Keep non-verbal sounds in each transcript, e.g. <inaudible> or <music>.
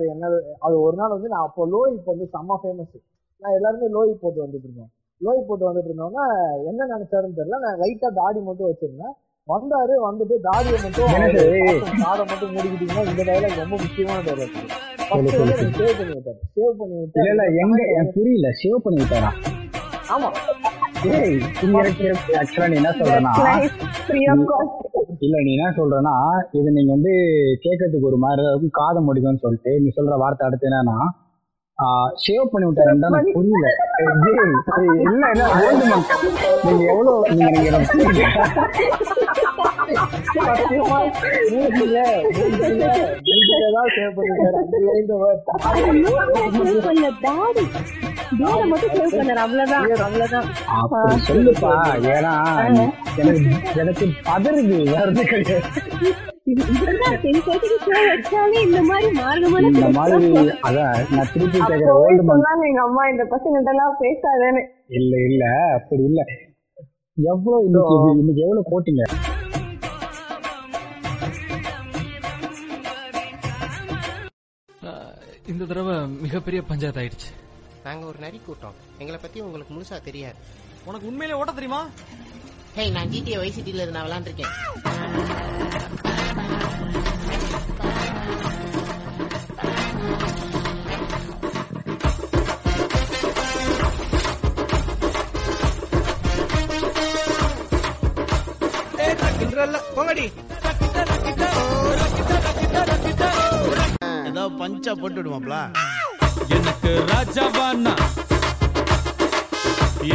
அடுத்து என்ன அது ஒரு நாள் வந்து நான் அப்போ லோய் இப்போ வந்து செம்ம ஃபேமஸ் நான் எல்லாருமே லோய் போட்டு வந்துட்டு இருந்தோம். லோய் போட்டு வந்துட்டு இருந்தோம்னா என்ன நினைச்சாருன்னு தெரியல. நான் லைட்டா தாடி மட்டும் வச்சிருந்தேன். வந்தாரு வந்துட்டு தாடியை மட்டும் எனக்கு- காதை மட்டும் மூடிக்கிட்டீங்கன்னா இந்த டைலாக் ரொம்ப முக்கியமான டைலாக். சேவ் பண்ணி விட்டாரு. சேவ் பண்ணி விட்டு இல்ல இல்ல எங்க எனக்கு புரியல. சேவ் பண்ணி விட்டாரா? ஆமா. ஏய் இங்க இருக்கு ஆக்சுவலா நீ என்ன சொல்றேன்னா ஃப்ரீ ஆஃப் காஸ்ட் இல்ல நீ என்ன சொல்றேன்னா இது நீங்க வந்து கேட்கறதுக்கு ஒரு மாதிரி இருக்கும் காதை முடிக்கும்னு சொல்லிட்டு நீ சொல்ற வார்த்தை அடுத்து என்னன்னா ஷேவ் பண்ணி விட்டாருன்னு எனக்கு புரியல இல்ல இல்ல old monk. நீங்க எவ்வளவு நீங்க நீங்க எனக்கு புரியல. சத்தியமா மூஞ்சில மூஞ்சில மூஞ்சில தான் சேவ் பண்ணி மட்டும் சேவ் பண்ணாரு அவ்வளவுதான். அவ்வளவுதான். சொல்லுப்பா. ஏன்னா எனக்கு பதறுது. இந்த மாதிரி நான் திருப்பி ஓல்டு சொன்னாங்க எங்க அம்மா இந்த பசங்க எல்லாம் பேசாதேன்னு. இல்ல இல்ல. அப்படி இல்ல. எவ்வளவு இன்னைக்கு இன்னைக்கு எவ்வளவு போட்டீங்க? இந்த தடவை மிகப்பெரிய பஞ்சாயத்து ஆயிடுச்சு நாங்க ஒரு நரி கூட்டம். எங்களை பத்தி உங்களுக்கு முழுசா தெரியாது. உனக்கு உண்மையிலே ஓட்ட தெரியுமா? ஹே நான் ஜிடிஏ வைசிட்டில இருந்து நான் விளாண்டுருக்கேன் போங்கடி. ஏதோ பஞ்சா போட்டு விடுவாப்ல. எனக்கு ராஜாவானா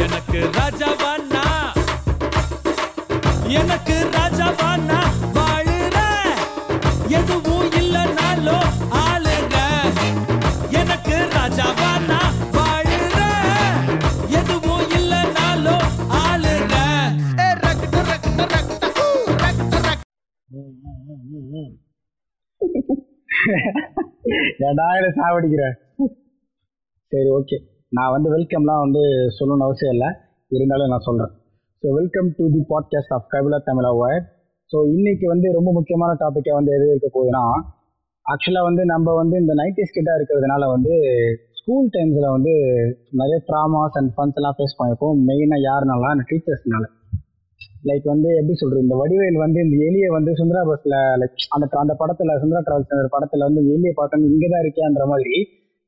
எனக்கு ராஜாவானா எனக்கு ராஜாவானா வாழுற. எதுவும் இல்லைனாலோ ஆளுங்க எனக்கு ராஜாவானா வாழுற. எதுவும் இல்லைனாலும் ஆளுங்க ஏடா இதை சாவடிக்கிற? சரி ஓகே நான் வந்து வெல்கம்லாம் வந்து சொல்லணும்னு அவசியம் இல்லை. இருந்தாலும் நான் சொல்கிறேன் so welcome to the podcast of Kapila Tamizha word so இன்னைக்கு வந்து ரொம்ப முக்கியமான டாப்பிக்காக வந்து எது இருக்க போகுதுன்னா ஆக்சுவலாக வந்து நம்ம வந்து இந்த நைன்டிஸ் கிட்ட இருக்கிறதுனால வந்து ஸ்கூல் டைம்ஸில் வந்து நிறைய ட்ராமாஸ் அண்ட் ஃபன்ஸ் எல்லாம் ஃபேஸ் பண்ணியிருக்கோம் மெயினாக யாருனால அந்த டீச்சர்ஸ்னால லைக் வந்து எப்படி சொல்கிறது இந்த வடிவேல் வந்து இந்த எலியை வந்து சுந்தரா பஸ்ல லைக் அந்த அந்த படத்தில் சுந்தரா டிராவல்ஸ் படத்தில் வந்து இந்த எலியை இங்கே தான் இருக்கேன்ற மாதிரி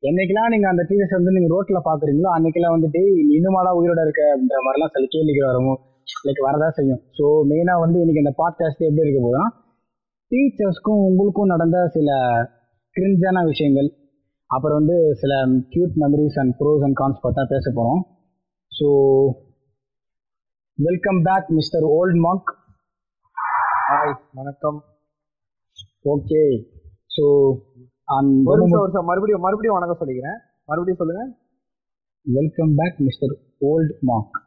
என்னைக்கெல்லாம் நீங்க அந்த டீச்சர்ஸ் வந்து நீங்க ரோட்ல பாக்குறீங்களோ அன்னைக்கெல்லாம் வந்து டேய் நீ இன்னுமாடா உயிரோட இருக்க? அப்படின்ற மாதிரிலாம் சில கேள்விகள் வரும்? லைக் வரதா செய்யும். ஸோ மெயினா வந்து இன்னைக்கு இந்த பாட்காஸ்ட் எப்படி இருக்க போதுன்னா டீச்சர்ஸ்க்கும் உங்களுக்கும் நடந்த சில கிரிஞ்சான விஷயங்கள் அப்புறம் வந்து சில cute memories and pros and cons பார்த்தா பேச போறோம். So welcome back mister Old Mark hi வணக்கம். ஓகே ஸோ ஒரு நிமிஷம் ஒரு மறுபடியும் மறுபடியும் வணக்கம் சொல்லிக்கிறேன். மறுபடியும் சொல்லுங்க. Welcome back mister Old Mark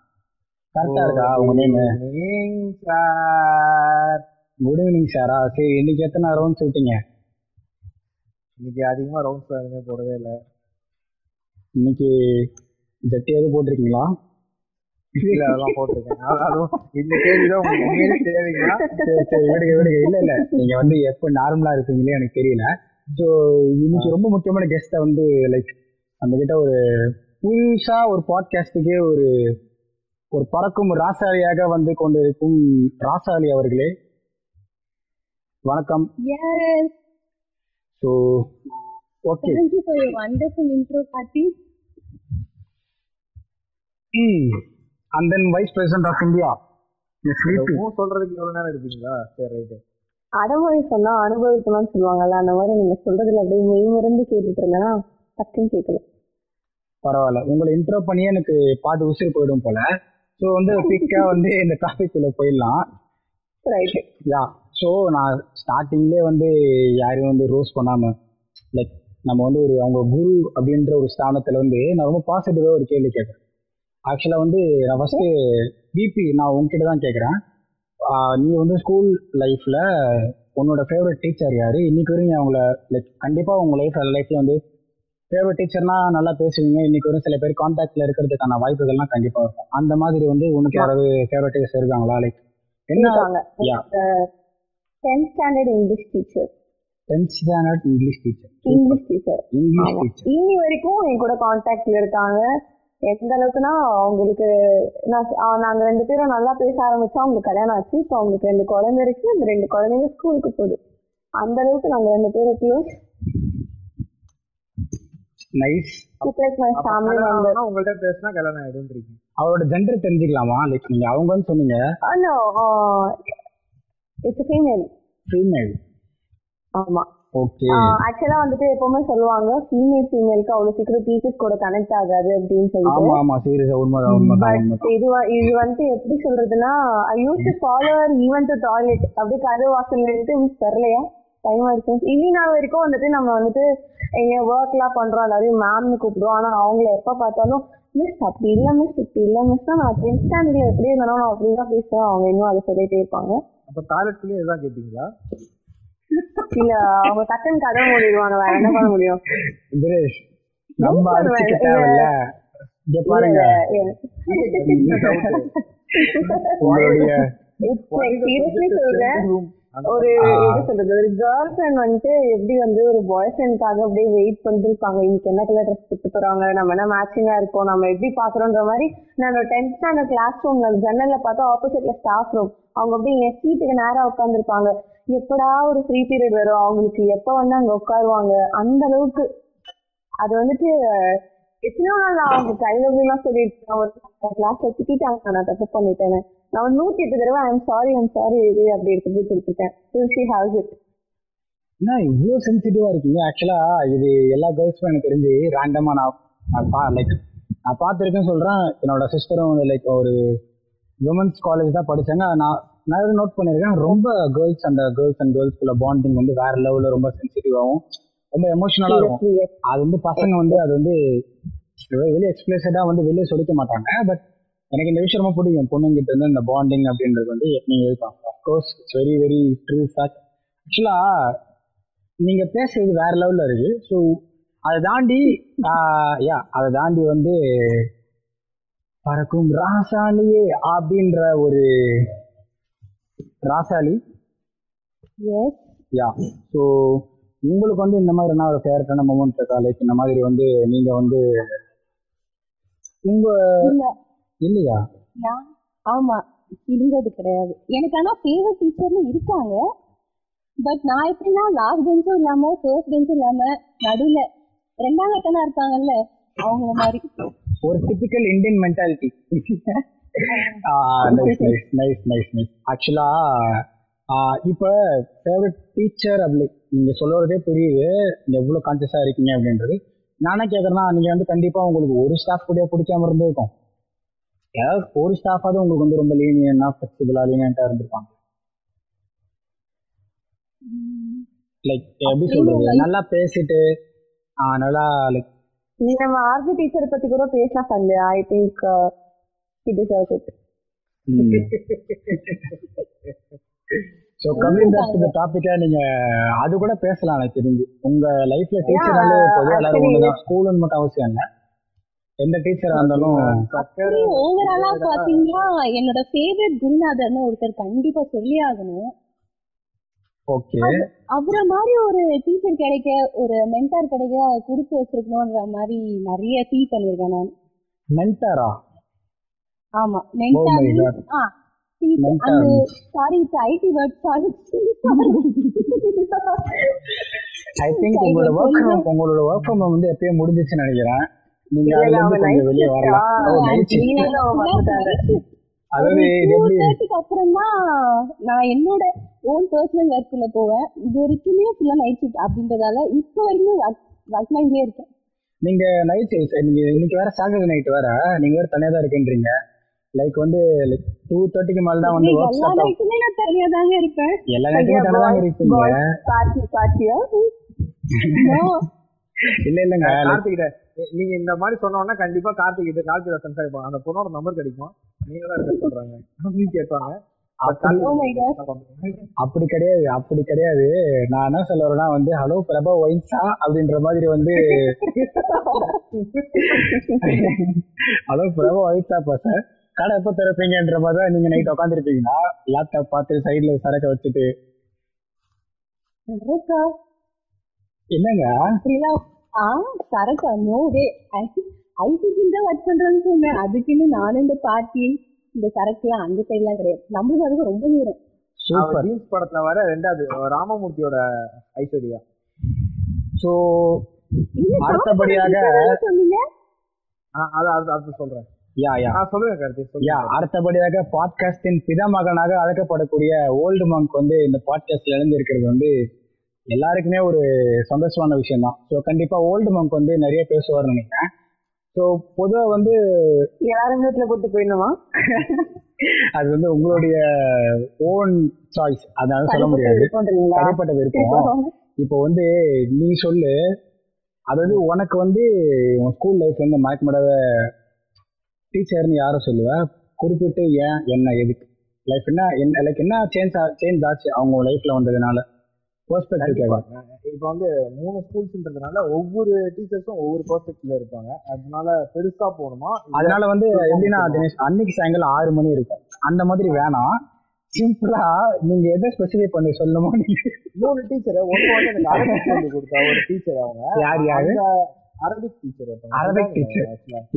கரெக்டா இருக்கா உங்க நேம் சார் குட் ஈவினிங் சாரா சரி இன்னைக்கு எத்தனை ரவுண்ட்ஸ் விட்டீங்க? இன்னைக்கு அதிகமா ரவுண்ட்ஸ் எதுவுமே போடவே இல்லை. இன்னைக்கு ஜட்டி எதுவும் போட்டிருக்கீங்களா? இல்ல அதெல்லாம் போட்டிருக்கேன். அது- அதுவும் இந்த கேள்விதான் உங்களுக்கு உண்மையிலே தேவைங்களா சரி சரி விடுங்க விடுங்க. இல்ல இல்ல. நீங்க வந்து எப்போ நார்மலா இருப்பீங்களே எனக்கு தெரியல. ஸோ இன்னைக்கு ரொம்ப முக்கியமான கெஸ்ட்டை வந்து லைக் நம்ம கிட்ட ஒரு புதுசா ஒரு பாட்காஸ்டுக்கே ஒரு ஒரு பறக்கும் ராசாலியாக வந்து கொண்டிருக்கும் ராசாலி அவர்களே. வணக்கம். Yes, so okay thank you for your wonderful intro, Kati. And then vice president of India மூ சொல்றதுக்கு எவ்வளவு நேரம் இருப்பீங்களா சரி ரைட்டு அடமொழி சொன்னா அனுபவிக்கணும்னு சொல்லுவாங்கல்ல அந்த மாதிரி நீங்க சொல்றதுல அப்படியே மெய்மறந்து கேட்டுட்டு இருந்தேன்னா டக்குன்னு கேட்கல. பரவாயில்ல. உங்களை இன்ட்ரோ பண்ணியே எனக்கு பாதி உசிறு போயிடும் போல. ஸோ வந்து குயிக்காக வந்து இந்த டாபிக் உள்ள போயிடலாம். ரைட் யா ஸோ நான் ஸ்டார்டிங்லேயே வந்து யாரையும் வந்து ரோஸ் பண்ணாம லைக் நம்ம வந்து ஒரு அவங்க குரு அப்படின்ற ஒரு ஸ்தானத்தில் வந்து நான் ரொம்ப பாசிட்டிவாக ஒரு கேள்வி கேட்குறேன். ஆக்சுவலாக வந்து நான் ஃபஸ்ட்டு விபி நான் உங்ககிட்ட தான் கேட்குறேன். நீ வந்து ஸ்கூல் லைஃப்பில் உன்னோட ஃபேவரட் டீச்சர் யார்? இன்னைக்கு வரையும் அவங்கள லைக் கண்டிப்பாக உங்கள் லைஃப் லைஃப்பில் வந்து ஃபேவரட் டீச்சர்னா நல்லா பேசுவீங்க. இன்னைக்கு வரும் சில பேர் காண்டாக்ட்ல இருக்கிறதுக்கான வாய்ப்புகள்லாம் கண்டிப்பாக இருக்கும். அந்த மாதிரி வந்து உனக்கு யாராவது ஃபேவரட் டீச்சர் இருக்காங்களா? லைக் என்ன tenth standard English teacher tenth standard English teacher English teacher English teacher இன்னி வரைக்கும் என் கூட கான்டாக்ட்ல இருக்காங்க. எந்த அளவுக்குன்னா அவங்களுக்கு நான் நாங்க ரெண்டு பேரும் நல்லா பேச ஆரம்பிச்சா அவங்களுக்கு கல்யாணம் ஆச்சு. இப்போ அவங்களுக்கு ரெண்டு குழந்தை இருக்கு. அந்த ரெண்டு குழந்தைங்க ஸ்கூலுக்கு போகுது. அந்த அளவுக்கு நாங்க ரெண்டு பேரும் க்ளோஸ் நைஸ் உங்கள்ட்ட பேசினா கல்யாணம் ஆயிடும்ன்றீங்க. அவரோட ஜெண்டர் தெரிஞ்சுக்கலாமா? லைக் நீங்க அவங்கன்னு சொன்னீங்க. நோ இட்ஸ் ஃபீமேல் ஃபீமேல் ஆமா. ஆக்சுவலா வந்துட்டு எப்பவுமே சொல்லுவாங்க ஃபீமேல் ஃபீமேலுக்கு அவ்வளவு சீக்கிரம் டீச்சர்ஸ் கூட கனெக்ட் ஆகாது அப்படின்னு சொல்லிட்டு. இது இது வந்துட்டு எப்படி சொல்றதுன்னா I use to follow even to toilet அப்படியே கதவு வாசல்ல இருந்து மிஸ் வரலையா? டைம் ஆயிடுச்சு. இனி நாள் வரைக்கும் வந்துட்டு நம்ம வந்துட்டு எங்க ஒர்க் எல்லாம் பண்றோம் எல்லாரையும் மேம்னு கூப்பிடுவோம். ஆனா அவங்கள எப்ப பார்த்தாலும் மிஸ் அப்படி இல்ல மிஸ் இப்படி இல்ல மிஸ் நான் டென்த் ஸ்டாண்டர்ட்ல எப்படி இருந்தாலும் நான் அப்படிதான் பேசுவேன். அவங்க இன்னும் அதை சொல்லிட்டே இருப்பாங்க. அப்ப டாய்லெட்லயும் இதான் கேட்டீங்களா இல்ல அவங்க டக்குன்னு கதை மூடிடுவாங்க. வேற என்ன பண்ண முடியும்? தினேஷ் நம்ம அடிச்சுக்க. தேவையில்ல. இங்க பாருங்க. உங்களுடைய ஒரு எப்படி சொல்றது? ஒரு கேர்ள் ஃப்ரெண்ட் வந்துட்டு எப்படி வந்து ஒரு பாய் ஃப்ரெண்ட்காக அப்படியே வெயிட் பண்ணிருப்பாங்க இன்னைக்கு என்ன கலர் ட்ரெஸ் போட்டு போறாங்க? நம்ம என்ன மேட்சிங்கா இருக்கோம்? நம்ம எப்படி பாக்குறோன்ற மாதிரி நான் டென்த் ஸ்டாண்டர்ட் கிளாஸ் ரூம்ல ஜன்னல்ல பார்த்தா ஆப்போசிட்ல ஸ்டாஃப் ரூம் அவங்க அப்படியே என் சீட்டுக்கு நேரா உட்காந்துருப்பாங்க எப்படா ஒரு ஃப்ரீ பீரியட் வரும்? அவங்களுக்கு எப்ப வந்து அங்க உட்காருவாங்க? அந்த அளவுக்கு. அது வந்துட்டு எத்தனையோ நாள் நான் அவங்க கையில எல்லாம் சொல்லியிருக்கேன். ஒரு கிளாஸ் திட்டாங்க நான் தப்பு பண்ணிட்டேன். நான் நூத்தி எட்டு தடவை ஐம் சாரி ஐம் சாரி இது அப்படி எடுத்து போய் கொடுத்துட்டேன். ஷி ஹாவ்ஸ் இட் என்ன இவ்வளோ சென்சிட்டிவா இருக்கீங்க? ஆக்சுவலா இது எல்லா கேர்ள்ஸும் எனக்கு தெரிஞ்சு ரேண்டமா நான் நான் பா லைக் நான் பார்த்துருக்கேன்னு சொல்றேன். என்னோட சிஸ்டரும் வந்து லைக் ஒரு விமன்ஸ் காலேஜ் தான் படிச்சாங்க. நான் நான் நோட் பண்ணியிருக்கேன். ரொம்ப கேர்ள்ஸ் அந்த கேர்ள்ஸ் அண்ட் கேர்ள்ஸ்குள்ள பாண்டிங் வந்து வேற லெவலில் ரொம்ப சென்சிட்டிவாகவும் ரொம்ப எமோஷனலாக இருக்கும். அது வந்து பசங்க வந்து அது வந்து வெளியே எக்ஸ்பிளஸடாக வந்து வெளியே சொல்லிக்க மாட்டாங்க. பட் எனக்கு இந்த விஷயம் ரொம்ப பிடிக்கும். பொண்ணுங்கிட்ட இருந்து இந்த பாண்டிங் அப்படின்றது வந்து எப்பயும் இருக்கும். Of course it's very very true fact ஆக்சுவலாக நீங்க பேசுறது வேற லெவல்ல இருக்கு. ஸோ அதை தாண்டி யா அதை தாண்டி வந்து பறக்கும் ராசாலியே அப்படின்ற ஒரு ராசாலி எஸ் யா. ஸோ உங்களுக்கு வந்து இந்த மாதிரி என்ன ஒரு ஃபேவரட்டான மூமெண்ட் இருக்கா? லைக் இந்த மாதிரி வந்து நீங்க வந்து உங்க இல்ல. இல்லையா? ஆமா. இருந்தது கிடையாது. எனக்கு ஆனா ஃபேவரட் டீச்சர்னு இருக்காங்க. பட் நான் எப்படின்னா லாஸ்ட் பெஞ்சும் இல்லாம ஃபர்ஸ்ட் பெஞ்சும் இல்லாம நடுவுல ரெண்டாம் கட்டனா இருப்பாங்கல்ல அவங்கள மாதிரி. ஒரு typical Indian mentality nice nice nice nice nice ஆக்சுவலா இப்போ ஃபேவரட் டீச்சர் அப்படி நீங்க சொல்லுறதே புரியுது. எவ்வளவு கான்சியஸா இருக்கீங்க அப்படின்றது. நானே கேட்கறேன்னா நீங்க வந்து கண்டிப்பா உங்களுக்கு ஒரு ஸ்டாஃப் கூட பிடிக்காம இருந்திருக்கும். ஏதாவது ஒரு ஸ்டாஃபாவது உங்களுக்கு வந்து ரொம்ப லீனியனா ஃபிளெக்சிபிளா லீனியன்ட்டா இருந்திருப்பாங்க. லைக் எப்படி சொல்றது? நல்லா பேசிட்டு நல்லா லைக் நீ நம்ம ஆர்ஜி டீச்சர் பத்தி கூட பேசலாம் I think it deserves it so coming back to the டாபிக்கா நீங்க அது கூட பேசலாம் எனக்கு தெரிஞ்சு. உங்க லைஃப்ல டீச்சர்னாலே பொதுவாக எல்லாரும் ஒண்ணுதான். ஸ்கூல்னு மட்டும் அவசியம் இல்லை. எந்த டீச்சரா இருந்தாலும் ஓவராலா பாத்தீங்கன்னா என்னோட ஃபேவரட் குருநாதர்னு ஒருத்தர் கண்டிப்பா சொல்லி ஆகணும். ஓகே அவரை மாதிரி ஒரு டீச்சர் கிடைக்க ஒரு மென்டார் கிடைக்க கொடுத்து வச்சிருக்கணும்ன்ற மாதிரி நிறைய ஃபீல் பண்ணியிருக்கேன் நான். மென்டாரா ஆமா. Sorry it's IT word sorry I think உங்களோட ஒர்க் ஃப்ரம் உங்களோட ஒர்க் ஃப்ரம் வந்து எப்பயும் முடிஞ்சிச்சுன்னு நினைக்கிறேன். நீங்க அதுல இருந்து கொஞ்சம் வெளியே வரலாம். அதாவது இது எப்படி? தேர்ட்டிக்கு அப்புறம் தான் நான் என்னோட ஓன் பர்சனல் ஒர்க்குள்ள போவேன். இது வரைக்குமே ஃபுல்லா நைட் ஷிஃப்ட் அப்படின்றதால இப்போ வரைக்கும் ஒர்க் மைண்ட்லயே இருக்கேன். நீங்க நைட் நீங்க இன்னைக்கு வேற சாட்டர்டே நைட் வேற. நீங்க வேற தனியா தான் இருக்கேன்றீங்க. லைக் வந்து லைக் டூ தேர்ட்டிக்கு மேல தான் வந்து ஒர்க் ஸ்டார்ட் ஆகும். நான் தனியா தாங்க இருப்பேன். எல்லா நைட்டுமே தனியா தான் இருப்பீங்க. பார்ட்டி பார்ட்டியா No. இல்ல இல்லங்க like, கார்த்திகிட்ட நீங்க இந்த மாதிரி சொன்னோம்னா கண்டிப்பா கார்த்திகிட்ட கார்த்திகை சென்ஸ் ஆகிப்பாங்க அந்த பொண்ணோட நம்பர் கிடைக்கும். நீங்க தான் இருக்க சொல்றாங்க. அப்படின்னு கேட்பாங்க. அப்படி Oh அப்படி கிடையாது அப்படி கிடையாது. நான் என்ன சொல்ல வரேன்னா வந்து ஹலோ பிரபா ஒயின்ஸா அப்படின்ற மாதிரி வந்து <laughs> <laughs> ஹலோ பிரபா ஒயின்ஸா சார் கடை எப்போ திறப்பீங்கன்ற மாதிரி தான் நீங்க நைட் உட்காந்துருப்பீங்களா லேப்டாப் பார்த்து சைடுல சரக்க வச்சுட்டு. என்னங்க? கரெக்டா நோ வே ஐடிபில் தான் ஒர்க் பண்றேன்னு சொன்னேன். அதுக்குன்னு நானும் இந்த பார்ட்டி இந்த சரக்குலாம் அந்த சைட்லாம் கிடையாது. நம்மளுக்கு அதுக்கு ரொம்ப தூரம். சூப்பர் ஜீன்ஸ் படத்துல வர ரெண்டாவது ராமமூர்த்தியோட ஐஸ்வர்யா இல்ல, அடுத்தபடியாக அதான் அது அது சொல்றேன். யா யா சொல்லுங்க கருத்து யா சொல்லுங்க அடுத்தபடியாக பாட்காஸ்டின் பிதாமகனாக அழைக்கப்படக்கூடிய ஓல்டு மங்க் வந்து இந்த பாட்காஸ்ட்ல இணைஞ்சிருக்கிறது வந்து எல்லாருக்குமே ஒரு சந்தோஷமான விஷயம் தான் ஸோ கண்டிப்பா ஓல்டு மங்க் வந்து நிறைய பேசுவார்னு நினைக்கிறேன். ஸோ பொதுவாக வந்து எல்லாரும் வீட்டுல போட்டு போயிடணுமா? அது வந்து உங்களுடைய ஓன் சாய்ஸ் அதனால சொல்ல முடியாது. தனிப்பட்ட விருப்பம். இப்போ வந்து நீ சொல்லு. அதாவது உனக்கு வந்து உன் ஸ்கூல் லைஃப் வந்து மறக்க முடியாத டீச்சர்னு யாரை சொல்லுவ? குறிப்பிட்டு ஏன் என்ன எதுக்கு? லைஃப் என்ன என்ன லைக் என்ன சேஞ்ச் சேஞ்ச் ஆச்சு அவங்க லைஃப்ல வந்ததுனால? இப்ப வந்து மூணு ஸ்கூல்ஸ்ன்றதுனால ஒவ்வொரு டீச்சர்ஸும் ஒவ்வொரு பர்ஸ்பெக்ட்ல இருப்பாங்க. அதனால பெருசா போகணுமா? அதனால வந்து எப்படின்னா தினேஷ் அன்னைக்கு சாயங்காலம் ஆறு மணி இருக்கும். அந்த மாதிரி வேணாம். சிம்பிளா நீங்க எதை ஸ்பெசிஃபை பண்ணி சொல்லணுமோ மூணு டீச்சர் ஒண்ணு வந்து எனக்கு அரபிக் சொல்லி கொடுத்த ஒரு டீச்சர் அவங்க யார் யாரு? Arabic teacher Arabic teacher.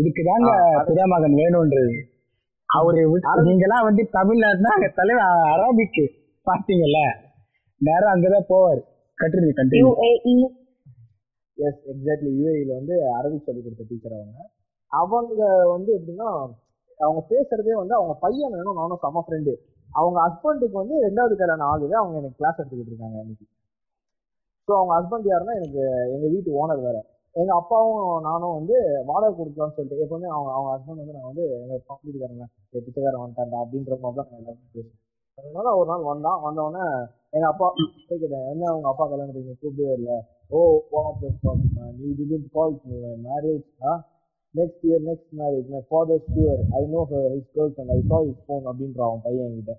இதுக்குதாங்க பிதாமகன் வேணும்ன்றது. அவரு நீங்கெல்லாம் வந்து தமிழ்நாட்டுனா அங்க தலைவர் அரபிக் பாத்தீங்கல்ல? நேரம் அங்கதான் போவார். கண்டினியூ யுஏஇ எஸ் எக்ஸாக்ட்லி யூஏஇல வந்து அரபிக் சொல்லி கொடுத்த டீச்சர் அவங்க. அவங்க வந்து எப்படின்னா அவங்க பேசுறதே வந்து அவங்க பையன் வேணும் நானும் செம ஃப்ரெண்டு அவங்க ஹஸ்பண்டுக்கு வந்து ரெண்டாவது கல்யாணம் ஆகுது. அவங்க எனக்கு கிளாஸ் எடுத்துக்கிட்டு இருக்காங்க இன்னைக்கு. ஸோ அவங்க ஹஸ்பண்ட் யாருன்னா எனக்கு எங்க வீட்டு ஓனர் வேற. எங்க அப்பாவும் நானும் வந்து வாடகை கொடுக்கலாம்னு சொல்லிட்டு எப்பவுமே அவங்க அவங்க ஹஸ்பண்ட் வந்து நான் வந்து எங்க தரேன் பிச்சைக்காரன் வந்துட்டாண்டா அப்படின்ற மாதிரி தான் எல்லாமே எல்லாருமே பேசுவேன். அதனால ஒரு நாள் வந்தான். வந்தவொடனே எங்க அப்பா போய் கேட்டேன் என்ன அவங்க அப்பா கல்யாணத்துக்கு நீ கூப்பிடவே இல்லை? ஓ what the fuck man? You didn't marriage me. My marriage huh? Next year next marriage. I father's his girl know I his girlfriend. அப்படின்ற அவன் பையன் என்கிட்ட.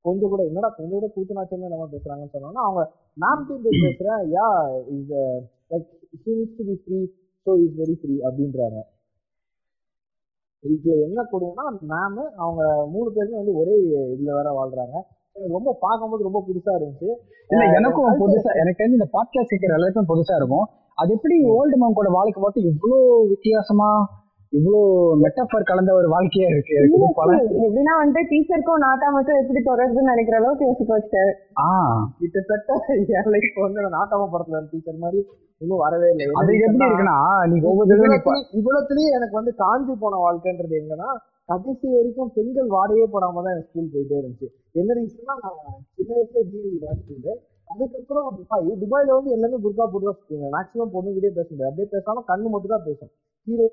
கொஞ்சம் கூட என்னடா கொஞ்சம் கூட கூச்சநாச்சமே நம்ம பேசுறாங்கன்னு சொன்னோம்னா அவங்க மேம் டீம் போய் பேசுறேன். யா இஸ் லைக் free அப்படின்றாங்க. இதுல என்ன கொடுங்கன்னா மேம் அவங்க மூணு பேருமே வந்து ஒரே இதுல வேற வாழ்றாங்க. எனக்கு ரொம்ப பார்க்கும்போது ரொம்ப புதுசா இருந்துச்சு. இல்ல எனக்கும் புதுசா எனக்கு வந்து இந்த பாட்காஸ்ட் கேட்கிற எல்லாருக்கும் புதுசா இருக்கும். அது எப்படி ஓல்டு மங்கோட வாழ்க்கை மட்டும் இவ்வளோ வித்தியாசமா இவ்வளோ மெட்டஃபர் கலந்த ஒரு வாழ்க்கையா இருக்கு எப்படின்னா வந்து டீச்சருக்கும் நாட்டா மட்டும் எப்படி தொடர்புன்னு நினைக்கிற அளவுக்கு யோசிக்க வச்சிட்டாரு ஆ. கிட்டத்தட்ட என் லைஃப் வந்து நாட்டாம படத்துல டீச்சர் மாதிரி இன்னும் வரவே இல்லை. அது எப்படி இருக்குன்னா நீங்க ஒவ்வொரு நீ பா- இவ்வளவுலயே எனக்கு வந்து காஞ்சி போன வாழ்க்கைன்றது எங்கன்னா கடைசி வரைக்கும் பெண்கள் வாடையே போடாம தான் எனக்கு ஸ்கூல் போயிட்டே இருந்துச்சு. என்ன ரீசன்னா நான் சின்ன வயசுல டிவி வாசிச்சுட்டு அதுக்கப்புறம் துபாய் துபாயில வந்து எல்லாமே புர்கா சுத்துங்க மேக்ஸிமம் பொண்ணுகிட்டே பேச முடியாது. அப்படியே பேசாம கண்ணு மட்டும் தான் பேசும். கீழே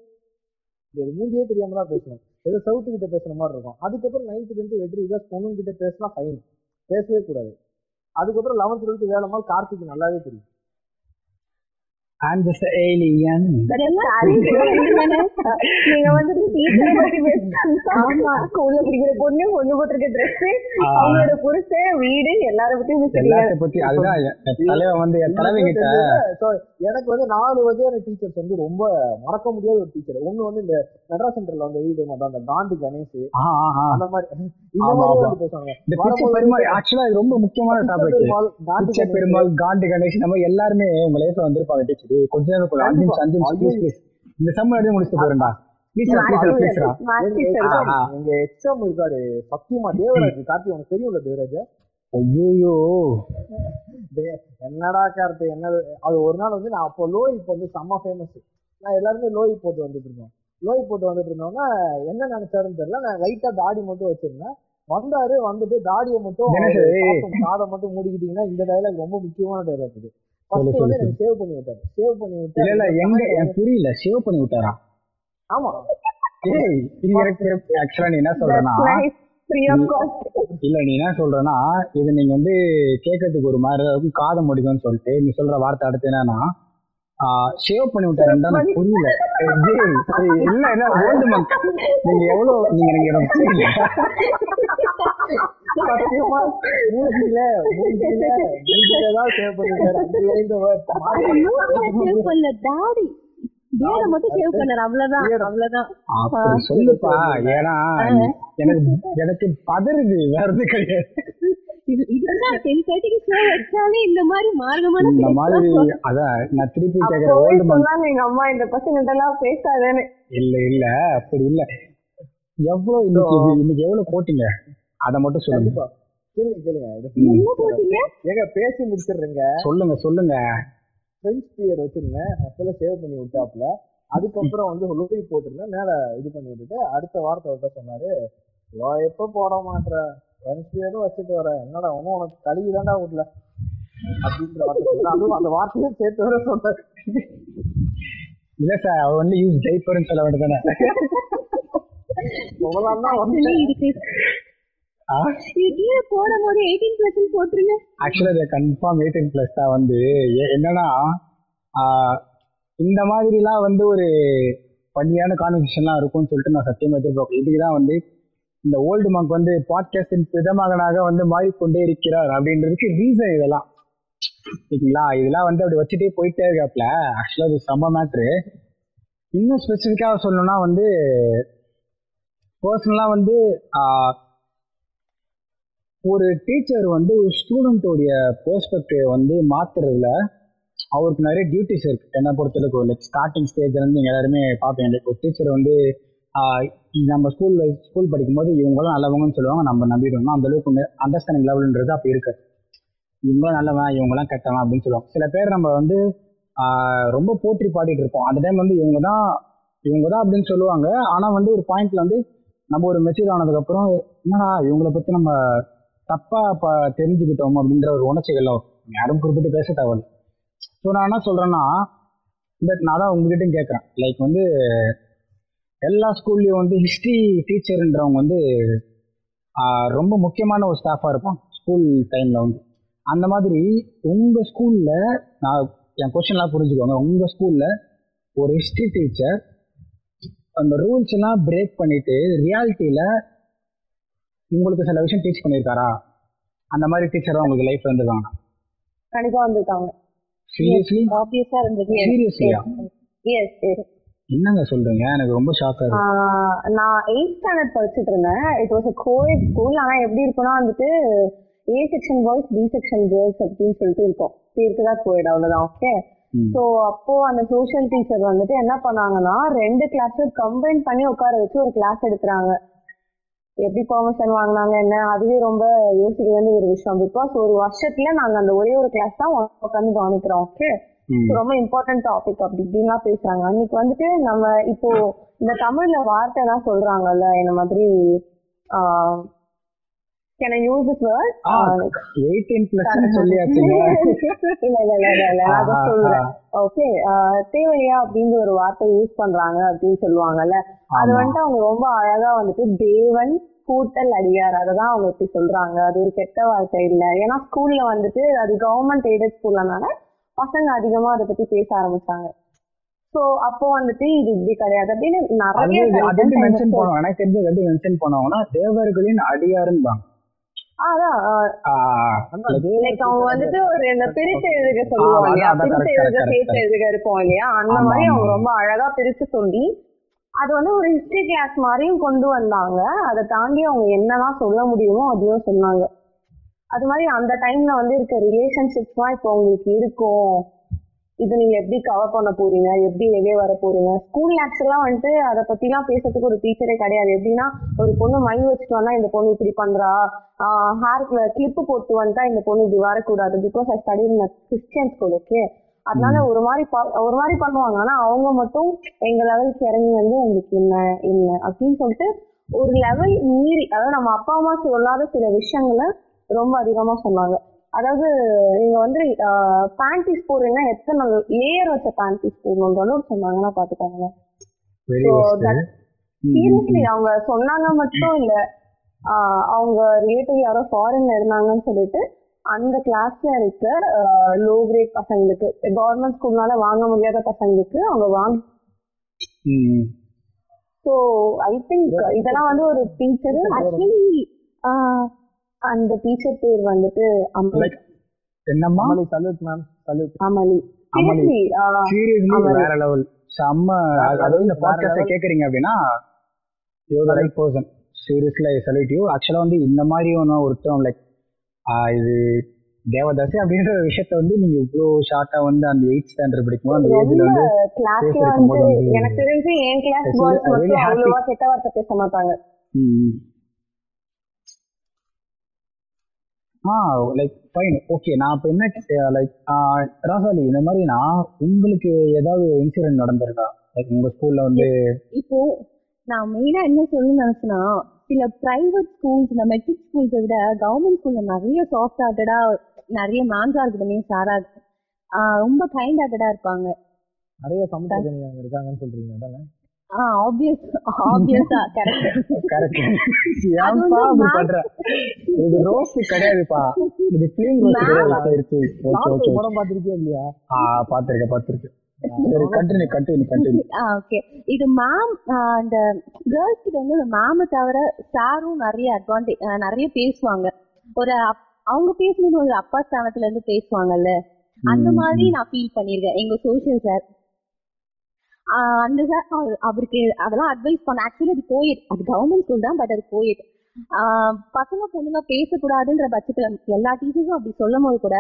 முடியாது மூஞ்சியே தெரியாம தான் பேசணும் ஏதோ சவுத்து கிட்ட பேசுற மாதிரி இருக்கும். அதுக்கப்புறம் நைன்த் டென்த் வெற்றி விகாஸ் பொண்ணுங்க கிட்ட பேசினா ஃபைன் பேசவே கூடாது. அதுக்கப்புறம் லெவன்த் டுவெல்த் வேலைமால் கார்த்திக் நல்லாவே தெரியும். I'm just an alien. <laughs> <laughs> நீங்க வந்துட்டு டீச்சரை பத்தி பேசுறாங்க ஸ்கூல்ல படிக்கிற பொண்ணு பொண்ணு போட்டிருக்க ட்ரெஸ். அவங்களோட புருஷன் வீடு எல்லார பத்தியும் பேசுறீங்க எல்லாத்த பத்தி அதுதான் தலைவன் வந்து என் தலைவி கிட்ட So, எனக்கு வந்து நாலு வகையான டீச்சர்ஸ் வந்து ரொம்ப மறக்க முடியாத ஒரு டீச்சர் ஒண்ணு வந்து இந்த மெட்ராஸ் சென்டர்ல வந்து வீடியோ மாதிரி அந்த காந்தி கணேஷ். ஆ, ஆ, ஆ. அந்த மாதிரி இந்த மாதிரி. வந்து பேசுவாங்க. இந்த பிச்சை வரும்போது பெருமாள் ஆக்சுவலா இது ரொம்ப முக்கியமான டாபிக் பிச்சை பெருமாள் காந்தி கணேஷ் நம்ம எல்லாருமே உங்க லைஃப்ல வந்திருப்பாங்க டீச்சர் கொஞ்ச நேரம் அஞ்சு நிமிஷம் அஞ்சு நிமிஷம் ப்ளீஸ் ப்ளீஸ் இந்த சம்ம எழுதி முடிச்சுட்டு போறேன்டா. எங்க எக்ஸாம் இருக்காரு. சத்தியமா தேவராஜ் கார்த்தி உனக்கு தெரியும்ல தேவராஜ்? ஐயோ டேய், என்னடா கார்த்தி என்ன? அது ஒரு நாள் வந்து நான் அப்போ இப்போ வந்து செம்ம ஃபேமஸ் நான் எல்லாருமே லோய் போட்டு வந்துட்டு இருந்தோம். லோய் போட்டு வந்துட்டு இருந்தோம்னா என்ன நினைச்சாருன்னு தெரியல. நான் லைட்டா தாடி மட்டும் வச்சிருந்தேன். வந்தாரு வந்துட்டு தாடியை மட்டும் காதை மட்டும் மூடிக்கிட்டீங்கன்னா இந்த டைலாக் ரொம்ப முக்கியமான டைலாக் இது. சேவ் பண்ணி விட்டாரு. சேவ் பண்ணி விட்டு இல்ல இல்ல எங்க எனக்கு புரியல. சேவ் பண்ணி விட்டாரா? ஆமா. ஏய் ஆக்சுவலா நீ என்ன சொல்றேன்னா இல்ல நீ என்ன சொல்றேன்னா இது நீங்க வந்து கேட்கறதுக்கு ஒரு மாதிரி இருக்கும் காதை முடிக்கும்னு சொல்லிட்டு நீ சொல்ற வார்த்தை அடுத்து என்னன்னா ஷேவ் பண்ணி விட்டாருன்னு தான் எனக்கு புரியல. இல்ல இல்ல ஓல்டு நீங்க எவ்வளவு நீங்க எனக்கு புரியல. மூஞ்சில மூஞ்சில மூஞ்சில தான் சேவ் அந்த சேவ் பண்ணல தாடி பியர்ட மட்டும் சேவ் பண்ணாரு அவ்வளவுதான் அவ்வளவுதான் அப்படி சொல்லுப்பா ஏன்னா எனக்கு எனக்கு பதறுது வேற எதுவும் கிடையாது இது இதுதான் டென் தேர்ட்டிக்கு ஷோ வச்சாலே இந்த மாதிரி மார்க்கமான இந்த மாதிரி அதான் நான் திருப்பி கேட்குற ஓல்டு எங்க அம்மா இந்த பசங்க எல்லாம் பேசாதேன்னு இல்ல இல்ல அப்படி இல்ல. எவ்வளவு இன்னைக்கு இன்னைக்கு எவ்வளவு போட்டீங்க? அதை மட்டும் சொல்லுங்க. கேளுங்க கேளுங்க. ஏங்க பேசி முடிச்சிடுறேங்க. சொல்லுங்க சொல்லுங்க. ஃப்ரெண்ட்ஸ் பீரியட் வச்சிருந்தேன். முதல்ல சேவ் பண்ணி விட்டாப்புல. அதுக்கப்புறம் வந்து லோய் போட்டிருந்தேன். மேல இது பண்ணி விட்டுட்டு அடுத்த வாரத்தை விட்ட சொன்னாரு லோ எப்ப போட மாட்டேற ஃப்ரெண்ட்ஸ் பீரியடும் வச்சுட்டு வர. என்னடா ஒன்னும் உனக்கு கழுவி தாண்டா விடல அப்படின்ற வார்த்தை சொன்னாரு. அதுவும் அந்த வார்த்தையும் சேர்த்து வர சொன்னாரு. இல்ல சார் அவ வந்து யூஸ் டைப்பர்னு சொல்ல வேண்டியதானே சொல்லலாம் கீழே போடும் போது எயிட்டீன் பர்சன்ட் போட்டுருங்க. ஆக்சுவலா இது கன்ஃபார்ம் எயிட்டீன் பிளஸ் தான் வந்து. என்னன்னா இந்த மாதிரிலாம் வந்து ஒரு பண்ணியான கான்வர்சேஷன்லாம் இருக்கும்னு சொல்லிட்டு நான் சத்தியமா எதிர்பார்க்கல. இதுக்கு தான் வந்து இந்த ஓல்டு மங்க் வந்து பாட்காஸ்டின் பிதமகனாக வந்து மாறிக்கொண்டே இருக்கிறார் அப்படின்றதுக்கு ரீசன் இதெல்லாம். ஓகேங்களா இதெல்லாம் வந்து அப்படி வச்சுட்டே போயிட்டே இருக்காப்ல. ஆக்சுவலா இது செம்ம மேட்ரு இன்னும் ஸ்பெசிஃபிக்காக சொல்லணும்னா வந்து பர்சனலாக வந்து ஒரு டீச்சர் வந்து ஒரு ஸ்டூடெண்ட்டோடைய பெர்ஸ்பெக்டிவ் வந்து மாத்துறதுல அவருக்கு நிறைய டியூட்டிஸ் இருக்கு. என்னை பொறுத்தளவுக்கு லைக் ஸ்டார்டிங் ஸ்டேஜ்லேருந்து இங்கே எல்லாருமே பார்ப்பீங்க லைக் ஒரு டீச்சர் வந்து நம்ம ஸ்கூல் ஸ்கூல் படிக்கும்போது இவங்களும் நல்லவங்கன்னு சொல்லுவாங்க நம்ம நம்பிடுவோம்னா அந்த அளவுக்கு அண்டர்ஸ்டாண்டிங் லெவலுன்றது அப்போ இருக்காது இவங்களும் நல்லவன் இவங்கெல்லாம் கெட்டவன் அப்படின்னு சொல்லுவாங்க. சில பேர் நம்ம வந்து ரொம்ப போற்றி பாடிட்டு இருப்போம். அந்த டைம் வந்து இவங்க தான் இவங்க தான் அப்படின்னு சொல்லுவாங்க. ஆனால் வந்து ஒரு பாயிண்ட்ல வந்து நம்ம ஒரு மெச்சூர் ஆனதுக்கப்புறம் என்னடா இவங்கள பற்றி நம்ம தப்பா ப தெரிஞ்சுக்கிட்டோம் அப்படின்ற ஒரு உணர்ச்சிகள் யாரும் குறிப்பிட்டு பேச தேவையில்ல. ஸோ நான் என்ன சொல்றேன்னா இந்த நான் தான் உங்ககிட்டயும் கேட்குறேன். லைக் வந்து எல்லா ஸ்கூல்லையும் வந்து ஹிஸ்ட்ரி டீச்சர்ன்றவங்க வந்து ரொம்ப முக்கியமான ஒரு ஸ்டாஃபாக இருப்பான் ஸ்கூல் டைமில் வந்து. அந்த மாதிரி உங்கள் ஸ்கூலில் நான் என் கொஸ்டின்லாம் புரிஞ்சுக்கோங்க. உங்கள் ஸ்கூலில் ஒரு ஹிஸ்ட்ரி டீச்சர் அந்த ரூல்ஸ் எல்லாம் பிரேக் பண்ணிட்டு ரியாலிட்டியில் உங்களுக்கு சில விஷயம் டீச் பண்ணியிருக்காரா அந்த மாதிரி டீச்சர் உங்களுக்கு லைஃப்ல இருந்துருக்காங்க கண்டிப்பா வந்திருக்காங்க. சீரியஸ்லி ஆப்வியஸா இருந்தது. சீரியஸ்லியா எஸ் என்னங்க சொல்றீங்க? எனக்கு ரொம்ப ஆஹ் நான் எயிட் ஸ்டாண்டர்ட் படிச்சுட்டு இருந்தேன். It was a coed school ஆனா எப்படி இருக்கும்னா வந்துட்டு A section boys B section girls அப்படின்னு சொல்லிட்டு இருக்கும். பேருக்கு தான் கோஎட் அவ்வளவுதான் ஓகே. ஸோ அப்போ அந்த சோஷியல் டீச்சர் வந்துட்டு என்ன பண்ணாங்கன்னா ரெண்டு கிளாஸ் கம்பைன் பண்ணி உட்கார வச்சு ஒரு கிளாஸ் எடுக்கிறாங்க. எப்படி பெர்மிஷன் வாங்கினாங்க என்ன அதுவே ரொம்ப யோசிக்க வேண்டிய ஒரு விஷயம். பிகாஸ் ஒரு வருஷத்துல நாங்க அந்த ஒரே ஒரு கிளாஸ் தான் உட்காந்து கவனிக்கிறோம் ஓகே. ரொம்ப இம்பார்ட்டன்ட் டாபிக் அப்படி இப்படின்லாம் பேசுறாங்க. அன்னைக்கு வந்துட்டு நம்ம இப்போ இந்த தமிழ்ல வார்த்தை எல்லாம் சொல்றாங்கல்ல இந்த மாதிரி can I use this word ah, 18 plus <laughs> சொல்லியாச்சுங்க. இல்ல இல்ல இல்ல இல்ல இல்ல நான் அதை சொல்றேன். ஓகே தேவையா அப்படிங்கிற ஒரு வார்த்தை யூஸ் பண்றாங்க அப்படின்னு சொல்லுவாங்கல்ல. அது. வந்துட்டு அவங்க ரொம்ப அழகா வந்துட்டு தேவன் கூட்டல் அடியார் அததான் அவங்க இப்படி சொல்றாங்க. அது ஒரு கெட்ட வார்த்தை இல்ல. ஏன்னா ஸ்கூல்ல வந்துட்டு அது கவர்மெண்ட் எய்டட் ஸ்கூல்லனால பசங்க அதிகமா அதை பத்தி பேச ஆரம்பிச்சாங்க. சோ அப்போ வந்துட்டு இது இப்படி கிடையாது அப்படின்னு நிறைய மென்ஷன் பண்ணுவாங்க? எனக்கு தெரிஞ்சது எப்படி மென்ஷன் பண்ணுவாங்கன்னா தேவர்களின் அடியாருன்னு அவங்க வந்துட்டு ஒரு இந்த பிரித்து எழுதுக சொல்லுவோம் ஆ, இல்லையா? பிரித்து எழுதுக சேர்த்து. எழுதுக இருப்போம் இல்லையா? அந்த மாதிரி அவங்க. ரொம்ப அழகா பிரிச்சு சொல்லி அது வந்து ஒரு ஹிஸ்டரி கிளாஸ் மாதிரியும் கொண்டு வந்தாங்க. அதை தாண்டி அவங்க என்னெல்லாம் சொல்ல முடியுமோ அதையும் சொன்னாங்க. அது மாதிரி அந்த டைம்ல வந்து இருக்க ரிலேஷன்ஷிப்ஸ்லாம் இப்போ உங்களுக்கு இருக்கும். இது நீங்க எப்படி கவர் பண்ண போறீங்க? எப்படி வெளியே வர போறீங்க? ஸ்கூல் ஆக்சுவலா வந்துட்டு அதை பத்திலாம் பேசுறதுக்கு ஒரு டீச்சரே கிடையாது. எப்படின்னா ஒரு பொண்ணு மை வச்சுட்டு வந்தா இந்த பொண்ணு இப்படி பண்றா? ஹேர்ல கிளிப்பு போட்டு வந்துட்டா இந்த பொண்ணு இப்படி வரக்கூடாது because I study in Christian school okay அதனால ஒரு மாதிரி ப- ஒரு மாதிரி பண்ணுவாங்க. ஆனா அவங்க மட்டும் எங்க லெவலுக்கு இறங்கி வந்து உங்களுக்கு என்ன என்ன அப்படின்னு சொல்லிட்டு ஒரு லெவல் மீறி அதாவது நம்ம அப்பா அம்மா சொல்லாத சில விஷயங்களை ரொம்ப அதிகமா சொன்னாங்க. அதாவது நீங்க வந்து பேண்டிஸ் போடுறீங்கன்னா எத்தனை லேயர் வச்ச பேண்டிஸ் போடணுன்ற அளவுக்கு சொன்னாங்கன்னா பாத்துக்கோங்களேன். சீரியஸ்லி அவங்க சொன்னாங்க மட்டும் இல்ல அவங்க ரிலேட்டிவ் யாரோ ஃபாரின்ல இருந்தாங்கன்னு சொல்லிட்டு அந்த கிளாஸ்ல இருக்க லோ கிரேட் பசங்களுக்கு கவர்மெண்ட் ஸ்கூல்னால வாங்க முடியாத பசங்களுக்கு அவங்க வாங்க ஸோ ஐ திங்க் இதெல்லாம் வந்து ஒரு டீச்சர் ஆக்சுவலி அந்த டீச்சர் பேர் வந்துட்டு அமலி. Like, என்னம்மா? அமளி salute ma'am salute Amali. Amali. Seriously. வேற லெவல் செம்ம அது- அதாவது இந்த பாட்காஸ்ட. கேக்குறீங்க அப்படின்னா you the right person seriously I salute you ஆக்சுவலா வந்து இந்த மாதிரி ஒன்று ஒரு டேர்ம் லைக் இது தேவதாசி அப்படின்ற விஷயத்த வந்து நீங்க இவ்வளோ ஷார்ட்டா வந்து அந்த எயிட் ஸ்டாண்டர்ட் படிக்கும்போது அந்த ஏஜ்ல வந்து எனக்கு தெரிஞ்சு என் கிளாஸ் Actually, பாய்ஸ் மட்டும். அவ்வளவா கெட்ட வார்த்தை பேச மாட்டாங்க ம். ஆ லைக் ஃபைன் ஓகே நான் இப்போ என்ன லைக் ராசாலி இந்த மாதிரி நான் உங்களுக்கு ஏதாவது ஒரு இன்சிடென்ட் நடந்திருக்கா? லைக் உங்க ஸ்கூல்ல வந்து இப்போ நான் மெயினா என்ன சொல்லணும்னு நினைச்சேன்னா சில பிரைவேட் ஸ்கூல்ஸ் இந்த மெட்ரிக் ஸ்கூல்ஸை விட கவர்மெண்ட் ஸ்கூல்ல நிறைய சாஃப்ட் ஹார்ட்டடா நிறைய மேம்ஸா இருக்கட்டும் சாரா ரொம்ப கைண்ட் ஹார்ட்டடா இருப்பாங்க. நிறைய சமுதாயம் அங்க இருக்காங்கன்னு சொல்றீங்க அதானே? ஆப்வியஸ் ஆப்வியஸா கரெக்ட் கரெக்ட் ஏன்பா அப்படி பண்ற? இது ரோஸ்ட் கிடையாதுப்பா. இது ஃபிலிம் ரோஸ்ட் கிடையாது இருக்கு ஓகே ஓகே படம் இல்லையா? ஆ பாத்திருக்கேன் பாத்திருக்கேன் ஓகே இது மேம் இந்த கேர்ள்ஸ் கிட்ட வந்து இந்த மேமை தவிர சாரும் நிறைய அட்வான்டேஜ் நிறைய பேசுவாங்க. ஒரு அவங்க பேசும்போது ஒரு அப்பா ஸ்தானத்துல இருந்து பேசுவாங்கல்ல? அந்த மாதிரி நான் ஃபீல் பண்ணிருக்கேன் எங்க சோஷியல் சார் அந்த சார் அவருக்கு அதெல்லாம் அட்வைஸ் பண்ண ஆக்சுவலி அது கோயிட் அது கவர்மெண்ட் ஸ்கூல் தான் பட் அது கோயிட் பசங்க பொண்ணுங்க பேசக்கூடாதுன்ற பட்சத்துல எல்லா டீச்சர்ஸும் அப்படி சொல்லும் போது கூட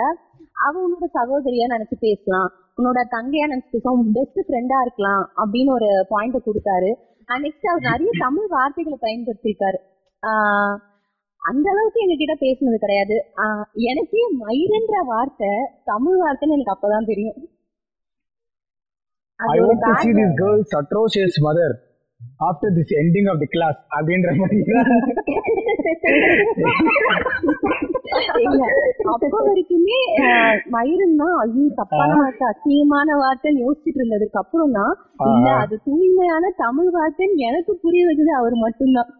அவ உன்னோட சகோதரியா நினைச்சு பேசலாம் உன்னோட தங்கையா நினைச்சு பேசுவோம் பெஸ்ட் ஃப்ரெண்டா இருக்கலாம் அப்படின்னு ஒரு பாயிண்ட கொடுத்தாரு. அண்ட் நெக்ஸ்ட் அவர் நிறைய தமிழ் வார்த்தைகளை பயன்படுத்தியிருக்காரு. அந்த அளவுக்கு எங்க கிட்ட கிடையாது. எனக்கே மயிரன்ற வார்த்தை தமிழ் வார்த்தைன்னு எனக்கு அப்பதான் தெரியும். I want to see this girl's atrocious mother after this ending of the class அப்படின்ற மாதிரி. அப்ப வரைக்குமே மயிருன்னா ஐயோ தப்பான வார்த்தை அசிங்கமான வார்த்தைன்னு யோசிச்சுட்டு இருந்ததுக்கு அப்புறம் தான். இல்ல அது தூய்மையான தமிழ் வார்த்தைன்னு எனக்கு புரிய வச்சது அவர் மட்டும்தான்.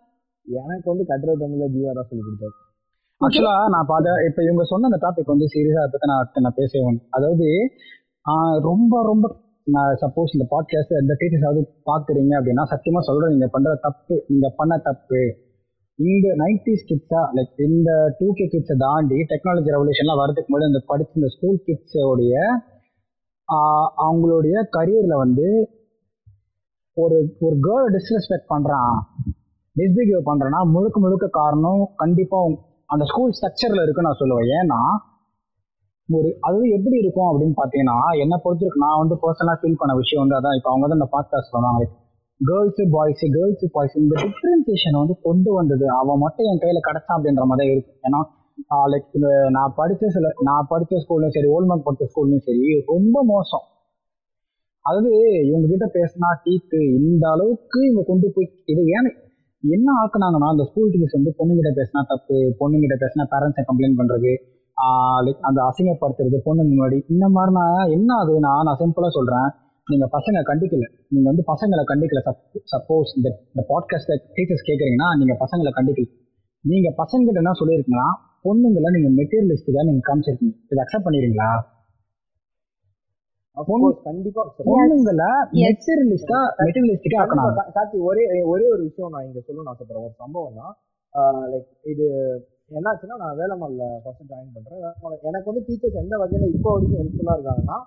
எனக்கு வந்து கட்டுரை தமிழ்ல ஜீவா தான் சொல்லி கொடுத்தாரு. ஆக்சுவலா நான் பார்த்த இப்ப இவங்க சொன்ன அந்த டாபிக் வந்து சீரியஸா பத்தி நான் நான் பேசுவேன் அதாவது ரொம்ப ரொம்ப நான் சப்போஸ் இந்த பாட்காஸ்ட் எந்த டீச்சர்ஸாவது பாக்குறீங்க அப்படின்னா சத்தியமா சொல்றேன். நீங்க பண்ற தப்பு நீங்க பண்ண தப்பு. இந்த நைன்டிஸ் கிட்ஸா லைக் இந்த டூ கே கிட்ஸை தாண்டி டெக்னாலஜி ரெவல்யூஷன்லாம் வரதுக்கு முன்னாடி இந்த படிச்ச இந்த ஸ்கூல் கிட்ஸோடைய அவங்களுடைய கரியர்ல வந்து ஒரு ஒரு கேர்ள் டிஸ்ரெஸ்பெக்ட் பண்றான். மிஸ்பிஹேவ் பண்றேன்னா முழுக்க முழுக்க காரணம் கண்டிப்பா அந்த ஸ்கூல் ஸ்ட்ரக்சர்ல இருக்குன்னு நான் சொல்லுவேன். ஏன்னா ஒரு அது எப்படி இருக்கும் அப்படின்னு பாத்தீங்கன்னா என்ன பொறுத்திருக்கு நான் வந்து பர்சனலா ஃபீல் பண்ண விஷயம் வந்து அதான். இப்போ அவங்க வந்து அந்த பாட்காஸ்ட் சொன்னாங்க கேர்ள்ஸ் பாய்ஸ் கேர்ள்ஸ் பாய்ஸ் இந்த டிஃப்ரென்சியேஷன் வந்து கொண்டு வந்தது. அவன் மட்டும் என் கையில கிடைச்சான் அப்படின்ற மாதிரி தான் இருக்கு. ஏன்னா லைக் நான் படிச்ச சில நான் படிச்ச ஸ்கூல்லையும் சரி ஓல்மேன் படித்த ஸ்கூல்லையும் சரி ரொம்ப மோசம். அதாவது இவங்க கிட்ட பேசினா டீத்து இந்த அளவுக்கு இவங்க கொண்டு போய் இது ஏன் என்ன ஆக்குனாங்கன்னா அந்த ஸ்கூல் டீச்சர்ஸ் வந்து பொண்ணுங்கிட்ட பேசினா தப்பு பொண்ணுங்கிட்ட பேசினா பேரண்ட்ஸை கம்ப்ளைண்ட் பண்றது லைக் அந்த அசிங்கப்படுத்துறது பொண்ணுங்க முன்னாடி இந்த மாதிரினா என்ன ஆகுதுன்னா நான் சிம்பிளா சொல்றேன். நீங்க பசங்க கண்டிக்கல. நீங்க வந்து பசங்களை கண்டிக்கல. சப்போஸ் இந்த இந்த பாட்காஸ்ட்ல டீச்சர்ஸ் கேக்குறீங்கன்னா நீங்க பசங்களை கண்டிக்கல. நீங்க பசங்கிட்ட என்ன சொல்லியிருக்கீங்கன்னா பொண்ணுங்களை நீங்க மெட்டீரியலிஸ்டிக்கா நீங்க காமிச்சிருக்கீங்க. இதை அக்செப்ட் பண்ணிடுறீங்களா? பொண்ணுங்களை மெட்டீரியலிஸ்டா மெட்டீரியலிஸ்டிக்கா ஆக்கணும். ஒரே ஒரே ஒரு விஷயம் நான் இங்க சொல்லணும்னு ஆசைப்படுறேன். ஒரு சம்பவம் தான். லைக் இது என்னாச்சுன்னா நான் வேலம்மாள்ல ஃபர்ஸ்ட் ஜாயின் பண்றேன். வேலம்மாள்ல எனக்கு வந்து டீச்சர்ஸ் எந்த வகையில இப்போ வரைக்கும் ஹெல்ப்ஃபுல்லா இருக்காங்கன்னா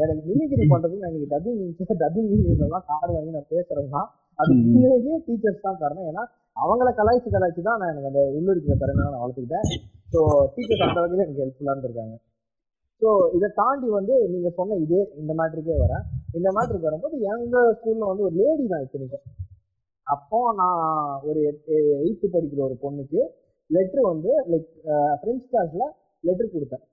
எனக்கு மிமிக்ரி பண்றதுக்கு நான் இன்னைக்கு டப்பிங் இன்ஜினியர் டப்பிங் இன்ஜினியர்லாம் கார்டு வாங்கி நான் பேசுறேன்னா அது ம். உண்மையிலேயே டீச்சர்ஸ் தான் காரணம். ஏன்னா அவங்கள கலாய்ச்சி கலாய்ச்சி தான் நான் எனக்கு அந்த உள்ளிருக்கிற திறமையை நான் வளர்த்துக்கிட்டேன். ஸோ டீச்சர்ஸ் அந்த வகையில எனக்கு ஹெல்ப்ஃபுல்லா இருந்திருக்காங்க. ஸோ இதை தாண்டி வந்து நீங்க சொன்ன இதே இந்த மேட்ருக்கே வரேன். இந்த மேட்ருக்கு வரும்போது எங்க ஸ்கூல்ல வந்து ஒரு லேடி தான் இத்தனைக்கும். அப்போ நான் ஒரு எயித்து படிக்கிற ஒரு பொண்ணுக்கு லெட்ரு வந்து லைக் ஃப்ரெண்ட்ஸ் கிளாஸ்ல லெட்டர் கொடுத்தேன்.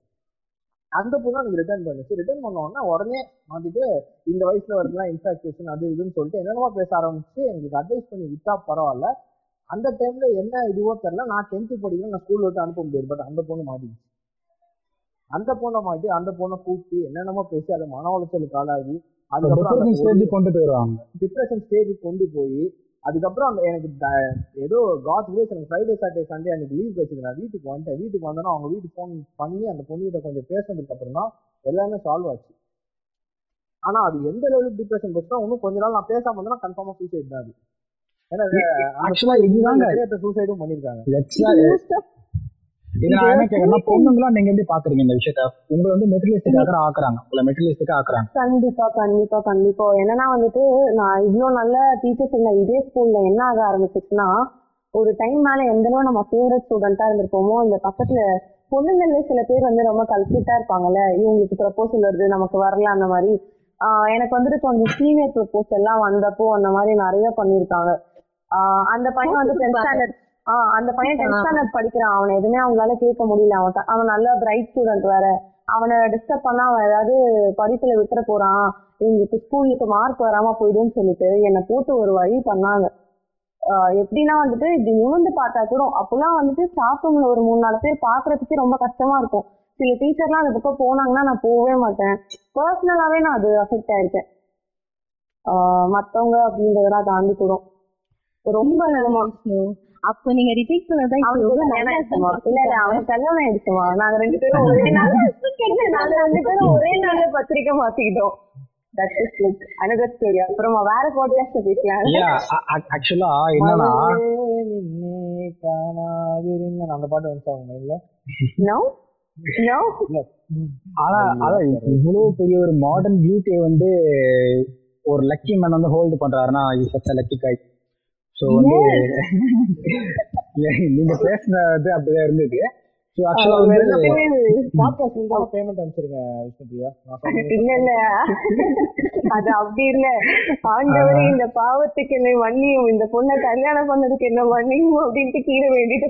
அந்த பொண்ணு எனக்கு ரிட்டர்ன் பண்ணுச்சு. ரிட்டர்ன் பண்ண உடனே மாத்திட்டு இந்த வயசுல வரலாம் இன்ஃபாக்டேஷன் அது இதுன்னு சொல்லிட்டு என்னென்னமோ பேச ஆரம்பிச்சு எங்களுக்கு அட்வைஸ் பண்ணி விட்டா பரவாயில்ல. அந்த டைம்ல என்ன இதுவோ தெரியல. நான் டென்த்து படிக்கிறேன் நான் ஸ்கூல் விட்டு அனுப்ப முடியாது. பட் அந்த பொண்ணு மாட்டிக்கிச்சு. அந்த பொண்ணை மாட்டி அந்த பொண்ணை கூப்பிட்டு என்னென்னமோ பேசி அதை மன உளைச்சலுக்கு ஆளாகி அதுக்கப்புறம் கொண்டு போயிடுவாங்க டிப்ரெஷன் ஸ்டேஜுக்கு கொண்டு போய் அதுக்கப்புறம் அந்த எனக்கு ஏதோ காட் கிரேஸ் எனக்கு ஃப்ரைடே சாட்டர்டே சண்டே அன்னைக்கு லீவ் வச்சுது நான் வீட்டுக்கு வந்துட்டேன். வீட்டுக்கு வந்தோன்னா அவங்க வீட்டுக்கு ஃபோன் பண்ணி அந்த பொண்ணுகிட்ட கொஞ்சம் பேசுனதுக்கு அப்புறம் தான் எல்லாமே சால்வ் ஆச்சு. ஆனா அது எந்த லெவலுக்கு டிப்ரெஷன் போச்சுன்னா இன்னும் கொஞ்ச நாள் நான் பேசாம இருந்தேன்னா கன்ஃபார்மா சூசைட் தான் அது. ஏன்னா சூசைடும் பண்ணிருக்காங்க எக்ஸ்ட்ரா இது நான் என்ன கேட்கறேன்னா பொண்ணுங்களா நீங்க எப்படி பாக்குறீங்க இந்த விஷயத்த? உங்களை வந்து மெட்டீரியலிஸ்டிக்காக ஆக்குறாங்க. உங்களை மெட்டீரியலிஸ்டிக்கா ஆக்குறாங்க. கண்டிப்பா கண்டிப்பா கண்டிப்பா. என்னன்னா வந்துட்டு நான் இவ்ளோ நல்ல டீச்சர்ஸ் இருந்த இதே ஸ்கூல்ல என்ன ஆக ஆரம்பிச்சிச்சுன்னா ஒரு டைம் மேல எந்த அளவு நம்ம ஃபேவரட் ஸ்டூடெண்டா இருந்திருப்போமோ இந்த பக்கத்துல பொண்ணுங்கள்ல சில பேர் வந்து ரொம்ப கல்பிட்டா இருப்பாங்கல்ல. இவங்களுக்கு ப்ரப்போசல் வருது நமக்கு வரல அந்த மாதிரி. ஆஹ் எனக்கு வந்துட்டு கொஞ்சம் சீனியர் ப்ரப்போசல் எல்லாம் வந்தப்போ அந்த மாதிரி நிறைய பண்ணிருக்காங்க. ஆஹ் அந்த பையன் வந்து டென்த் ஸ்டாண்டர்ட் ஆஹ் அந்த பையன் டென்த் ஸ்டாண்டர்ட் படிக்கிறான். அவனை எதுவுமே அவங்களால கேட்க முடியல. அவன் அவன் நல்ல பிரைட் ஸ்டூடெண்ட் வேற. அவனை டிஸ்டர்ப் பண்ணா அவன் ஏதாவது படிப்புல விட்டுற போறான். இவங்களுக்கு ஸ்கூலுக்கு மார்க் வராம போயிடும்னு சொல்லிட்டு என்னை போட்டு ஒரு வழி பண்ணாங்க. எப்படின்னா வந்துட்டு இப்படி நிமிர்ந்து பார்த்தா கூட அப்பெல்லாம் வந்துட்டு ஸ்டாஃப் ரூம்ல ஒரு மூணு நாலு பேர் பாக்குறதுக்கே ரொம்ப கஷ்டமா இருக்கும். சில டீச்சர்லாம் அந்த பக்கம் போனாங்கன்னா நான் போகவே மாட்டேன். பர்சனலாவே நான் அது அஃபெக்ட் ஆயிருக்கேன். மத்தவங்க அப்படின்றதெல்லாம் தாண்டி கூட ரொம்ப நிலமா அப்போ நீங்க ரிஜெக்ட் பண்ணதா இல்ல இல்ல அவனுக்கு கல்யாணம் ஆயிடுச்சுமா? நாங்க ரெண்டு பேரும் ஒரே <laughs> நாள் நாங்க ரெண்டு பேரும் <laughs> ஒரே நாள்ல பத்திரிக்கை மாத்திக்கிட்டோம். இஸ் அப்புறமா வேற பாட்காஸ்ட் பேசலாம். இல்ல ஆக்சுவலா என்னன்னா அந்த பாட்டு வந்துச்சு மைண்ட்ல நோ ஆனா அதான் இவ்வளவு பெரிய ஒரு மாடர்ன் பியூட்டியை வந்து ஒரு லக்கி மேன் வந்து ஹோல்டு பண்றாருன்னா சச்ச லக்கி காய் ஸோ வந்து <laughs> நீங்க பேசுனது அப்படிதான் இருந்தது. ஸோ ஆக்சுவலா வந்து பாட்காஸ்ட் இருந்தாலும் பேமெண்ட் அனுப்பிச்சிருங்க விஷ்ணுபிரியா. இல்ல இல்ல. அது அப்படி இல்ல. ஆண்டவரே இந்த பாவத்துக்கு என்ன மன்னியும். இந்த பொண்ணை கல்யாணம் பண்ணதுக்கு என்ன மன்னியும் அப்படின்ட்டு கீழே வேண்டிட்டு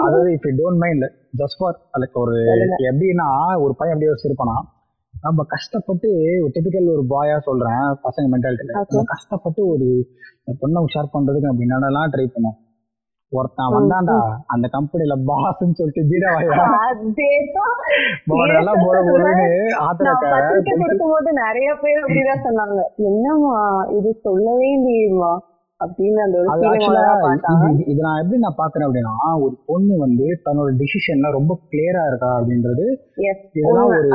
அதாவது if don't mind just for like ஒரு எப்படின்னா ஒரு பையன் எப்படி யோசிச்சிருப்பானா நம்ம கஷ்டப்பட்டு ஒரு டிபிக்கல் ஒரு பாயா சொல்றேன் பசங்க மென்டாலிட்டியில நம்ம கஷ்டப்பட்டு ஒரு பொண்ணை ஷேர் பண்றதுக்கு நம்ம என்னென்னலாம் ட்ரை பண்ணோம்? ஒருத்தன் வந்தான்டா அந்த கம்பெனில பாஸ்ன்னு சொல்லிட்டு பீடா. போடலாம் போட போடுன்னு நான் ஆத்திரக்கார பத்திரிக்கை கொடுக்கும்போது நிறைய பேர் அப்படிதான் சொன்னாங்க. என்னம்மா இது சொல்லவே இல்லையேம்மா. இது நான் எப்படி நான் பாக்குறேன் அப்படின்னா ஒரு பொண்ணு வந்து தன்னோட டிசிஷன்ல ரொம்ப கிளியரா இருக்கா அப்படின்றது இதெல்லாம் ஒரு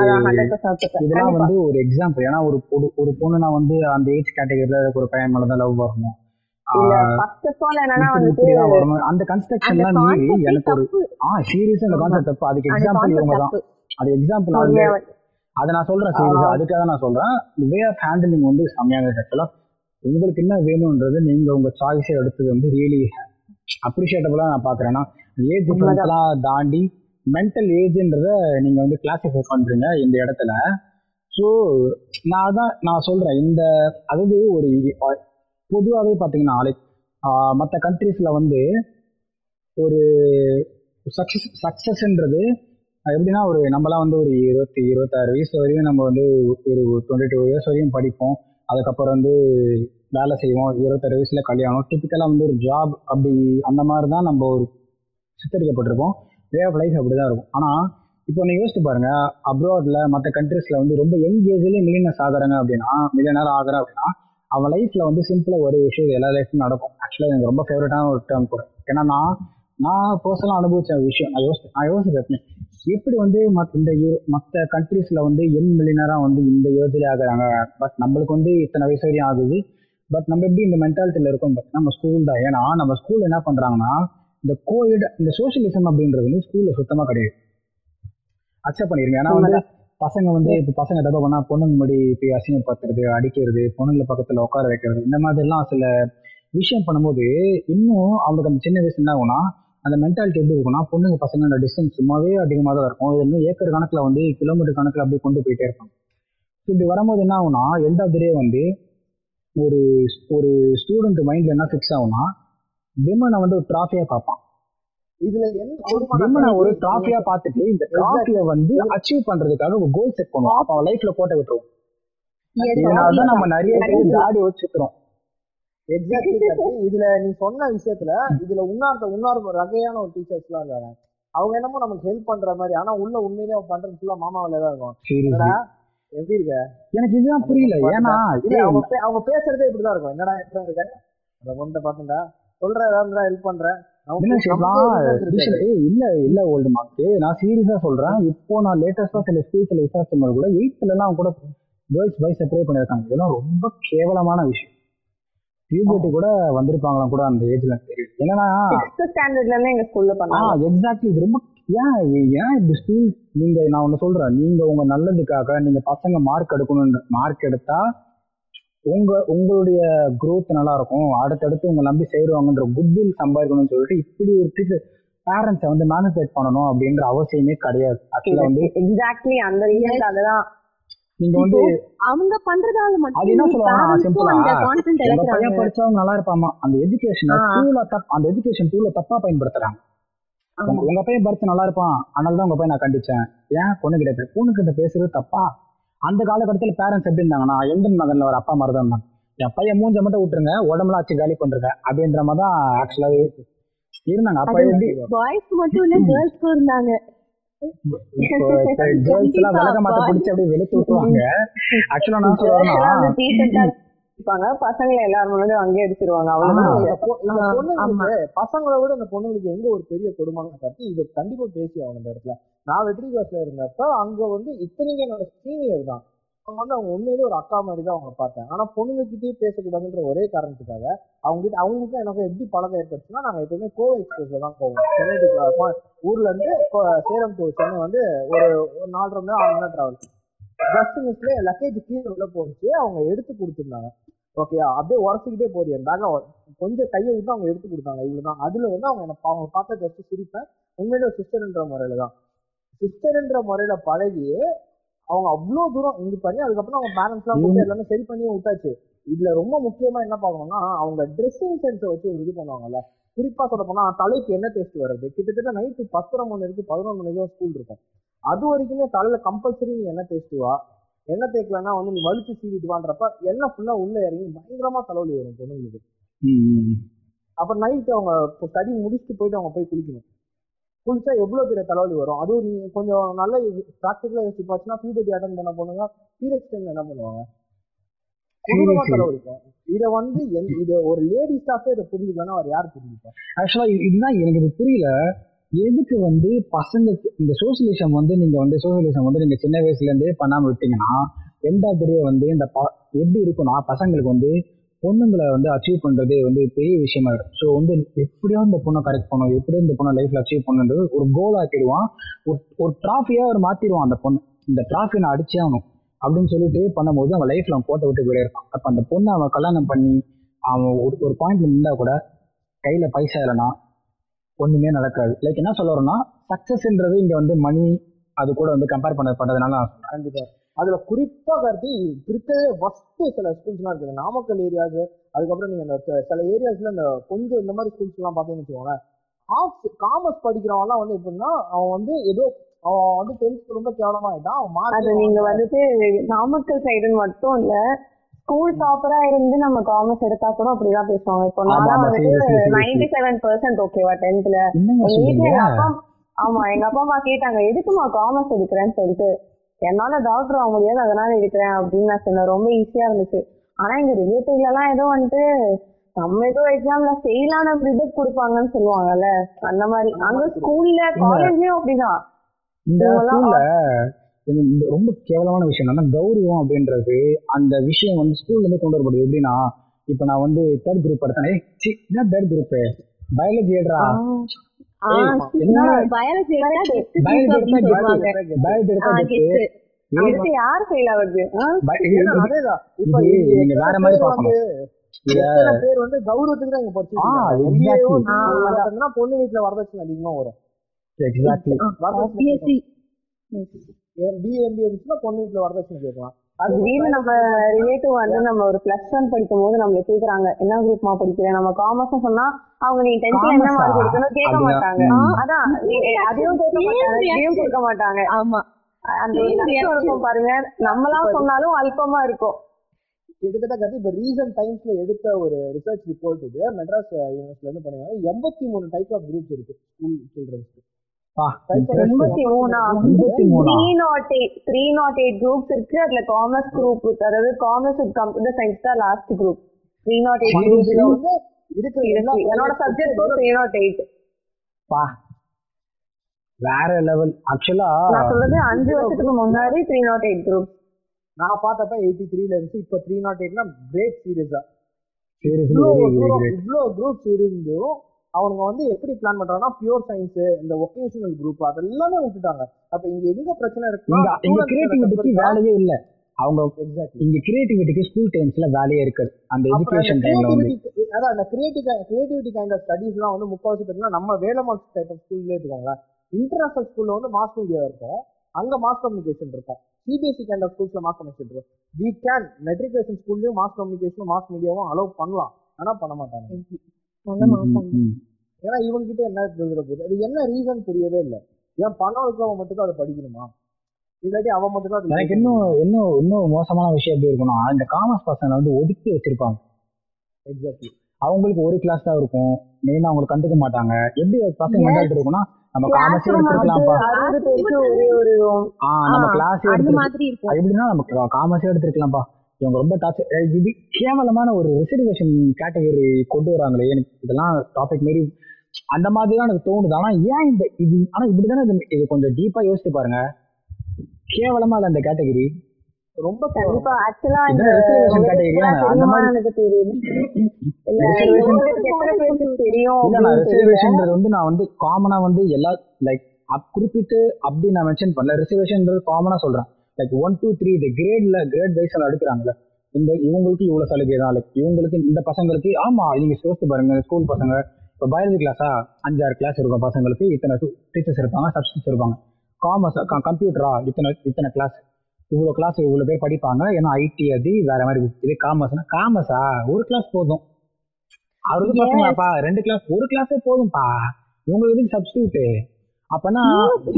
இதெல்லாம் வந்து ஒரு எக்ஸாம்பிள் ஏன்னா ஒரு ஒரு பொண்ணு நான் வந்து அந்த ஏஜ் கேட்டகரியில ஒரு பையன் மேல தான் லவ் வரணும். அந்த அந்த கன்ஸ்ட்ரக்ஷன்லாம் மீறி கான்செப்ட் எனக்கு ஒரு ஆ சீரியஸா அந்த கான்செப்ட் தப்பு. அதுக்கு எக்ஸாம்பிள் இவங்க தான். அது எக்ஸாம்பிள் அது நான் சொல்றேன் சீரியஸா அதுக்காக நான் சொல்றேன். வே ஆஃப் ஹேண்டிலிங் வந்து செம்மையான ஆக்சுவலா உங்களுக்கு என்ன வேணும்ன்றது நீங்க உங்க சாய்ஸை எடுத்தது வந்து ரியலி அப்ரிஷியேட்டபுளா நான் பாக்குறேன்னா ஏஜ் டிஃபரன்ஸ்லாம் தாண்டி மென்டல் ஏஜ்ன்றத நீங்க வந்து கிளாசிஃபை பண்றீங்க இந்த இடத்துல. ஸோ நான் அதான் நான் சொல்றேன் இந்த அதாவது ஒரு பொதுவாகவே பார்த்தீங்கன்னா லைக் மற்ற கண்ட்ரீஸில் வந்து ஒரு சக்ஸஸ் சக்ஸஸ்ன்றது எப்படின்னா ஒரு நம்மலாம் வந்து ஒரு இருபத்தி இருபத்தாறு வயசு வரையும் நம்ம வந்து ஒரு டுவெண்ட்டி டூ இயர்ஸ் வரையும் படிப்போம். அதுக்கப்புறம் வந்து வேலை செய்வோம். இருபத்தாறு வயசுல கல்யாணம். டிப்பிக்கலாக வந்து ஒரு ஜாப் அப்படி அந்த மாதிரி தான் நம்ம ஒரு சித்தரிக்கப்பட்டிருப்போம் வே ஆஃப் லைஃப் அப்படி தான் இருக்கும். ஆனால் இப்போ நீங்கள் யோசிச்சு பாருங்க அப்ராட்ல மற்ற கண்ட்ரீஸ்ல வந்து ரொம்ப யங் ஏஜ்லேயே மில்லியனர்ஸ் ஆகிறாங்க அப்படின்னா மில்லியனர் ஆகிறா அப்படின்னா அவன் லைஃப்ல வந்து சிம்பிளாக ஒரே விஷயம் எல்லா லைஃப்லையும் நடக்கும். ஆக்சுவலாக எனக்கு ரொம்ப ஃபேவரட்டான ஒரு டேர்ம் கூட. ஏன்னா நான் நான் பர்சனலாக அனுபவிச்ச விஷயம் நான் யோசி நான் யோசிப்பேன் எப்படி வந்து இந்த மற்ற கண்ட்ரீஸ்ல வந்து யங் மில்லியனரா வந்து இந்த ஏஜ்ல ஆகுறாங்க? பட் நம்மளுக்கு வந்து இத்தனை வயசு வரையும் ஆகுது. பட் நம்ம எப்படி இந்த மென்டாலிட்டியில இருக்கோம்? பட் நம்ம ஸ்கூல் தான். ஏன்னா நம்ம ஸ்கூல் என்ன பண்றாங்கன்னா இந்த கோவிட் இந்த சோசியலிசம் அப்படின்றது வந்து ஸ்கூல்ல சுத்தமா கிடையாது. அக்செப்ட் பண்ணிருங்க. ஏன்னா வந்து பசங்க வந்து இப்போ பசங்க தப்பா பண்ணா பொண்ணுங்க முடி போய் அசிங்கப்படுத்துறது அடிக்கிறது பொண்ணுங்களை பக்கத்துல உட்கார வைக்கிறது இந்த மாதிரிலாம் சில விஷயம் பண்ணும்போது இன்னும் அவங்களுக்கு அந்த சின்ன வயசு என்ன ஆகும்னா அந்த மென்டாலிட்டி எப்படி இருக்கும்னா பொண்ணுங்க பசங்க டிஸ்டன்ஸ் சும்மாவே அதிகமாக தான் இருக்கும். இது இன்னும் ஏக்கர் கணக்கில் வந்து கிலோமீட்டர் கணக்கில் அப்படியே கொண்டு போயிட்டே இருப்பாங்க. ஸோ இப்படி வரும்போது என்ன ஆகும்னா எண்ட் ஆஃப் த டே வந்து ஒரு ஒரு ஸ்டூடெண்ட் மைண்ட்ல என்ன ஃபிக்ஸ் ஆகும்னா விமனை வந்து ஒரு ட்ராஃபியா பார்ப்பான். இதுல என்ன விமனை ஒரு ட்ராஃபியா பார்த்துட்டு இந்த ட்ராஃபியை வந்து அச்சீவ் பண்றதுக்காக ஒரு கோல் செட் பண்ணுவோம் அப்ப அவன் லைஃப்ல கோட்டை விட்டுருவோம் நம்ம நிறைய பேர் தாடி வச்சுக்கிறோம் எக்ஸாக்ட்லி இதுல நீ சொன்ன விஷயத்துல இதுல உன்னார்த்த உன்னார் வகையான ஒரு டீச்சர்ஸ் எல்லாம் இருக்காங்க. அவங்க என்னமோ நமக்கு ஹெல்ப் பண்ற மாதிரி ஆனா உள்ள உண்மையிலே அவன் பண்றது ஃபுல்லா மாமா வேலையா தான் இருக்கும். எப்படி இருக்க? எனக்கு இதுதான் புரியல. ஏன்னா அவங்க அவங்க பேசுறதே இப்படிதான் இருக்கும். என்னடா எப்படி இருக்க? அந்த பொண்ணை பாத்துண்டா சொல்ற ஏதாவது ஹெல்ப் பண்றேன் இல்ல இல்ல ஓல்டு மார்க்கு நான் சீரியஸா சொல்றேன். இப்போ நான் லேட்டஸ்டா சில ஸ்கூல்ஸ்ல விசாரிச்ச போது கூட எயித்துல எல்லாம் கூட கேர்ள்ஸ் பாய்ஸ் செப்பரேட் பண்ணிருக்காங்க இதெல்லாம் ரொம்ப கேவலமான விஷயம். பியூபர்ட்டி கூட வந்திருப்பாங்களாம் கூட அந்த ஏஜ்ல என்னன்னா ஸ்டாண்டர்ட்ல இருந்து எங்க ஸ்கூல்ல பண்ணாங்க. எக்ஸாக்ட்லி இது ரொம்ப ஏன் ஏன் இப்படி ஸ்கூல் நீங்க நான் ஒண்ணு சொல்றேன். நீங்க உங்க நல்லதுக்காக நீங்க பசங்க மார்க் எடுக்கணும் மார்க் எடுத்தா உங்க உங்களுடைய growth நல்லா இருக்கும் அடுத்தடுத்து உங்க நம்பி சேருவாங்கன்ற குட்வில் சம்பாதிக்கணும்னு சொல்லிட்டு இப்படி ஒரு டீச்சர் பேரண்ட்ஸை வந்து மேனிபுலேட் பண்ணணும் அப்படின்ற அவசியமே கிடையாது. ஆக்சுவலா வந்து எக்ஸாக்ட்லி அந்த ரீசனுக்காக தான் நீங்க வந்து அவங்க பண்றதால அது என்ன மட்டும் சொல்லுவாங்க சிம்பிளா உங்க பையன் படிச்சவங்க நல்லா இருப்பாமா? அந்த எஜுகேஷனை. டூல தப் அந்த எஜுகேஷன் டூல தப்பா பயன்படுத்துறாங்க. உங்க பையன் படிச்சு நல்லா இருப்பான் அதனால தான் உங்க பையன் நான் கண்டிச்சேன். ஏன்? பொண்ணு கிட்ட பொண்ணு கிட்ட பேசுறது தப்பா? அந்த காலகட்டத்தில் பேரண்ட்ஸ் எப்படி இருந்தாங்கன்னா எந்தன் மகன்ல ஒரு அப்பா மாதிரி தான் இருந்தாங்க. என் பையன் மூஞ்ச மட்டும் விட்டுருங்க உடம்புல ஆச்சு காலி பண்றேங்க அப்படின்ற மாதிரி தான் ஆக்சுவலாவே இருந்தாங்க. அப்ப பாய்ஸ்க்கு மட்டும் இல்ல கேர்ள்ஸ்க்கும் இருந்தாங்க. கேர்ள்ஸ் <laughs> எல்லாம் விலக மாட்ட பிடிச்சி அப்படியே வெளுத்து விட்டுருவாங்க. ஆக்சுவலா நான் சொல்றேன்னா இருப்பாங்க. பசங்களை எல்லாரும் அடிச்சிருவாங்க அவ்வளவுதான். பொண்ணுங்களுக்கு பசங்களை விட இந்த பொண்ணுங்களுக்கு எங்க ஒரு பெரிய கொடுமையான கருத்து இது கண்டிப்பா பேசி ஆகணும் இந்த இடத்துல. நான் வெற்றி கிளாஸ்ல இருந்தப்ப அங்க வந்து இத்தனைக்கு என்னோட சீனியர் தான். அவங்க வந்து அவங்க உண்மையிலேயே ஒரு அக்கா மாதிரி தான் அவங்க பார்த்தேன். ஆனா பொண்ணுங்க கிட்டயே பேசக்கூடாதுன்ற ஒரே காரணத்துக்காக அவங்ககிட்ட அவங்களுக்கும் எனக்கு எப்படி பழக்கம் ஏற்பட்டுச்சுன்னா நாங்க எப்பவுமே கோவை எக்ஸ்பிரஸ்ல தான் போவோம். சென்னை to கோ- ஊர்ல இருந்து கோ- சேலம் டு சென்னை வந்து ஒரு ஒரு நாலரை மணி நேரம் ஆறு மணி டிராவல் ஜஸ்ட் மிஸ்ல லக்கேஜ் கீழே உள்ள போச்சு அவங்க எடுத்து கொடுத்துருந்தாங்க. ஓகேயா அப்படியே உரசிக்கிட்டே போகுது என் பேக்கை கொஞ்சம் கையை விட்டு அவங்க எடுத்து கொடுத்தாங்க இவ்வளவுதான். அதுல வந்து அவங்க என்ன அவங்க பார்த்த ஜஸ்ட் சிரிப்பேன். உண்மையிலே ஒரு சிஸ்டர்ன்ற முறையில தான் சிஸ்டர்ன்ற முறையில பழகி அவங்க அவ்வளோ தூரம் இது பண்ணி அதுக்கப்புறம் அவங்க பேரண்ட்ஸ் எல்லாம் போட்டு எல்லாமே சரி பண்ணி விட்டாச்சு. இதுல ரொம்ப முக்கியமா என்ன பார்க்கணும்னா அவங்க ட்ரெஸ்ஸிங் சென்ஸை வச்சு ஒரு இது பண்ணுவாங்கல்ல. குறிப்பா சொல்ல போனா தலைக்கு என்ன டேஸ்ட் வருது கிட்டத்தட்ட நைட்டு பத்தரை மணி வரைக்கும் பதினொன்று மணி வரைக்கும் ஸ்கூல் இருக்கும். அது வரைக்குமே தலையில கம்பல்சரி நீ என்ன டேஸ்ட் வா? என்ன தேய்க்கலன்னா வந்து நீ வலிச்சு சீவிட்டு வான்றப்ப எண்ணெய் ஃபுல்லா உள்ள இறங்கி பயங்கரமா தலைவலி வரும் பொண்ணுங்களுக்கு. ம், ம். அப்ப நைட் அவங்க ஸ்டடி முடிச்சுட்டு போயிட்டு அவங்க போய் குளிக்கணும். குளிச்சா எவ்வளவு பெரிய தலைவலி வரும்? அதுவும் நீ கொஞ்சம் நல்ல ப்ராக்டிக்கலா யோசிச்சு பார்த்துன்னா பியூபர்ட்டி அட்டன் பண்ண பொண்ணுங்க பீரியட்ஸ் டைம் என்ன பண்ணுவாங்க? கொடூரமா. தலைவலிக்கும். இத வந்து இது ஒரு லேடி ஸ்டாஃபே இதை புரிஞ்சுக்கலன்னா அவர் யார் புரிஞ்சுப்பா ஆக்சுவலா இதுதான் எனக்கு இது புரியல. எதுக்கு வந்து பசங்களுக்கு இந்த சோசியலிசம் வந்து நீங்க வந்து சோசியலிசம் வந்து நீங்க சின்ன வயசுல இருந்தே பண்ணாம விட்டீங்கன்னா எண்ட் ஆஃப் வந்து இந்த எப்படி இருக்கும்னா பசங்களுக்கு வந்து பொண்ணுங்களை வந்து அச்சீவ் பண்றதே வந்து பெரிய விஷயமா இருக்கும். ஸோ வந்து எப்படியோ இந்த பொண்ணை கரெக்ட் பண்ணும் எப்படியோ இந்த பொண்ணை லைஃப்ல அச்சீவ் பண்ணுன்றது ஒரு கோல் ஆக்கிடுவான் ஒரு ஒரு ட்ராஃபியாக அவர் மாத்திடுவான் அந்த பொண்ணு. இந்த ட்ராஃபி நான் அடிச்சே ஆகணும் அப்படின்னு சொல்லிட்டு பண்ணும்போது அவன் லைஃப்ல அவன் போட்ட விட்டு போயிட்டே இருப்பான். அப்ப அந்த பொண்ணை அவன் கல்யாணம் பண்ணி அவன் ஒரு ஒரு பாயிண்ட்ல இருந்தா கூட கையில பைசா இல்லைன்னா ஒண்ணுமே நடக்காது. லைக் என்ன சொல்ல வரோம்னா சக்சஸ்ன்றது இங்க வந்து மணி அது கூட வந்து கம்பேர் பண்ணப்பட்டதுனால நான் சொல்றேன். அதுல குறிப்பா கார்த்தி இருக்கிறதே ஃபர்ஸ்ட் சில ஸ்கூல்ஸ்லாம் இருக்குது. நாமக்கல் ஏரியாஸ் அதுக்கப்புறம் நீங்க இந்த ச- சில ஏரியாஸ்ல இந்த கொஞ்சம் இந்த மாதிரி ஸ்கூல்ஸ் எல்லாம் பாத்தீங்கன்னு வச்சுக்கோங்களேன். ஆர்ட்ஸ் காமர்ஸ் படிக்கிறவன்லாம் வந்து எப்படின்னா அவன் வந்து ஏதோ அவன் வந்து டென்த் ரொம்ப கேவலமா ஆயிட்டான் அவன் அது நீங்க வந்துட்டு நாமக்கல் சைடுன்னு மட்டும் இல்ல ஸ்கூல் டாப்பரா இருந்து நம்ம காமர்ஸ் எடுத்தா கூட அப்படிதான் பேசுவாங்க. இப்போ நான் வந்துட்டு. நைன்டி செவன் பர்சன்ட் ஓகேவா டென்த்ல என்னங்க எங்க வீட்டுல சொல்றீங்க எங்க அப்பா ஆமா எங்க அப்பா அம்மா கேட்டாங்க எதுக்குமா காமர்ஸ் எடுக்கிறேன்னு சொல்லிட்டு? என்னால டாக்டர் ஆக முடியாது அதனால எடுக்கிறேன் அப்படின்னு நான் சொன்னேன். ரொம்ப ஈஸியா இருந்துச்சு. ஆனா எங்க ரிலேட்டிவ்ல எல்லாம் ஏதோ வந்துட்டு நம்ம ஏதோ எக்ஸாம்ல ஃபெயிலான ரிசல்ட் கொடுப்பாங்கன்னு சொல்லுவாங்கல்ல அந்த மாதிரி. அங்க ஸ்கூல்ல காலேஜ்லயும் அப்படிதான். இந்த ரொம்ப கேவலமான விஷயம். என்னன்னா கௌரவம் அப்படின்றது அந்த விஷயம் வந்து ஸ்கூல்ல இருந்து கொண்டு வரப்படுது. எப்படின்னா இப்ப நான் வந்து தேர்ட் குரூப் எடுத்தேன். என்ன தேர்ட் குரூப் பயாலஜி ஏடுறா. பயாலஜி எடுத்தா யார் ஃபெயில் ஆகுது அதேதான். இப்ப நீங்க வேற மாதிரி பேர் பார்க்கணும். வந்து பேர் கௌரவத்துக்கு தான் இங்க. பார்த்தீங்கன்னா பொண்ணு வீட்டுல வரதட்சணை அதிகமா வரும். எக்ஸாக்ட்லி வரதட்சணை முடிச்சுன்னா பொண்ணு வீட்டுல வரதட்சணை கேட்கலாம். திடீர்னு நம்ம ரிலேட்டிவ் வந்து நம்ம ஒரு பிளஸ் ஒன் படிக்கும் போது நம்மள கேக்குறாங்க என்ன குரூப்மா படிக்கிறேன் நம்ம காமர்ஸ் சொன்னா அவங்க நீ டென்த்ல என்ன? மார்க் எடுக்கணும் கேட்க? மாட்டாங்க. அதான். அதையும் கேட்க மாட்டாங்க. இதையும் கேட்க மாட்டாங்க. ஆமா. அந்த. இருக்கும் பாருங்க. நம்மளாம் சொன்னாலும் அல்பமா இருக்கும். கிட்டத்தட்ட இப்ப ரீசன்ட் டைம்ஸ்ல எடுத்த ஒரு ரிசர்ச் ரிப்போர்ட் இது மெட்ராஸ் யூனிவர்சிட்டில இருந்து பண்ணிருக்காங்க. எண்பத்தி மூணு டைப் ஆஃப் குரூப்ஸ் இருக்கு ஸ்கூல் சில்ட்ரன்ஸ்க்கு எண்பத்தி மூணா? Three nought eight three nought eight groups இருக்கு. அதுல காமர்ஸ் குரூப் அதாவது காமர்ஸ் வித் கம்ப்யூட்டர் சயின்ஸ் தான் last group three nought eight group என்னோட சப்ஜெக்ட் த்ரீ நாட் எயிட் பா வேற லெவல் ஆக்சுவலா நான் சொல்றது அஞ்சு வருஷத்துக்கு முன்னாடி த்ரீ நாட் எயிட் குரூப் நான் பார்த்தப்ப எயிட்டி த்ரீல இருந்து இப்ப த்ரீ நாட் எயிட்னா கிரேட் கிரேட் இவ்வளோ குரூப்ஸ் இருந்தும் அவனுங்க வந்து எப்படி பிளான் பண்றாங்கன்னா பியூர் சயின்ஸ் இந்த ஒகேஷனல் குரூப் அதெல்லாமே விட்டுட்டாங்க. அப்ப இங்க எங்க பிரச்சனை இங்க இங்க கிரியேட்டிவிட்டிக்கு வேலையே இல்ல. அவங்க எக்ஸாக்ட்லி இங்க கிரியேட்டிவிட்டிக்கு ஸ்கூல் டைம்ஸ்ல வேலையே இருக்காது. அந்த எஜுகேஷன் டைம்ல வந்து. அதான் அந்த கிரியேட்டிவ் கிரியேட்டிவிட்டி கைண்ட் ஆஃப் ஸ்டடீஸ்லாம் வந்து முக்கால்வாசி பார்த்தீங்கன்னா நம்ம வேலமால் டைப் ஆஃப் ஸ்கூல்லே எடுத்துக்கோங்களேன் இன்டர்நேஷனல் ஸ்கூல்ல வந்து மாஸ் மீடியா இருக்கும். அங்க மாஸ் கம்யூனிகேஷன் இருக்கும். சிபிஎஸ்சி கைண்ட் ஆஃப் ஸ்கூல்ஸ்ல மாஸ் கம்யூனிகேஷன் இருக்கும். வி கேன் மெட்ரிகுலேஷன் ஸ்கூல்லயும் மாஸ் கம்யூனிகேஷனும் மாஸ் மீடியாவும் அலோவ் பண்ணலாம். ஆனா பண்ண மாட்டாங்க. பண்ண மாட்டாங்க. ஏன்னா இவங்க கிட்ட என்ன தெரிஞ்சிட போகுது? அது என்ன ரீசன் புரியவே இல்லை. ஏன் பணம் இருக்கிறவன் மட்டும் தான் அதை படிக்கணுமா? இல்லாட்டி அவன் மட்டும் தான் அது எனக்கு இன்னும் இன்னும் இன்னும் மோசமான விஷயம் எப்படி இருக்கும்னா இந்த காமர்ஸ் பசங்களை வந்து ஒதுக்கி வச்சிருப்பாங்க. எக்ஸாக்ட்லி அவங்களுக்கு ஒரு கிளாஸ் தான் இருக்கும். மெயினா அவங்களுக்கு கண்டுக்க மாட்டாங்க. எப்படி பசங்க Yes. மென்டாலிட்டி இருக்கும்னா நம்ம காமர்ஸே எடுத்துக்கலாம்ப்பா நம்ம கிளாஸ் எடுத்து எப்படின்னா நம்ம காமர்ஸே எடுத்துருக்கலாம்ப்பா இவங்க ரொம்ப டார்ச்சர் இது கேவலமான ஒரு ரிசர்வேஷன் கேட்டகரி கொண்டு வராங்களே. எனக்கு இதெல்லாம் டாபிக் மாரி அந்த மாதிரி தான் எனக்கு தோணுது. ஆனா ஏன் இந்த இது ஆனா இப்படிதானே இது இது கொஞ்சம் டீப்பா யோசிச்சு பாருங்க. கேவலமா இல்ல அந்த கேட்டகரி ரொம்ப கண்டிப்பா. ஆக்சுவலா இந்த உங்களுக்கு ஆ? அந்த மாதிரி- எனக்கு தெரியும் இல்ல. ரிசர்வேஷன்ன்றது வந்து நான் வந்து காமனா வந்து எல்லா லைக் குறிப்பிட்டு அப்படி நான் மென்ஷன் பண்ணல. ரிசர்வேஷன்ன்றது காமனா சொல்றேன். லைக் ஒன் டூ த்ரீ இந்த கிரேட்ல கிரேட் வைஸ் எடுக்கிறாங்கல்ல. இந்த இவங்களுக்கு இவ்வளவு சலுகை தான். லைக் இவங்களுக்கு இந்த பசங்களுக்கு ஆமா நீங்க யோசிச்சு பாருங்க ஸ்கூல் பசங்க. இப்போ பயாலஜி கிளாஸா அஞ்சாறு கிளாஸ் இருக்கும் பசங்களுக்கு? இத்தனை டீச்சர்ஸ் இருப்பாங்க சப்ஸ்டியூட்ஸ் இருப்பாங்க. காமர்ஸ் கம்ப்யூட்டரா இத்தனை இத்தனை கிளாஸ் இவ்வளோ கிளாஸ் இவ்வளோ பேர் படிப்பாங்க. ஏன்னா ஐடி அது வேற மாதிரி இது காமர்ஸ்னா காமர்ஸா ஒரு கிளாஸ் போதும். அறுபது பசங்களாப்பா? ரெண்டு கிளாஸ் ஒரு கிளாஸே போதும்பா? இவங்களுக்கு எதுக்கு சப்ஸ்டியூட்டு அப்பனா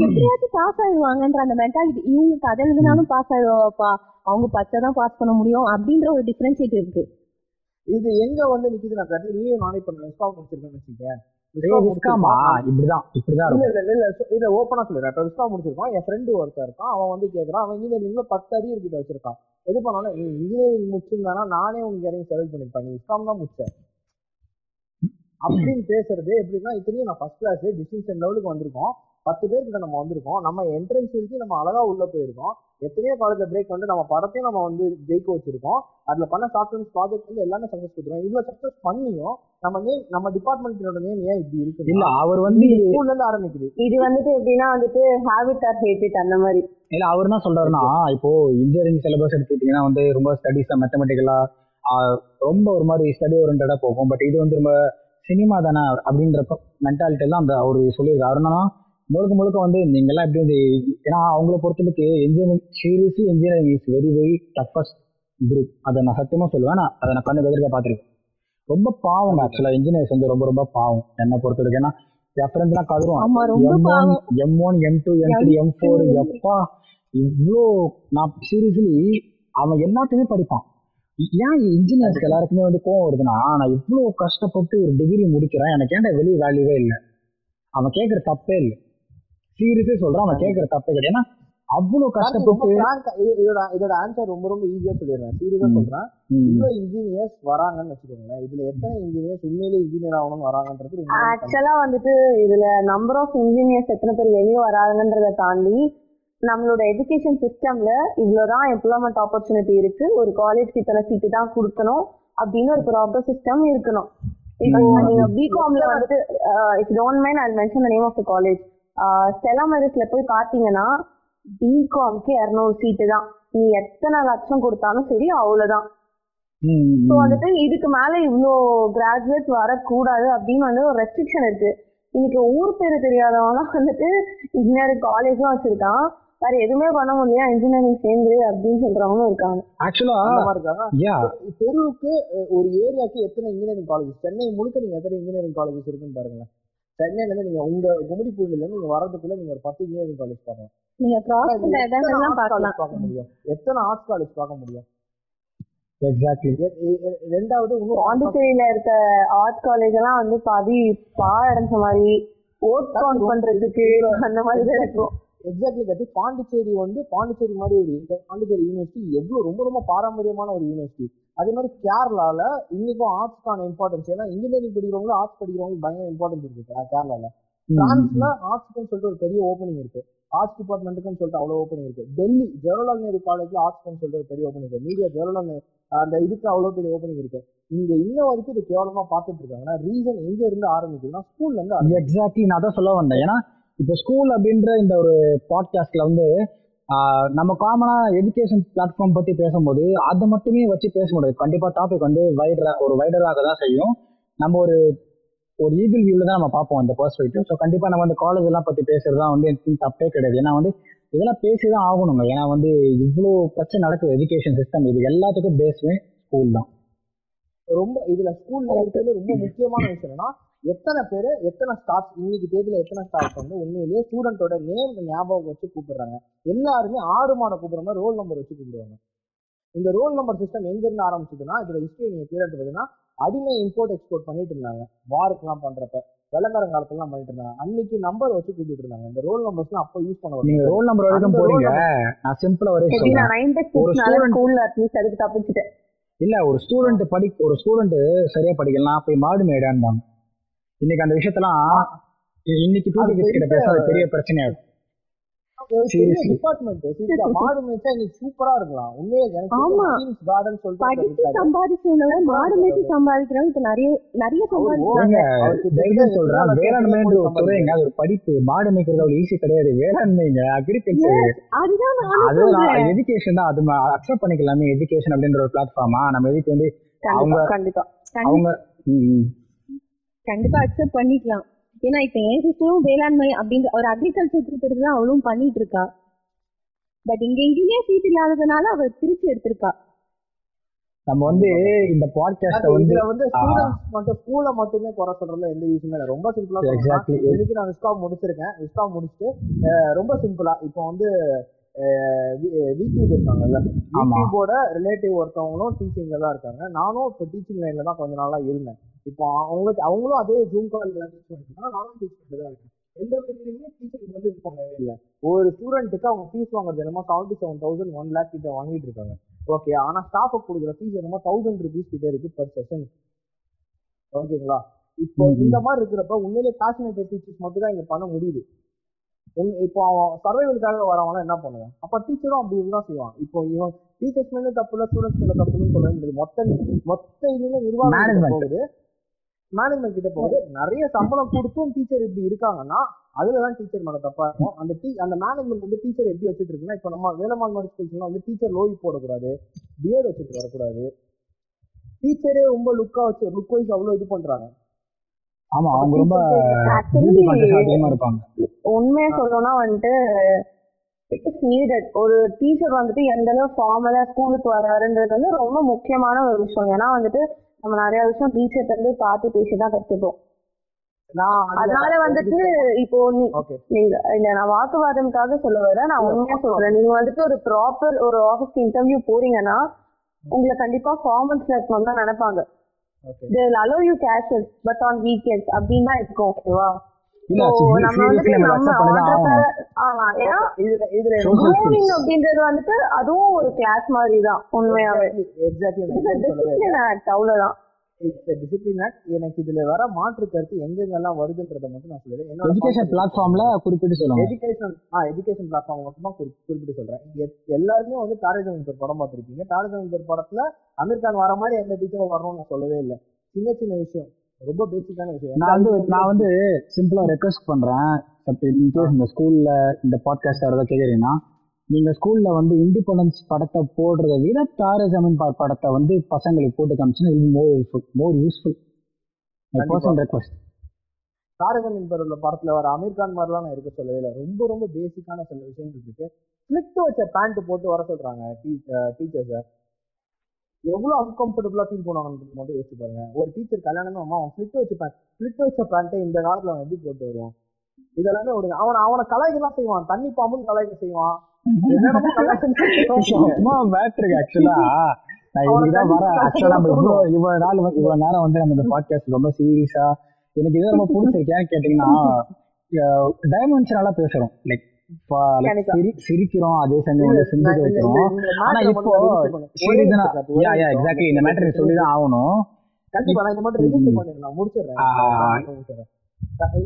எப்படியாச்சும் பாஸ் ஆயிடுவாங்கன்ற அந்த மென்டாலிட்டி இவங்க கதை எழுதினாலும் பாஸ் ஆயிடுவாப்பா அவங்க பச்சை தான் பாஸ் பண்ண முடியும் அப்படின்ற ஒரு டிஃபரன்ஷியேட் இருக்கு. இது எங்க வந்து நிக்குது நான் கருத்து நீயும் நானே பண்ண விஸ்காம் முடிச்சிருக்கேன்னு வச்சுக்கேன் இப்படிதான் இப்படிதான் இல்ல இல்ல இல்ல இல்ல இல்ல ஓப்பனா இப்ப முடிச்சிருக்கான். என் ஃப்ரெண்டு ஒருத்தர் இருக்கான். அவன் வந்து கேக்குறான். அவன் இன்ஜினியரிங்ல பத்து அரியர் கிட்ட வச்சிருக்கான். எது பண்ணாலும் நீ இன்ஜினியரிங் முடிச்சிருந்தானா? நானே உனக்கு இறங்கி செலக்ட் பண்ணிருப்பேன் நீ விஸ்காம் தான் முடிச்ச. அப்படின்னு பேசுறது எப்படின்னா இத்தனையும் நான் ஃபர்ஸ்ட் கிளாஸ் டிஸ்டிங்ஷன் லெவலுக்கு வந்திருக்கோம். பத்து பேர்கிட்ட நம்ம வந்திருக்கோம். நம்ம என்ட்ரன்ஸ் எழுதி நம்ம அழகா உள்ள போயிருக்கோம். எத்தனையோ காலேஜ்ல பிரேக் வந்து நம்ம படத்தையும் நம்ம வந்து ஜெயிக்க வச்சிருக்கோம். அதுல பண்ண சாஃப்ட்வேர் ப்ராஜெக்ட் வந்து எல்லாமே சக்சஸ் கொடுத்துருவோம் இவ்வளவு சக்சஸ் பண்ணியும் நம்ம நேம் நம்ம டிபார்ட்மெண்டோட நேம் ஏன் இப்படி இருக்கு இல்ல அவர் வந்து ஸ்கூல்ல இருந்து ஆரம்பிக்குது. இது வந்துட்டு எப்படின்னா வந்துட்டு ஹேபிட் ஆர் ஹேபிட் அந்த மாதிரி. இல்ல அவர் என்ன சொல்றாருன்னா இப்போ இன்ஜினியரிங் சிலபஸ் எடுத்துக்கிட்டீங்கன்னா வந்து ரொம்ப ஸ்டடிஸ் மேத்தமெட்டிக்கலா ரொம்ப ஒரு மாதிரி ஸ்டடி ஓரியன்டா போகும். பட் இது வந்து ரொம்ப சினிமா தானே அப்படின்ற மென்டாலிட்டி தான் அந்த அவர் சொல்லியிருக்காரு. என்னன்னா முழுக்க முழுக்க வந்து நீங்கெல்லாம் எப்படி வந்து ஏன்னா அவங்கள பொறுத்தவரைக்கு engineering seriously engineering is very very toughest group அதை நான் சத்தியமா சொல்லுவேன். நான் அதை நான் கண்ணு எதிர்க்க பார்த்துருக்கேன். ரொம்ப பாவம் ஆக்சுவலா இன்ஜினியர்ஸ் வந்து ரொம்ப ரொம்ப பாவம். என்னை பொறுத்த வரைக்கும் ஏன்னா கதறுவான். ஆமா ரொம்ப M one M one M two M three M four எப்பா இவ்வளோ நான் சீரியஸ்லி அவன் எல்லாத்தையுமே படிப்பான். ஏன் இன்ஜினியர்ஸ்க்கு எல்லாருக்குமே வந்து கோவம் வருதுன்னா நான் இவ்வளோ கஷ்டப்பட்டு ஒரு டிகிரி முடிக்கிறேன். எனக்கு ஏன்டா வெளியே வேல்யூவே இல்லை? அவன் கேட்குற தப்பே இல்லை. சீரியஸே சொல்றான் அவன் கேட்குற தப்பே கிடையாது. ஏன்னா அவ்வளோ ரொம்ப கஷ்டப்பட்டு இதோட இதோட ஆன்சர் ரொம்ப ரொம்ப ஈஸியா சொல்லிடுறேன். சீரியஸா. சொல்றேன். இவ்வளவு இன்ஜினியர்ஸ் வராங்கன்னு வச்சுக்கோங்களேன். இதுல எத்தனை இன்ஜினியர்ஸ் உண்மையிலேயே இன்ஜினியர் ஆகணும்னு வராங்கன்றது. ஆக்சுவலா வந்துட்டு இதுல நம்பர் ஆஃப் இன்ஜினியர்ஸ் எத்தனை பேர் வெளியே வராங்கன்றத தாண்டி நம்மளோட எஜுகேஷன் சிஸ்டம்ல இவ்வளவுதான் எம்ப்ளாய்மெண்ட் ஆப்பர்ச்சுனிட்டி இருக்கு. ஒரு காலேஜ்க்கு இத்தனை சீட்டு தான் கொடுக்கணும் அப்படின்னு ஒரு ப்ராப்பர் சிஸ்டம் இருக்கணும். இப்போ நீங்க பிகாம்ல வந்துட்டு if don't mind I mention name of the college Stella மெரிஸ்ல போய் பாத்தீங்கன்னா பிகாம்க்கு இரநூறு சீட்டு தான். நீ எத்தனை லட்சம் கொடுத்தாலும் சரி அவ்வளவுதான். ஸோ. வந்துட்டு இதுக்கு மேல இவ்ளோ கிராஜுவேட்ஸ் வரக்கூடாது அப்படின்னு வந்து ஒரு ரெஸ்ட்ரிக்ஷன் இருக்கு. இன்னைக்கு ஊர் பேரு தெரியாதவங்கலாம் வந்துட்டு இன்ஜினியரிங் காலேஜும் வச்சிருக்கான். வேற எதுவுமே பண்ண முடியல இன்ஜினியரிங் சேர்ந்து அப்படின்னு சொல்றவங்களும் இருக்காங்க. ஆக்சுவலா தெருவுக்கு ஒரு ஏரியாக்கு எத்தனை இன்ஜினியரிங் காலேஜ் சென்னை முழுக்க நீங்க எத்தனை இன்ஜினியரிங் காலேஜஸ் இருக்குன்னு பாருங்களேன். சென்னையில இருந்து நீங்க உங்க கும்மிடிப்பூர்ல இருந்து நீங்க வரதுக்குள்ள நீங்க ஒரு பத்து இன்ஜினியரிங் காலேஜ் பார்க்கலாம். நீங்க பார்க்க முடியும்? எத்தனை ஆர்ட்ஸ் காலேஜ் பார்க்க முடியும்? ரெண்டாவது பாண்டிச்சேரியில இருக்க ஆர்ட்ஸ் காலேஜ் எல்லாம் வந்து பாதி பா அடைஞ்ச மாதிரி ஓட் கவுண்ட் பண்றதுக்கு அந்த மாதிரி இருக்கும். எக்ஸாக்ட்லி கத்தி. பாண்டிச்சேரி வந்து பாண்டிச்சேரி மாதிரி ஒரு பாண்டிச்சேரி யூனிவர்சிட்டி எவ்வளவு ரொம்ப ரொம்ப பாரம்பரியமான ஒரு யூனிவர்சிட்டி அதே மாதிரி கேரளால இன்னைக்கும் ஆர்ட்ஸ்க்கான இம்பார்ட்டன்ஸ் ஏன்னா இன்ஜினியரிங் படிக்கிறவங்களும் ஆர்ட்ஸ் படிக்கிறவங்களுக்கு பயங்கர இம்பார்ட்டன்ஸ் இருக்கு கேரளால. பிரான்ஸ்ல ஆர்ட்ஸ்க்குன்னு சொல்லிட்டு ஒரு பெரிய ஓப்பனிங் இருக்கு. ஆர்ட்ஸ் டிபார்ட்மெண்ட்டுக்குன்னு சொல்லிட்டு அவ்வளவு ஓப்பனிங் இருக்கு. டெல்லி ஜவஹர்லால் நேரு காலேஜ்ல ஆர்ட்ஸ்க்குன்னு சொல்லிட்டு ஒரு பெரிய ஓப்பனிங் இருக்கு. மீடியா ஜவஹர்லால் நேரு அந்த இதுக்கு அவ்வளவு பெரிய ஓப்பனிங் இருக்கு. இங்க இன்ன வரைக்கும் இது கேவலமா பார்த்துட்டு இருக்காங்கன்னா ரீசன் எங்க இருந்து ஆரம்பிக்குதுன்னா ஸ்கூல்ல இருந்து. எக்ஸாக்ட்லி நான் தான் சொல்ல வந்தேன். ஏன்னா இப்போ ஸ்கூல் அப்படின்ற இந்த ஒரு பாட்காஸ்ட்ல வந்து நம்ம காமனா எஜுகேஷன் பிளாட்ஃபார்ம் பத்தி பேசும்போது அதை மட்டுமே வச்சு பேச முடியாது. கண்டிப்பா டாபிக் வந்து வைடரா ஒரு வைடராக தான் செய்யும். நம்ம ஒரு ஒரு ஈகிள் வியூல தான் நம்ம பார்ப்போம் இந்த பர்ஸ்பெக்டிவ் ஸோ கண்டிப்பா நம்ம வந்து காலேஜ் எல்லாம் பத்தி பேசுறது தான் வந்து எனக்கு தப்பே கிடையாது. ஏன்னா வந்து இதெல்லாம் பேசி தான் ஆகணுங்க. ஏன்னா வந்து இவ்வளோ பிரச்சனை நடக்குது எஜுகேஷன் சிஸ்டம் இது எல்லாத்துக்கும் பேசுவே ஸ்கூல் தான். ரொம்ப இதுல ஸ்கூல்ல இருக்கிறது ரொம்ப முக்கியமான விஷயம் என்னன்னா எத்தனை பேரு எத்தனை ஸ்டாஃப் இன்னைக்கு தேதியில எத்தனை ஸ்டாஃப் வந்து உண்மையிலேயே ஸ்டூடெண்டோட நேம் ஞாபகம் வச்சு கூப்பிடுறாங்க. எல்லாருமே ஆறு மாட கூப்பிடுற மாதிரி ரோல் நம்பர் வச்சு கூப்பிடுவாங்க. இந்த ரோல் நம்பர் சிஸ்டம் எங்க இருந்து ஆரம்பிச்சதுன்னா இதுல ஹிஸ்டரி நீங்க கிளியர் பார்த்தீங்கன்னா அடிமை இம்போர்ட் எக்ஸ்போர்ட் பண்ணிட்டு இருந்தாங்க. வாருக்குலாம் பண்றப்ப வெள்ளக்காரன் காலத்துலாம் பண்ணிட்டு இருந்தாங்க. அன்னைக்கு நம்பர் வச்சு கூப்பிட்டு இருந்தாங்க. இந்த ரோல் நம்பர்ஸ்லாம் அப்போ யூஸ் பண்ண நீங்க ரோல் நம்பர் வரைக்கும் போறீங்க. நான் சிம்பிளா ஒரே சொல்றேன். இல்ல ஒரு ஸ்டூடெண்ட் படி ஒரு ஸ்டூடெண்ட் சரியா படிக்கலாம் போய் மாடு மேடான்பாங்க. இன்னைக்கு அந்த விஷயத்தெல்லாம் இன்னைக்கு டூ அது கிட்ட பெரிய- பேச அது பெரிய பிரச்சனையாகும் மாடு மேய்ச்சா இன்னைக்கு சூப்பரா இருக்கலாம். உண்மையே எனக்கு ஆமா. கார்டன் சொல்லிட்டு ஒருத்தர் படிச்சு இருக்காரு. சம்பாதிச்சவனோட மாடு மேய்ச்சி சம்பாதிக்கிறவங்க இப்ப நிறைய நிறைய எத்தனை வேளாண்மைன்ற ஒரு துறைங்க அது ஒரு படிப்பு மாடு மேய்க்கிறது அவ்வளவு ஈஸி கிடையாது. வேளாண்மைங்க அக்ரிகல்ச்சர் அதுதான் எஜுகேஷன் தான். அது அக்செப்ட் பண்ணிக்கலாமே எஜுகேஷன் அப்படின்ற ஒரு பிளாட்ஃபார்மா நம்ம எதுக்கு வந்து அவங்க- கண்டிப்பா. அவங்க. கண்டிப்பா அக்செப்ட் பண்ணிக்கலாம். ஏன்னா இப்ப என் சிஸ்டரும் வேளாண்மை அப்படின்ற ஒரு அக்ரிகல்ச்சர் குரூப் எடுத்து தான் அவளும் பண்ணிட்டு இருக்கா. பட் இங்க எங்கேயுமே சீட் இல்லாததுனால அவ திருச்சி எடுத்திருக்கா. நம்ம வந்து இந்த பாட்காஸ்ட வந்து இதுல வந்து ஸ்டூடெண்ட்ஸ் மட்டும் ஸ்கூல்ல மட்டுமே குறை சொல்றதுல எந்த யூஸுமே இல்லை. ரொம்ப சிம்பிளா எக்ஸாக்ட்லி இன்னைக்கு நான் விஸ்காம் முடிச்சிருக்கேன். விஸ்காம் முடிச்சுட்டு ரொம்ப சிம்பிளா இப்போ வந்து விடியூப் இருக்காங்கல்ல. ஆமா. யூடியூபோட ரிலேட்டிவ் ஒருத்தவங்களும் டீச்சிங்ல தான் இருக்காங்க. நானும் இப்போ டீச்சிங் லைன்ல தான் கொஞ்ச நாளா இருந்தேன். இப்போ அவங்களுக்கு அவங்களும் அதே ஜூம் கால் டீச் நானும் டீச் பண்ணிட்டு தான் இருக்கேன். எந்த விதத்துலையுமே டீச்சருக்கு வந்து இது பண்ணவே இல்லை. ஒரு ஸ்டூடெண்ட்டுக்கு அவங்க ஃபீஸ் வாங்குறது என்னமோ seventy seven thousand one lakh கிட்ட வாங்கிட்டு இருக்காங்க. ஓகே ஆனா ஸ்டாஃபுக்கு கொடுக்குற ஃபீஸ் என்னமோ தௌசண்ட் ருபீஸ் கிட்ட இருக்கு பர் செஷன் ஓகேங்களா இப்போ. இந்த மாதிரி இருக்கிறப்ப உண்மையிலேயே பேஷனேட்டட் டீச்சர்ஸ் மட்டும் தான் இங்க பண்ண முடியுது. இப்போ அவன் சர்வைவலுக்காக வரவங்க என்ன பண்ணுவான் அப்ப டீச்சரும் அப்படி இதுதான் செய்வான் இப்போ இவன் டீச்சர்ஸ் மேல தப்பு இல்லை ஸ்டூடெண்ட்ஸ் மேல தப்புன்னு சொல்ல முடியாது மொத்த மொத்த இதுவுமே நிர்வாகம். போகுது. மேனேஜ்மெண்ட் கிட்ட போகுது நிறைய சம்பளம் கொடுத்தும் டீச்சர் இப்படி இருக்காங்கன்னா அதுலதான் டீச்சர் மேல தப்பா இருக்கும். அந்த டீ அந்த மேனேஜ்மெண்ட் வந்து டீச்சர் எப்படி வச்சுட்டு இருக்குன்னா இப்போ நம்ம வேலம்மாள் மாதிரி ஸ்கூல்ஸ்லாம் வந்து டீச்சர் லோவி போடக்கூடாது பியர்டு வச்சுட்டு வரக்கூடாது. டீச்சரே ரொம்ப லுக்கா வச்சு லுக் வைஸ் அவ்வளவு இது பண்றாங்க. ஆமா அவங்க ரொம்ப உண்மையா சொல்லணும்னா வந்துட்டு இட்ஸ் நீடட் ஒரு டீச்சர் வந்துட்டு எந்த அளவு ஃபார்மலா ஸ்கூலுக்கு வராருன்றது வந்து ரொம்ப முக்கியமான ஒரு விஷயம். ஏன்னா வந்துட்டு நம்ம நிறைய விஷயம் டீச்சர்ட்ட இருந்து பார்த்து பேசி தான் கத்துப்போம் அதனால வந்துட்டு இப்போ நீங்க இல்ல நான் வாக்குவாதம்காக சொல்ல வரேன். நான் உண்மையா சொல்றேன் நீங்க வந்துட்டு ஒரு ப்ராப்பர் ஒரு ஆஃபீஸ்க்கு இன்டர்வியூ போறீங்கன்னா உங்களை கண்டிப்பா ஃபார்மல்ஸ்ல இருக்கணும் தான் நினைப்பாங்க. Allow you casuals but on weekends அப்படின்னு தான் இருக்கும் ஓகேவா அப்படின்றது வந்துட்டு அதுவும் ஒரு கிளாஸ் மாதிரி தான் உண்மையாவே அவ்வளவுதான். டிசிப்ளின் ஆக்ட் எனக்கு இதுல வர மாற்று கருத்து எங்கெங்கெல்லாம் வருதுன்றதை மட்டும் நான் சொல்லுறேன் என்னோட எஜுகேஷன் பிளாட்ஃபார்ம்ல குறிப்பிட்டு சொல்லுங்க. எஜுகேஷன் ஆ எஜுகேஷன் பிளாட்ஃபார்ம் மட்டும் தான் குறிப்பிட்டு சொல்றேன். எல்லாருமே வந்து டாரஜமின் படம் பார்த்திருப்பீங்க. டாரஜமின் படத்துல அமீர் கான் வர மாதிரி எந்த டீச்சரும் வரணும்னு நான் சொல்லவே இல்லை. சின்ன சின்ன விஷயம். ரொம்ப பேசிக்கான விஷயம். நான் வந்து நான் வந்து சிம்பிளா ரெக்வஸ்ட் பண்றேன். இன்கேஸ் இந்த ஸ்கூல்ல இந்த பாட்காஸ்ட் யாராவது கேக்குறீங்கன்னா நீங்க ஸ்கூல்ல வந்து இண்டிபெண்டன்ஸ் படத்தை போடுறதை விட தார ஜமீன் பார் படத்தை வந்து பசங்களுக்கு போட்டு காமிச்சுன்னா இது more useful more useful personal request தாரகமின் பருவ படத்துல வர அமீர் கான் மாதிரிலாம் நான் இருக்க சொல்லவே இல்லை. ரொம்ப ரொம்ப பேசிக்கான சில விஷயங்கள் இருக்கு. ஸ்லிட் வச்ச பேண்ட் போட்டு வர சொல்றாங்க டீச்சர்ஸை எவ்வளவு அன்கம்ஃபர்டபுளா ஃபீல் பண்ணுவாங்கன்றது மட்டும் யோசிச்சு பாருங்க. ஒரு டீச்சர் கல்யாணமே அம்மா அவன் ஸ்லிட் வச்ச ஸ்லிட் வச்ச பேண்ட்டை இந்த காலத்துல அவன் எப்படி போட்டு வருவான்? இதெல்லாமே ஒரு அவன் அவனை கலாய்க்கலாம் செய்வான். தண்ணி பாம்பும் கலாய்க்க செய்வான். ஆக்சுவலா நான் வர ஆக்சுவலா நம்ம இவ்வளோ இவ்வளவு நாள் இவ்வளவு நேரம் வந்து நம்ம இந்த பாட்காஸ்ட் ரொம்ப சீரியஸா எனக்கு இது ரொம்ப பிடிச்சிருக்கேன்னு கேட்டீங்கன்னா டைமென்ஷனலா <laughs> பேசுறோம். லைக். சிரிக்கிறோம் அதே சமயம் வந்து சிந்திக்க வைக்கிறோம். ஆனா இப்போ யா யா. எக்ஸாக்ட்லி இந்த மேட்டர் சொல்லிதான் ஆகணும். கண்டிப்பா நான் இந்த மட்டும் ரெஜிஸ்டர். பண்ணிடலாம். முடிச்சிடுறேன்.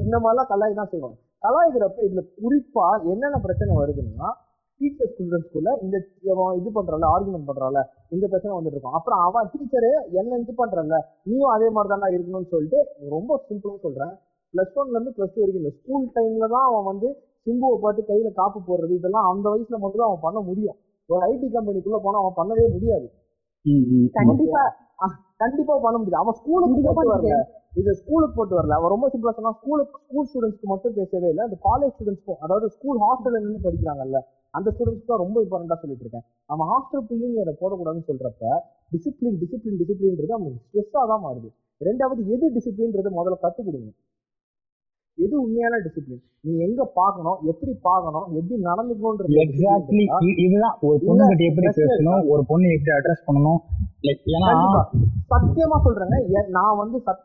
இந்த மாதிரிலாம் கலாய் தான் செய்வாங்க. கலாய்க்கிறப்ப இதுல குறிப்பா என்னென்ன பிரச்சனை வருதுன்னா டீச்சர் ஸ்டூடெண்ட்ஸ்குள்ள இந்த இது பண்றல ஆர்குமெண்ட் பண்றால இந்த பிரச்சனை வந்துட்டு இருக்கும். அப்புறம் அவன் டீச்சரு என்ன இது பண்றல நீயும் அதே மாதிரி தானே இருக்கணும்னு சொல்லிட்டு ரொம்ப சிம்பிளா சொல்றேன். பிளஸ் ஒன்ல இருந்து பிளஸ் டூ வரைக்கும் இந்த ஸ்கூல் டைம்ல தான் அவன் வந்து சிம்புவை பார்த்து கையில காப்பு போடுறது இதெல்லாம் அந்த வயசுல மட்டும் தான் அவன் பண்ண முடியும். ஒரு ஐடி கம்பெனிக்குள்ள போனா அவன் பண்ணவே முடியாது. ம், ம், ம். கண்டிப்பா. கண்டிப்பா பண்ண முடியாது. அவன் ஸ்கூலுக்கு போட்டு வரல. இது ஸ்கூலுக்கு போட்டு வரல. அவன் ரொம்ப சிம்பிளா சொன்னா ஸ்கூலுக்கு ஸ்கூல் ஸ்டூடெண்ட்ஸ்க்கு மட்டும் பேசவே இல்லை. அந்த காலேஜ் ஸ்டூடெண்ட்ஸ்க்கும் அதாவது ஸ்கூல் ஹாஸ்டல்ல நின்று படிக்கிறாங்கல்ல அந்த ஸ்டூடெண்ட்ஸ் தான் ரொம்ப இம்பார்ட்டண்டா சொல்லிட்டு இருக்கேன். நம்ம ஹாஸ்டல் புள்ளிங்க அதை போடக்கூடாதுன்னு சொல்றப்ப டிசிப்ளின் டிசிப்ளின் டிசிப்ளின்றது அவங்களுக்கு ஸ்ட்ரெஸ்ஸா தான் மாறுது. ரெண்டாவது எது டிசிப்ளின்றது முதல்ல கத்துக் கொடுங்க எது உண்மையான டிசிப்ளின் நீ எங்க பார்க்கணும்? எப்படி பார்க்கணும்? எப்படி நடந்துக்கணும்ன்றது எக்ஸாக்ட்லி இதுதான். ஒரு பொண்ணு கிட்ட எப்படி பேசணும்? ஒரு பொண்ணு எப்படி அட்ரஸ் பண்ணணும்? லைக் ஏன்னா. சத்தியமா சொல்றேங்க. நான் வந்து சத்-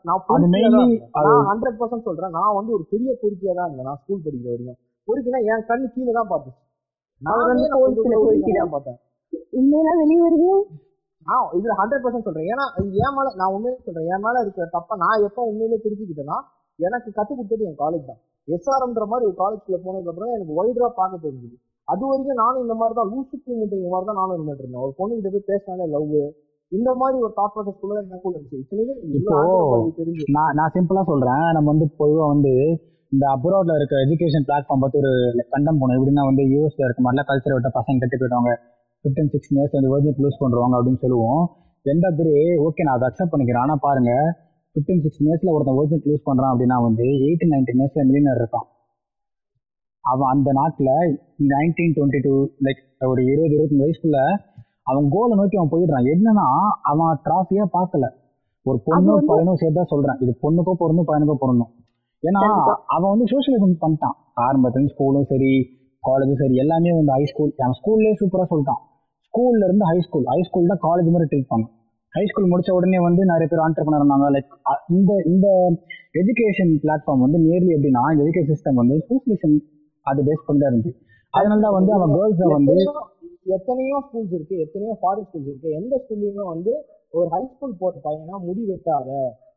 நான் ஹண்ட்ரட் பர்சன்ட் சொல்றேன். நான் வந்து ஒரு பெரிய பொறுக்கியா தான் இருந்தேன் நான் ஸ்கூல் படிக்கிற வரைக்கும். பொறுக்கினா என் கண்ணு கீழே தான் பார்த்துச்சு. நான் வந்து பார்த்தேன். உண்மையெல்லாம் வெளியே வருது? நான் இதுல ஹண்ட்ரட் பர்சன்ட் சொல்றேன். ஏன்னா என் மேல நான் உண்மையிலே சொல்றேன். என் மேல இருக்கிற தப்ப நான் எப்ப உண்மையிலே திருத்திக்கிட்டேன்னா எனக்கு கத்து கொடுத்தது என் காலேஜ் தான். எஸ்ஆர்எம்ன்ற மாதிரி ஒரு காலேஜ்ல போனதுக்கு அப்புறம் தான் எனக்கு வைடரா பார்க்க தெரிஞ்சது. அது வரைக்கும் நானும் இந்த மாதிரி தான் லூசு பூமுட்டைங்க மாதிரி தான் நானும் இருந்துட்டு இருந்தேன். ஒரு பொண்ணு கிட்ட போய் பேசினாலே லவ் இந்த மாதிரி ஒரு தாட் ப்ராசஸ் குள்ள எனக்குள்ள இருந்துச்சு. இப்போ நான் நான் சிம்பிளா சொல்றேன். நம்ம வந்து பொதுவா வந்து இந்த அப்ராட்ல இருக்க எஜுகேஷன் பிளாட்ஃபார்ம் பார்த்து ஒரு கண்டம் போனோம் எப்படின்னா வந்து யூஎஸ்ல இருக்க மாதிரிலாம் கல்ச்சர் விட்ட பசங்க கட்டி போயிட்டாங்க ஃபிஃப்டீன் சிக்ஸ்டீன் இயர்ஸ் வந்து வேர்ஜின் க்ளோஸ் பண்றாங்க அப்படின்னு சொல்லுவோம். எந்த திரி ஓகே நான் அதை அக்செப்ட் பண்ணிக்கிறேன். ஆனா பாருங்க ஃபிஃப்டீன் சிக்ஸ்டீன் இயர்ஸ்ல ஒருத்தன் வேர்ஜின் க்ளோஸ் பண்றான் அப்படின்னா வந்து எயிட்டீன் நைன்டீன் இயர்ஸ்ல மில்லியனர் இருக்கான். அவன் அந்த நாட்டுல நைன்டீன் டுவெண்ட்டி டூ லைக் ஒரு இருபது இருபத்தஞ்சு வயசுக்குள்ள அவன் கோலை நோக்கி அவன் போயிடுறான். என்னன்னா அவன் டிராஃபியா பார்க்கல. ஒரு பொண்ணு பையனும் சேர்த்து தான் சொல்றேன். இது பொண்ணுக்கோ பொருந்தும் பையனுக்கோ பொருந்தும் ஏன்னா அவன் வந்து சோஷியலிசம் பண்ணிட்டான். ஆரம்பத்துல ஸ்கூலும் சரி காலேஜும் சரி எல்லாமே வந்து ஹை ஸ்கூல் அவன் ஸ்கூல்லேயே சூப்பரா சொல்லிட்டான். ஸ்கூல்ல இருந்து ஹை ஸ்கூல் ஹை ஸ்கூல் தான் காலேஜ் மாதிரி ட்ரீட் பண்ணும் ஹை ஸ்கூல் முடிச்ச உடனே வந்து நிறைய பேர் ஆண்டர்பனர் இருந்தாங்க. லைக் இந்த இந்த எஜுகேஷன் பிளாட்ஃபார்ம் வந்து நியர்லி எப்படின்னா இந்த எஜுகேஷன் சிஸ்டம் வந்து சோஷியலிசம் அது பேஸ் பண்ணி தான் இருந்துச்சு. அதனால தான் வந்து அவன் கேர்ள்ஸை வந்து எத்தனையோ- ஸ்கூல்ஸ் இருக்கு எத்தனையோ ஃபாரின் ஸ்கூல்ஸ் இருக்கு. எந்த ஸ்கூல்லையுமே வந்து ஒரு ஹை ஸ்கூல் போட்ட பையனா முடி வெட்டாத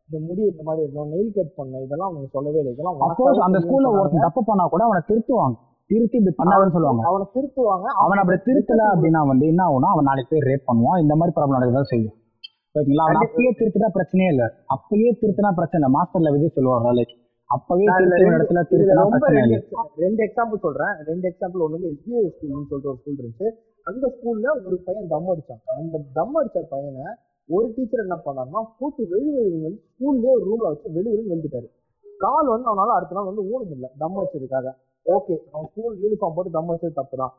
இந்த முடி இந்த மாதிரி வெட்டணும் நெயில் கட் பண்ண இதெல்லாம் அவங்க சொல்லவே இல்லை. இதெல்லாம் உனக்காக அந்த ஸ்கூல்ல. ஒருத்தன் தப்பு பண்ணா கூட அவனை திருத்துவாங்க. திருத்தி இப்படி பண்ணாதுன்னு சொல்லுவாங்க. அவனை திருத்துவாங்க. அவன் அப்படி திருத்தல அப்படின்னா வந்து என்ன ஆகும்னா அவன் நாளைக்கு பேர் ரேப் பண்ணுவான். இந்த மாதிரி ப்ராப்ளம் நடக்கதான் செய்யும். ஓகேங்களா அவன் அப்பயே திருத்தினா பிரச்சனையே இல்ல. அப்பயே திருத்தினா பிரச்சனை இல்ல. மாஸ்டர்ல விஜய் சொல்லுவாங்க லைக் அப்பவே இடத்துல திருத்தினா பிரச்சனை இல்லை. ரெண்டு எக்ஸாம்பிள் சொல்றேன். ரெண்டு எக்ஸாம்பிள் ஒண்ணு வந்து எஸ்பிஐ ஸ்கூல்னு சொல்லிட்டு ஒரு ஸ்கூல் இருந்துச்சு. அந்த ஸ்கூல்ல ஒரு பையன் தம் அடிச்சான். அந்த தம் அடிச்ச பையனை ஒரு டீச்சர் என்ன பண்ணாருன்னா கூட்டு வெளி வெளி வந்து ஸ்கூல்லயே ஒரு ரூம்ல வச்சு வெளி வெளியே வெளுத்துட்டாரு கால் வந்து அவனால அடுத்த நாள் வந்து ஊன முடியல தம் அடிச்சதுக்காக. ஓகே அவன் ஸ்கூல் யூனிஃபார்ம் போட்டு தம் அடிச்சது தப்பு தான்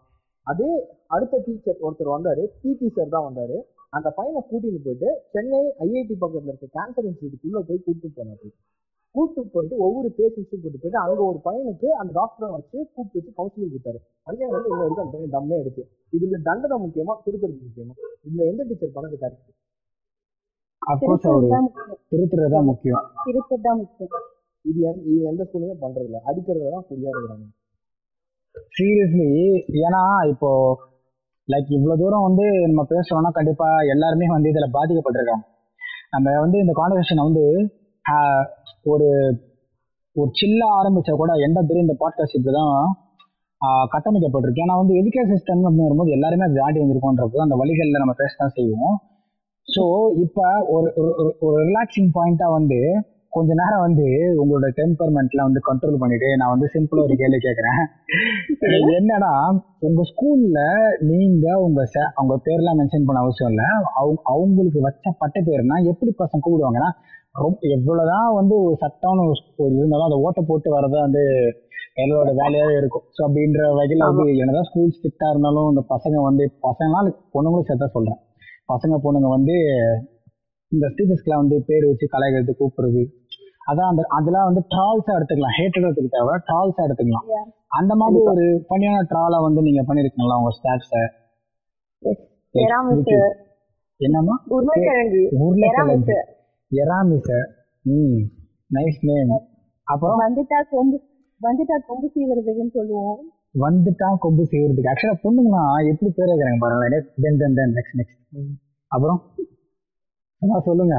அதே அடுத்த டீச்சர் ஒருத்தர் வந்தாரு. பிடி சார் தான் வந்தாரு. அந்த பையனை கூட்டிட்டு போயிட்டு சென்னை ஐஐடி பக்கத்துல இருக்க கேன்சர் இன்ஸ்டியூட்டுக்குள்ள போய் கூட்டிட்டு போனாரு கூட்டு போயிட்டு ஒவ்வொரு பேஷண்ட்ஸும் கூட்டு போயிட்டு அங்க ஒரு பையனுக்கு அந்த டாக்டரை வச்சு கூப்பிட்டு வச்சு கவுன்சிலிங் கொடுத்தாரு. அங்கே வந்து இன்ன வரைக்கும் அந்த பையன் தம்மே எடுத்து இதுல தண்டனை முக்கியமா திருத்தறது முக்கியமா? இதுல எந்த டீச்சர் பண்ணது கரெக்ட் அப்கோர்ஸ் அவரு திருத்தம் தான் முக்கியம். திருத்துறது தான் முக்கியம். இது எந்த- இது எந்த ஸ்கூலுமே பண்றது இல்ல அடிக்கிறதுல தான் இருக்கிறாங்க. சீரியஸ்லி ஏன்னா இப்போ லைக் இவ்வளவு தூரம் வந்து நம்ம பேசுறோம்னா கண்டிப்பா எல்லாருமே வந்து இதுல பாதிக்கப்பட்டிருக்காங்க. நம்ம வந்து இந்த கான்வர்சேஷனை வந்து ஒரு ஒரு சில்லா ஆரம்பிச்சா கூட எந்த பெரிய இந்த பாட்காஸ்ட் இப்படிதான் ஆஹ், கட்டமைக்கப்பட்டிருக்கு. ஏன்னா வந்து எஜுகேஷன் சிஸ்டம் அப்படின்னு வரும்போது எல்லாருமே அதை தாண்டி வந்திருக்கோன்றப்போ அந்த வழிகளில் நம்ம பேச தான் செய்வோம். ஸோ இப்போ ஒரு ஒரு- ஒரு- ஒரு ரிலாக்ஸிங் பாயிண்டா வந்து கொஞ்ச நேரம் வந்து உங்களோட டெம்பர்மெண்ட்ல வந்து கண்ட்ரோல் பண்ணிட்டு நான் வந்து சிம்பிளா ஒரு கேள்வி கேட்கறேன் என்னன்னா உங்க ஸ்கூல்ல நீங்க உங்க ச- அவங்க பேர்லாம் மென்ஷன் பண்ண அவசியம் இல்ல. அவங்க அவங்களுக்கு வச்ச பட்ட பேருனா எப்படி பசங்க கூப்பிடுவாங்கன்னா ரொம்ப எவ்வளவுதான் வந்து ஒரு சட்டம்னு ஒரு இருந்தாலும் அதை ஓட்ட போட்டு வரதான் வந்து எங்களோட வேலையாவே இருக்கும். ஸோ அப்படின்ற வகையில வந்து என்னதான் ஸ்கூல் ஸ்ட்ரிக்டா இருந்தாலும் இந்த பசங்க வந்து பசங்களாம் பொண்ணுங்களும் சேர்த்தா சொல்றேன். பசங்க பொண்ணுங்க வந்து இந்த டீச்சர்ஸ்க்குலாம் வந்து பேர் வச்சு கலாய்க்கிறது கூப்பிடுறது அதான் அந்த அதெல்லாம் வந்து ட்ரால்ஸா எடுத்துக்கலாம். ஹேட்டட் எடுத்துக்க தேவை ட்ரால்ஸா எடுத்துக்கலாம். அந்த மாதிரி ஒரு பண்ணியான ட்ராலை வந்து நீங்க பண்ணிருக்கீங்களா உங்க ஸ்டாஃப்ஸ என்னம்மா? உருளைக்கிழங்கு. உருளைக்கிழங்கு. எராமிச ம். நைஸ் நேம் அப்புறம்? வந்துட்டா கொம்பு வந்துட்டா கொம்பு சீவுறதுக்குன்னு சொல்லுவோம். வந்துட்டா கொம்பு செய்வதுக்கு ஆக்சுவலா பொண்ணுங்களாம் எப்படி பேர் வைக்கிறாங்க பாருங்களேன். தென் தென் தென் நெக்ஸ்ட் நெக்ஸ்ட் அப்புறம்? சொல்லுங்க.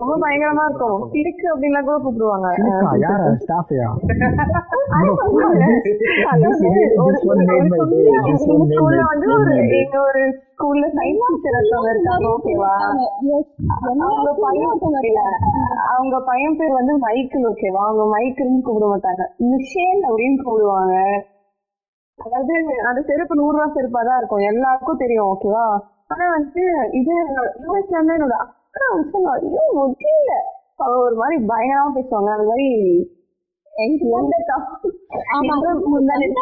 ரொம்ப பயங்கரமா இருக்கும். சிறுக்கு அப்படின்லாம் கூட கூப்பிடுவாங்க. ஸ்கூல்ல <laughs> வந்து ஒரு. எங்க ஸ்கூல்ல சயின்ஸ் டீச்சர் ஒருத்தவங்க இருக்காங்க. ஓகேவா அவங்க பையன் ஒருத்தவங்க. அவங்க பையன் பேர் வந்து மைக்கேல் ஓகேவா அவங்க மைக்கேல்னு கூப்பிட மாட்டாங்க. மிஷேல் அப்படின்னு கூப்பிடுவாங்க. அதாவது அந்த செருப்பு நூறு ரூபா செருப்பா தான் இருக்கும். எல்லாருக்கும் தெரியும் ஓகேவா ஆனா வந்து இது யூஎஸ்ல இருந்து என்னோட ஐயோ முடியல. அவ ஒரு மாதிரி பயங்கரமா பேசுவாங்க. அந்த மாதிரி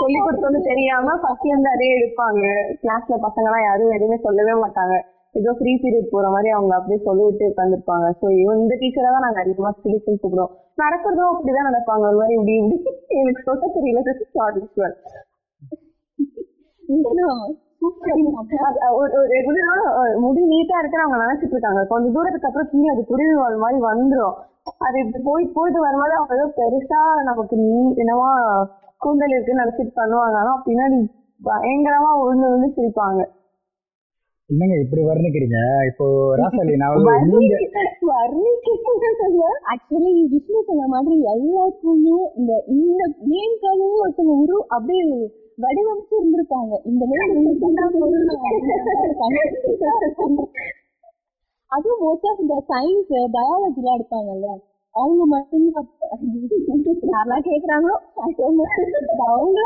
சொல்லி கொடுத்தோன்னு தெரியாம ஃபர்ஸ்ட்ல இருந்து அதே எடுப்பாங்க. கிளாஸ்ல பசங்க எல்லாம் யாரும் எதுவுமே சொல்லவே மாட்டாங்க. ஏதோ ஃப்ரீ பீரியட் போற மாதிரி அவங்க அப்படியே சொல்லி விட்டு உட்காந்துருப்பாங்க ஸோ இந்த டீச்சரை தான் நாங்க அதிகமா சிலிக்குன்னு கூப்பிடுவோம். நடக்கிறதும் அப்படிதான் நடப்பாங்க. ஒரு மாதிரி இப்படி இப்படி. எனக்கு சொல்ல தெரியல. ஷார்ட் முடி நீட்டா இருக்குன்னு அவங்க நினைச்சிட்டு இருக்காங்க. கொஞ்சம் தூரத்துக்கு அப்புறம் கீழே அது குருவி வாழ் மாதிரி வந்துரும். அது இப்படி போயிட்டு போயிட்டு வரும்போது அவங்க ஏதோ பெருசா நமக்கு நீ என்னவா கூந்தல் இருக்குன்னு நினைச்சிட்டு பண்ணுவாங்க. ஆனா பின்னாடி பயங்கரமா உழுந்து விழுந்து சிரிப்பாங்க. என்னங்க இப்படி வர்ணிக்கிறீங்க? இப்போ ராசாலி நான் ஆக்சுவலி விஷ்ணு சொன்ன மாதிரி எல்லா ஸ்கூல்லயும் இந்த இந்த நேம்காகவே ஒருத்தவங்க உரு அப்படியே வடிவமைச்சு இருந்திருப்பாங்க இந்த <laughs> அதுவும் மோஸ்ட் ஆஃப் இந்த சயின்ஸ் பயாலஜி எல்லாம் எடுப்பாங்கல்ல. அவங்க மட்டும்தான். யாரெல்லாம் கேக்குறாங்களோ. அவங்க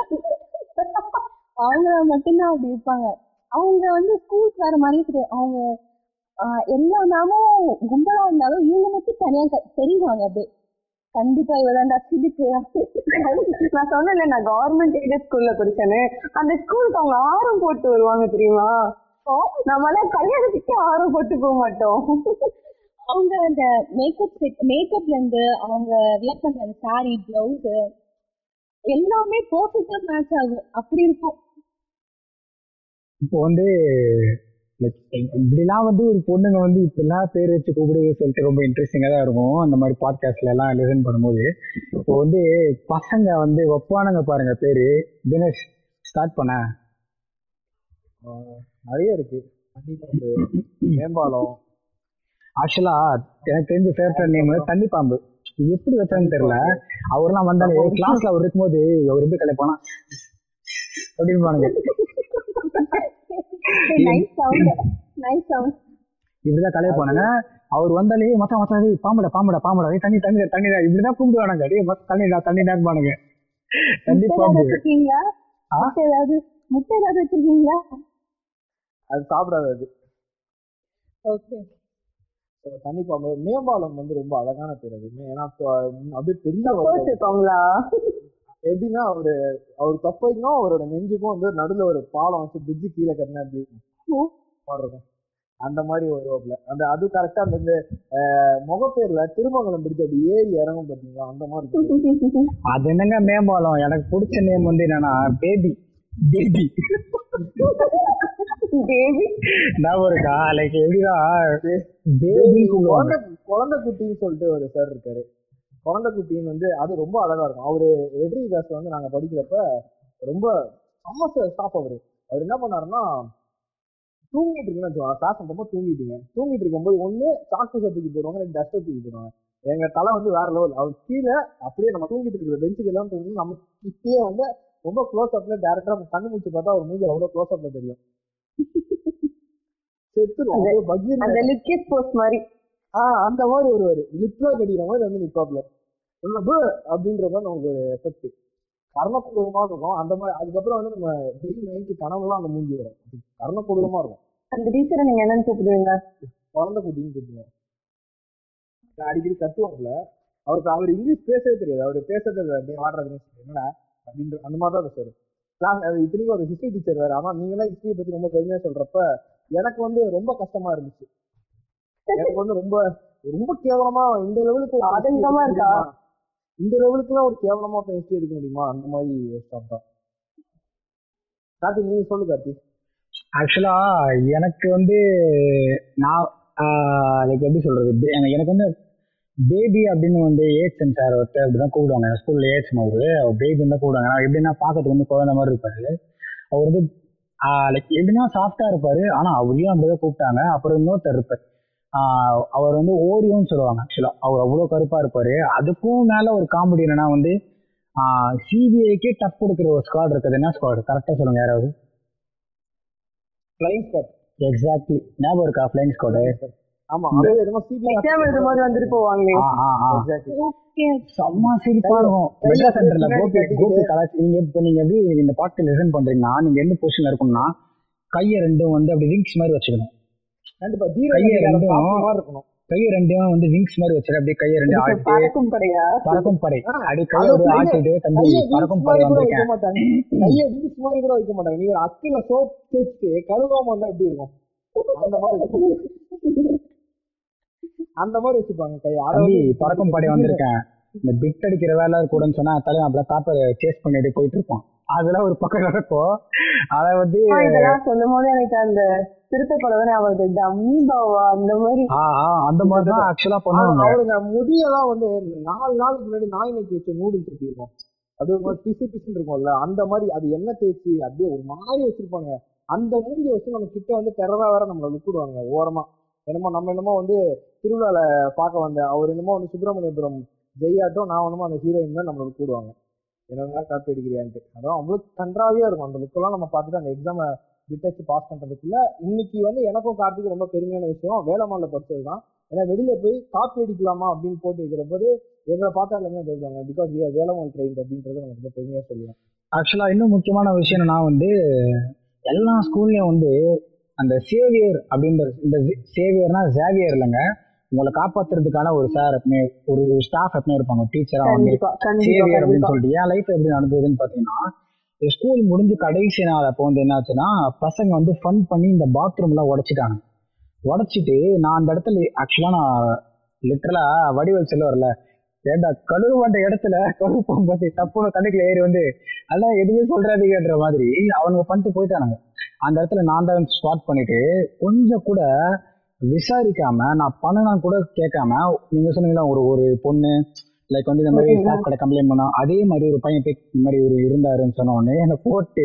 அவங்க மட்டும்தான் அப்படி இருப்பாங்க. அவங்க வந்து ஸ்கூலுக்கு வர மாதிரியே தெரியாது அவங்க எல்லா நாமும் கும்பலா இருந்தாலும் இவங்க மட்டும் தனியா தெரிவாங்க அப்படியே. கண்டிப்பா இவதாண்டா சிதுக்கு நான் சொன்னேன்ல நான் கவர்மெண்ட் எய்டட் ஸ்கூல்ல படிச்சேன்னு. அந்த ஸ்கூலுக்கு அவங்க ஆரம் போட்டு வருவாங்க தெரியுமா? நம்மளாம் கல்யாணத்துக்கு ஆரம் போட்டு போக மாட்டோம். அவங்க அந்த மேக்கப் செட் மேக்கப்ல இருந்து அவங்க வியர் பண்ற அந்த சாரி பிளவுஸ் எல்லாமே பெர்ஃபெக்ட்டா மேட்ச் ஆகும். அப்படி இருக்கும். இப்போ வந்து இப்படிலாம் வந்து ஒரு பொண்ணுங்க வந்து இப்படிலாம் பேர் வச்சு கூப்பிடுது சொல்லிட்டு ரொம்ப இன்ட்ரெஸ்டிங்காக தான் இருக்கும். அந்த மாதிரி பாட்காஸ்ட்ல எல்லாம் லிசன் பண்ணும்போது இப்போ வந்து பசங்க வந்து வைப்பானுங்க பாருங்க பேரு தினேஷ். ஸ்டார்ட் பண்ண. நிறைய இருக்கு. மேம்பாலம். ஆக்சுவலா எனக்கு தெரிஞ்ச ஃபேவரட் நேம் தண்ணி பாம்பு எப்படி வச்சான்னு தெரியல. அவர்லாம் வந்தாலே கிளாஸ்ல அவர் இருக்கும்போது அவர் எப்படி கலைப்பானா? அப்படின்னு பாருங்க <laughs> இப்படிதான் கலைய போனாங்க. அவர் வந்தாலே மச்சான் டேய் பாம்புடா பாம்புடா பாம்புடா தண்ணி தண்ணி தண்ணி இப்படிதான் கூப்பிடுவானுங்க டேய் மத்த தண்ணிடா தண்ணிடா பானுங்க. தண்ணி பாம்பு. ஏதாவது முட்டை ஏதாவது வச்சிருக்கீங்களா? அது சாப்பிடாது அது. ஓகே So, தண்ணிப்பாம்பு மேம்பாலம் வந்து ரொம்ப அழகான பேர் அது. ஏன்னா அப்படியே பெரிய எப்படின்னா அவரு அவர் தொப்பைக்கும் அவரோட நெஞ்சுக்கும் வந்து நடுவுல ஒரு பாலம் வச்சு பிரிட்ஜு கீழே கட்டினா அப்படி இருக்கும்? அந்த மாதிரி வருவாப்புல. அந்த அது கரெக்டா அந்த முகப்பேர்ல திருமங்கலம் பிரிட்ஜ் அப்படி ஏறி இறங்கும் பாத்தீங்களா? அந்த மாதிரி <laughs> அது என்னங்க மேம்பாலம்? எனக்கு பிடிச்ச நேம் வந்து என்னன்னா பேபி பேபி பேபி ஞாபகம் இருக்கா லைக் எப்படின்னா பேபி குழந்தை குட்டின்னு சொல்லிட்டு ஒரு சார் இருக்காரு. குழந்தை குட்டின்னு வந்து அது ரொம்ப அழகா இருக்கும். அவரு வெற்றி விகாஸ்ல வந்து நாங்க படிக்கிறப்ப ரொம்ப செம்ம ஸ்டாப் அவரு. அவர் என்ன பண்ணாருன்னா தூங்கிட்டு இருக்குன்னு வச்சுக்கோங்க. கிளாஸ் நடத்தப்போ தூங்கிட்டீங்க. தூங்கிட்டு இருக்கும்போது ஒண்ணு சாக்கு தூக்கி போடுவாங்க. ரெண்டு டஸ்டர் தூக்கி போடுவாங்க. எங்க தலை வந்து வேற லெவல் அவர் கீழே அப்படியே நம்ம தூங்கிட்டு இருக்கிற பெஞ்சுக்கு எல்லாம் தூங்கி நம்ம கிட்டே வந்து ரொம்ப க்ளோஸ் அப்ல டேரக்டா கண்ணு முடிச்சு பார்த்தா அவர் மூஞ்சி அவ்வளவு க்ளோஸ் அப்ல தெரியும். செத்துரும். பகீர் மாதிரி. ஆஹ் அந்த மாதிரி ஒருவர். லிப்ல கடிக்கிற மாதிரி வந்து நிப்பாப்ல அப்படின்ற மாதிரி நமக்கு ஒரு எஃபெக்ட் கர்ணக்கொடூரமா இருக்கும். அந்த மாதிரி அதுக்கப்புறம் வந்து நம்ம டெய்லி நைட்டு கனவுலாம் அந்த மூஞ்சி வரும். கர்ணக்கொடூரமா இருக்கும். அந்த டீச்சரை நீங்க என்னன்னு கூப்பிடுவீங்க? குழந்தை குட்டின்னு கூப்பிடுவோம். அடிக்கடி கத்துவாப்புல. அவருக்கு அவர் இங்கிலீஷ் பேசவே தெரியாது. அவர் பேசுறது நீ ஆடுறது என்னடா? அப்படின்ற அந்த மாதிரி தான் பேசுவாரு. கிளாஸ் அது இத்தனைக்கும் ஒரு ஹிஸ்டரி டீச்சர் வேற. ஆனா நீங்களாம் ஹிஸ்டரியை பத்தி ரொம்ப பெருமையா சொல்றப்ப எனக்கு வந்து ரொம்ப கஷ்டமா இருந்துச்சு. எனக்கு வந்து ரொம்ப ரொம்ப கேவலமா இந்த லெவலுக்கு ஆதங்கமா இருக்கா? இந்த லெவலுக்குலாம் ஒரு கேவலமா ஹிஸ்டரி எடுக்க முடியுமா? அந்த மாதிரி ஒரு ஸ்டாப் தான். கார்த்தி நீங்க சொல்லு கார்த்தி. ஆக்சுவலா எனக்கு வந்து நான் லைக் எப்படி சொல்றது? எனக்கு வந்து பேபி அப்படின்னு வந்து ஏஎச்எம் சார் ஒருத்தர் அப்படிதான் கூப்பிடுவாங்க. ஸ்கூல்ல ஏஎச்எம் அவரு. அவர் பேபின்னு தான் கூப்பிடுவாங்க. நான் எப்படின்னா பார்க்கறதுக்கு வந்து குழந்தை மாதிரி இருப்பாரு. அவர் வந்து லைக் எப்படின்னா சாஃப்டா இருப்பாரு. ஆனா அவரையும் அப்படிதான் கூப்பிட்டாங்க. அப்புறம் இன்னொருத்தர் இருப்பார். அவர் வந்து ஓரியோன்னு சொல்லுவாங்க. ஆக்சுவலா அவர் அவ்வளோ கருப்பா இருப்பாரு. அதுக்கும் மேல ஒரு காமெடி என்னன்னா வந்து சிபிஐக்கே டஃப் கொடுக்குற ஒரு ஸ்குவாட் இருக்குது. என்ன ஸ்குவாட் கரெக்டா சொல்லுங்க யாராவது? ஃபிளைங் ஸ்குவாட் எக்ஸாக்ட்லி ஞாபகம் இருக்கா? ஃபிளைங் ஸ்குவாடு நீங்க எப்படி இந்த பாட்டு லிசன் பண்றீங்கன்னா நீங்க எந்த பொசிஷன்ல இருக்கணும்னா கையை ரெண்டும் வந்து அப்படி விங்ஸ் மாதிரி வச்சுக்கணும். கண்டிப்பா தீர இருக்கணும். கையை ரெண்டையும் வந்து விங்ஸ் மாதிரி வச்சுட்டு அப்படியே கையை ரெண்டு ஆட்டிட்டு பறக்கும் படையா? பறக்கும் படை. அப்படியே கையை கையை- ஆட்டிட்டு தம்பி பறக்கும் படை வைக்க வந்திருக்கேன். மாட்டாங்க. கையை wings மாதிரி கூட வைக்க மாட்டாங்க. நீங்க அக்கில சோப் தேய்ச்சிட்டு கழுவாம வந்தா எப்படி இருக்கும்? அந்த மாதிரி அந்த மாதிரி வச்சுப்பாங்க கையை. தம்பி பறக்கும் படை வந்திருக்கேன். இந்த பிட் அடிக்கிற வேலை கூடன்னு சொன்னா தலைவன் அப்படியே பேப்பர் சேஸ் பண்ணிட்டு போயிட்டு இருப்பான். அதெல்லாம் ஒரு பக்கம் நடக்கும். அத வந்து சொல்லும் போது எனக்கு அந்த சிறுத்தை படம் ஞாபகம் வருது. டம்மி பாவா அந்த மாதிரி. ஆ ஆ, அந்த மாதிரி தான் ஆக்சுவலா பண்ணுவாங்க. அவருங்க முடியெல்லாம் வந்து நாலு நாளுக்கு முன்னாடி நாய் நக்கி வச்ச நூடுல்ஸ் இருக்கும். அப்படியே ஒரு மாதிரி பிசு பிசுன்னு இருக்கும்ல அந்த மாதிரி அது எண்ணெய் தேய்ச்சி அப்படியே ஒரு மாதிரி வச்சிருப்பாங்க அந்த மூஞ்சியை வச்சு நம்ம கிட்ட வந்து டெரரா வேற நம்மள லுக்கிடுவாங்க ஓரமா. என்னமோ நம்ம என்னமோ வந்து திருவிழால பார்க்க வந்தேன் அவர் என்னமோ வந்து சுப்பிரமணியபுரம் ஜெய்யாட்டம் நான் என்னமோ அந்த ஹீரோயின் தான் நம்மள கூடுவாங்க என்னதான் காப்பி அடிக்கிறியான்ட்டு. அதான் அவ்வளவு கன்றாவியா இருக்கும் அந்த லுக்கெல்லாம் நம்ம பார்த்துட்டு அந்த எக்ஸாமை விட்டச்சு பாஸ் பண்றதுக்குள்ள இன்னைக்கு வந்து எனக்கும் கார்த்திக்கு ரொம்ப பெருமையான விஷயம். வேலம்மாள்ல படிச்சது தான் ஏன்னா வெளியில போய் காப்பி அடிக்கலாமா அப்படின்னு போட்டு வைக்கிற போது எங்களை பார்த்தா எல்லாமே போயிடுவாங்க because we are Velammal train அப்படின்றத நம்ம ரொம்ப பெருமையா சொல்லுவேன் ஆக்சுவலா இன்னும் முக்கியமான விஷயம் என்னன்னா வந்து எல்லா ஸ்கூல்லயும் வந்து அந்த சேவியர் அப்படின்ற இந்த சேவியர்னா ஜேவியர் இல்லைங்க. உங்களை காப்பாத்துறதுக்கான ஒரு சார் எப்பவுமே ஒரு ஸ்டாஃப் எப்பவுமே இருப்பாங்க. டீச்சரா வந்து சேவியர் அப்படின்னு சொல்லிட்டு. என் லைஃப் எப்படி நடந்ததுன்னு பாத்தீங்கன்னா ஸ்கூல் முடிஞ்சு கடைசி நாள் அப்போ வந்து என்ன ஆச்சுன்னா பசங்க வந்து ஃபன் பண்ணி இந்த பாத்ரூம்லாம் உடைச்சிட்டாங்க. உடைச்சிட்டு நான் அந்த இடத்துல ஆக்சுவலாக நான் லிட்டரலா வடிவல் வரல ஏண்டா கழுவு வந்த இடத்துல கழுவு போகும்போது தப்புன்னு கண்ணுக்குள்ள ஏறி வந்து அதெல்லாம் எதுவுமே சொல்றாதீங்கன்ற மாதிரி அவனுங்க பண்ணிட்டு போயிட்டானுங்க. அந்த இடத்துல நான் தான் ஸ்டார்ட் பண்ணிட்டு கொஞ்சம் கூட விசாரிக்காம நான் பண்ணனா கூட கேட்காம நீங்க சொன்னீங்களா ஒரு ஒரு பொண்ணு லைக் வந்து இந்த மாதிரி. ஸ்டாஃப் கடை கம்ப்ளைண்ட் பண்ணா அதே மாதிரி ஒரு பையன் போய் இந்த மாதிரி ஒரு இருந்தாருன்னு சொன்ன உடனே என்னை போட்டு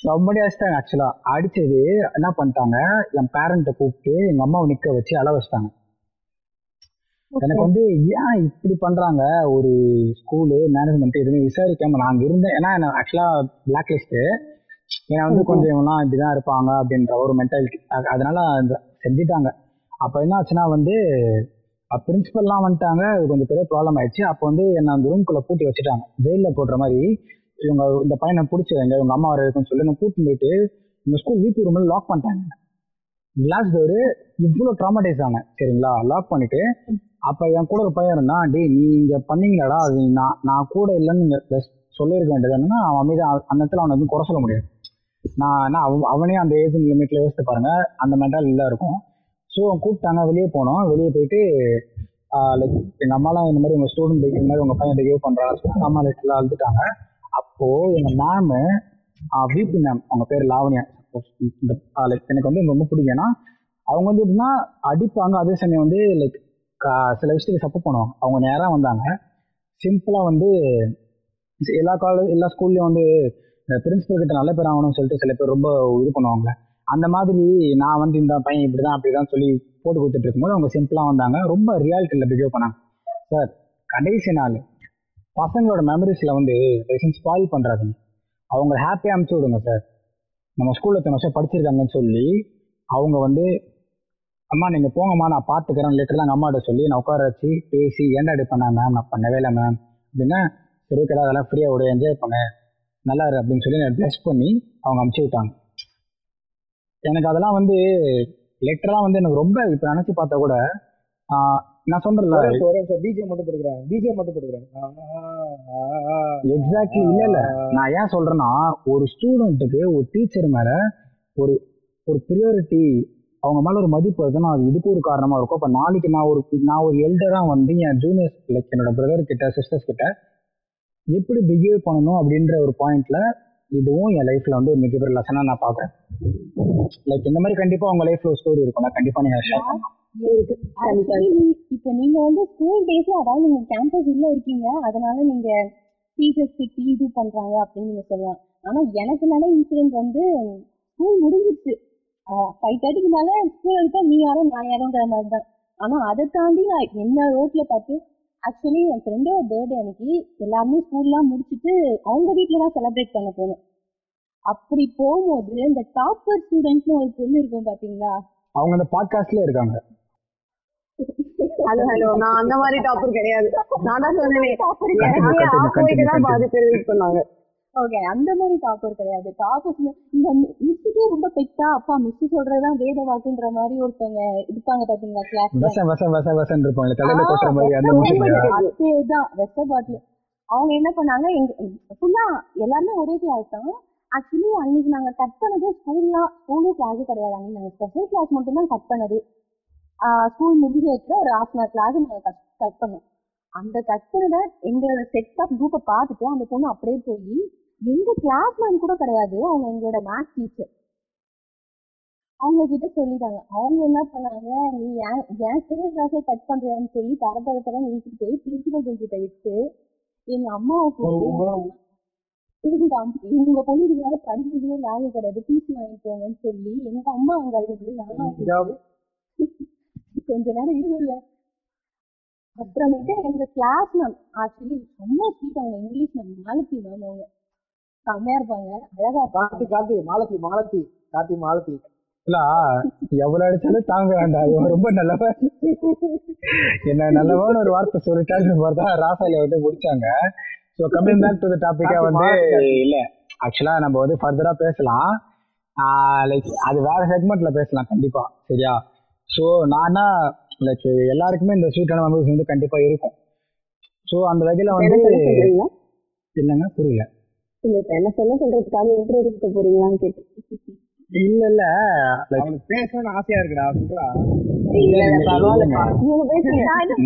செம்மடி அடிச்சிட்டாங்க ஆக்சுவலா அடிச்சது என்ன பண்ணிட்டாங்க என் பேரண்ட்டை கூப்பிட்டு எங்க அம்மாவை நிக்க வச்சு அள வச்சிட்டாங்க. எனக்கு வந்து ஏன் இப்படி பண்றாங்க? ஒரு ஸ்கூலு மேனேஜ்மெண்ட் எதுவுமே விசாரிக்காம நான் அங்க இருந்தேன். ஏன்னா என்ன ஆக்சுவலா பிளாக் லிஸ்ட் ஏன்னா வந்து கொஞ்சம் இவங்கலாம் இப்படிதான் இருப்பாங்க அப்படின்ற ஒரு மென்டாலிட்டி அதனால செஞ்சுட்டாங்க. அப்ப என்ன ஆச்சுன்னா வந்து பிரின்சிபல்லாம் வந்துட்டாங்க. அது கொஞ்சம் பெரிய ப்ராப்ளம் ஆயிடுச்சு. அப்போ வந்து என்ன அந்த ரூம்குள்ளே பூட்டி வச்சுட்டாங்க. ஜெயிலில் போடுற மாதிரி இவங்க இந்த பையனை பிடிச்சிருங்க இவங்க அம்மா வர இருக்குன்னு சொல்லி நான் கூட்டின்னு போயிட்டு இந்த ஸ்கூல் விபி ரூம்ல லாக் பண்ணிட்டாங்க. கிளாஸ் டோர் இவ்வளோ ட்ராமடைஸ் ஆனேன் சரிங்களா? லாக் பண்ணிட்டு அப்போ என் கூட ஒரு பையன் இருந்தான். டே நீ இங்கே பண்ணீங்களாடா? அது நான் நான் கூட இல்லைன்னு நீங்கள் just சொல்லியிருக்க வேண்டியது என்னன்னா அவன் அமைதியா அந்த இடத்துல அவனை வந்து குறை சொல்ல முடியாது. நான் என்ன அவன் அவனே அந்த ஏஜ் லிமிட்ல யோசித்து பாருங்க. அந்த மென்டால் இல்லை இருக்கும். ஸோ கூப்பிட்டாங்க வெளியே போனோம். வெளியே போயிட்டு லைக் எங்கள் அம்மாலாம் இந்த மாதிரி உங்கள் ஸ்டூடெண்ட் இந்த மாதிரி உங்கள் பையன் பிஹேவ் பண்ணுறாங்க சொன்னாங்க அம்மா லைட்லாம் அழுதுட்டாங்க அப்போது எங்கள் மேமு விபி மேம் அவங்க பேர் லாவணியா. இந்த லைக் எனக்கு வந்து ரொம்ப பிடிக்கும். ஏன்னா அவங்க வந்து எப்படின்னா அடிப்பாங்க. அதே சமயம் வந்து லைக் சில விஷயத்துக்கு சப்போர்ட் பண்ணுவாங்க. அவங்க நேராக வந்தாங்க. சிம்பிளாக வந்து எல்லா காலேஜ் எல்லா ஸ்கூல்லையும் வந்து பிரின்சிபல் கிட்ட நல்ல பேர் ஆகணும்னு சொல்லிட்டு சில பேர் ரொம்ப இது பண்ணுவாங்க அந்த மாதிரி நான் வந்து இந்த பையன் இப்படிதான் அப்படிதான் சொல்லி போட்டு கொடுத்துட்டு இருக்கும்போது அவங்க சிம்பிளா வந்தாங்க. ரொம்ப ரியாலிட்டியில் பிஹேவ் பண்ணாங்க. சார் கடைசி நாள் பசங்களோட மெமரிஸ்ல வந்து லைசன்ஸ் ஸ்பாயில் பண்றாதீங்க. அவங்க ஹாப்பியாக அமுச்சு விடுங்க சார் நம்ம ஸ்கூல்ல இத்தனை வருஷம் படிச்சிருக்காங்கன்னு சொல்லி அவங்க வந்து அம்மா நீங்க போங்கம்மா நான் பாத்துக்கிறேன் தான் எங்கள் அம்மாட்ட சொல்லி நான் உட்கார வச்சு பேசி ஏன்டா இப்படி பண்ண மேம் நான் பண்ணவே இல்லை மேம் அப்படின்னா சரி ஓகேடா அதெல்லாம் ஃப்ரீயா விட என்ஜாய் பண்ண. நல்லா இரு அப்படின்னு சொல்லி நான் ப்ளஸ் பண்ணி அவங்க அமுச்சு விட்டாங்க. எனக்கு அதெல்லாம் வந்து லெட்டர்லாம் வந்து எனக்கு ரொம்ப இப்போ நினைச்சு பார்த்தா கூட நான் சொல்றேன்ல. பிஜே மட்டும் போட்டுக்கிறேன். பிஜே மட்டும் போட்டுக்கிறேன். எக்ஸாக்ட்லி இல்ல இல்ல. நான் ஏன் சொல்றேன்னா ஒரு ஸ்டூடெண்ட்டுக்கு ஒரு டீச்சர் மேல ஒரு ஒரு ப்ரியாரிட்டி அவங்க மேல ஒரு மதிப்பு இருக்குன்னா அது இதுக்கு ஒரு காரணமா இருக்கும். அப்ப நாளைக்கு நான் ஒரு நான் ஒரு எல்டரா வந்து என் ஜூனியர்ஸ் லைக் என்னோட பிரதர் கிட்ட சிஸ்டர்ஸ் கிட்ட எப்படி பிஹேவ் பண்ணணும் அப்படின்ற ஒரு பாயிண்ட்ல இதுவும் என் லைஃப்ல வந்து ஒரு மிகப்பெரிய லெசனா நான் பாக்குறேன் லைக் இந்த மாதிரி கண்டிப்பா உங்க லைஃப்ல ஒரு ஸ்டோரி இருக்கும். நான் கண்டிப்பா நீங்க ஷேர் பண்ணலாம். இருக்கு. இப்போ நீங்க வந்து ஸ்கூல் டேஸ்ல அதாவது நீங்க கேம்பஸ் உள்ள இருக்கீங்க. அதனால நீங்க டீச்சர்ஸ் திட்டி இது பண்றாங்க அப்படின்னு நீங்க சொல்லலாம். ஆனா எனக்கு நடந்த இன்சிடென்ட் வந்து ஸ்கூல் முடிஞ்சிருச்சு. ஃபைவ் தேர்ட்டிக்கு மேல ஸ்கூல் விட்டா நீ யாரோ நான் யாரோங்கிற மாதிரி தான் ஆனா அதை தாண்டி நான் என்ன ரோட்ல பார்த்து ஆக்சுவலி என் ஃப்ரெண்டோட பர்த்டே அன்னைக்கு எல்லாருமே ஸ்கூல்லாம் முடிச்சுட்டு அவங்க வீட்டில தான் செலிப்ரேட் பண்ண போகணும் அப்படி போகும்போது இந்த டாப்பர் ஸ்டூடெண்ட்னு ஒரு பொண்ணு இருக்கும் பாத்தீங்களா? அவங்க அந்த பாட்காஸ்ட்லயே இருக்காங்க. ஹலோ ஹலோ நான் அந்த மாதிரி டாப்பர் கிடையாது. நான் தான் சொன்னேனே Continue, எனக்கே continue, ஆஃப் போயிட்டு தான் continue. பாதி பேர் வெயிட் பண்ணாங்க ஓகே அந்த மாதிரி டாப்பர் கிடையாது. டாப்பர்ஸ் இந்த மிஸ்ஸுக்கே ரொம்ப பெட்டா அப்பா மிஸ் சொல்றதுதான் வேத வாக்குன்ற மாதிரி ஒருத்தவங்க இருப்பாங்க பாத்தீங்களா கிளாஸ்ல விஷம் விஷம் விஷம் விஷம் இருப்பாங்க தலையில கொட்டுற மாதிரி அந்த மாதிரி அதேதான் வெஸ்ட பாட்டில் அவங்க என்ன பண்ணாங்க எங்க ஃபுல்லா எல்லாருமே ஒரே கிளாஸ் தான். ஆக்சுவலி அன்னைக்கு நாங்க கட் பண்ணது ஸ்கூல்லாம் ஸ்கூலும் கிளாஸும் கிடையாது. அன்னைக்கு நாங்க ஸ்பெஷல் கிளாஸ் மட்டும் தான் கட் பண்ணது ஸ்கூல் முடிஞ்சு வைக்கிற ஒரு ஹாஃப் அன் ஹவர் கிளாஸ் நாங்க கட் பண்ணோம். அந்த கட் பண்ணத எங்க செட் ஆஃப் குரூப்பை பார்த்துட்டு அந்த பொண்ணு அப்படியே போய் எங்க கிளாஸ் மேம் கூட கிடையாது. அவங்க எங்களோட மேத்ஸ் டீச்சர் அவங்க கிட்ட சொல்லிட்டாங்க. அவங்க என்ன பண்ணாங்க? நீ ஏன் ஏன் ஸ்பெஷல் கிளாஸே கட் பண்றியான்னு சொல்லி தர தர தர நீக்கிட்டு போய் பிரின்சிபல் ரூம் கிட்ட விட்டு எங்க அம்மாவை உங்க பொண்ணு இதுக்கு மேல படிக்கிறதுலே லாகே கிடையாது. டிசி வாங்கிக்கோங்கன்னு சொல்லி எங்க அம்மா அங்க அழுது. கொஞ்ச நேரம் இருங்கல்ல. அப்புறமேட்டு எங்க கிளாஸ் மேம் ஆக்சுவலி ரொம்ப ஸ்வீட் அவங்க இங்கிலீஷ் மேம் மாலத்தி மேம் அவங்க. செம்மையா இருப்பாங்க. அழகா கார்த்தி கார்த்தி மாலத்தி மாலத்தி கார்த்தி மாலத்தி இல்ல எவ்வளவு அடிச்சாலும் தாங்க வேண்டாம். இவன் ரொம்ப நல்லவன். என்ன நல்லவன் ஒரு வார்த்தை சொல்லிட்டாருன்னு பார்த்தா ராசாலிய வந்து முடிச்சாங்க. So coming back to the டாபிக்கா வந்து இல்ல. ஆக்சுவலா நம்ம வந்து ஃபர்தரா பேசலாம். லைக் அது வேற செக்மெண்ட்ல பேசலாம் கண்டிப்பா. சரியா? ஸோ நானா லைக் எல்லாருக்குமே இந்த ஸ்வீட்டான மெமரிஸ் வந்து கண்டிப்பா இருக்கும். ஸோ அந்த வகையில வந்து இல்லைங்க புரியல. இல்ல இப்ப என்ன சொல்ல சொல்றதுக்காக இன்ட்ரோ இருக்க போறீங்களான்னு கேட்டேன். இல்ல இல்ல. பேசணும்னு ஆசையா இருக்குடா சொல்றா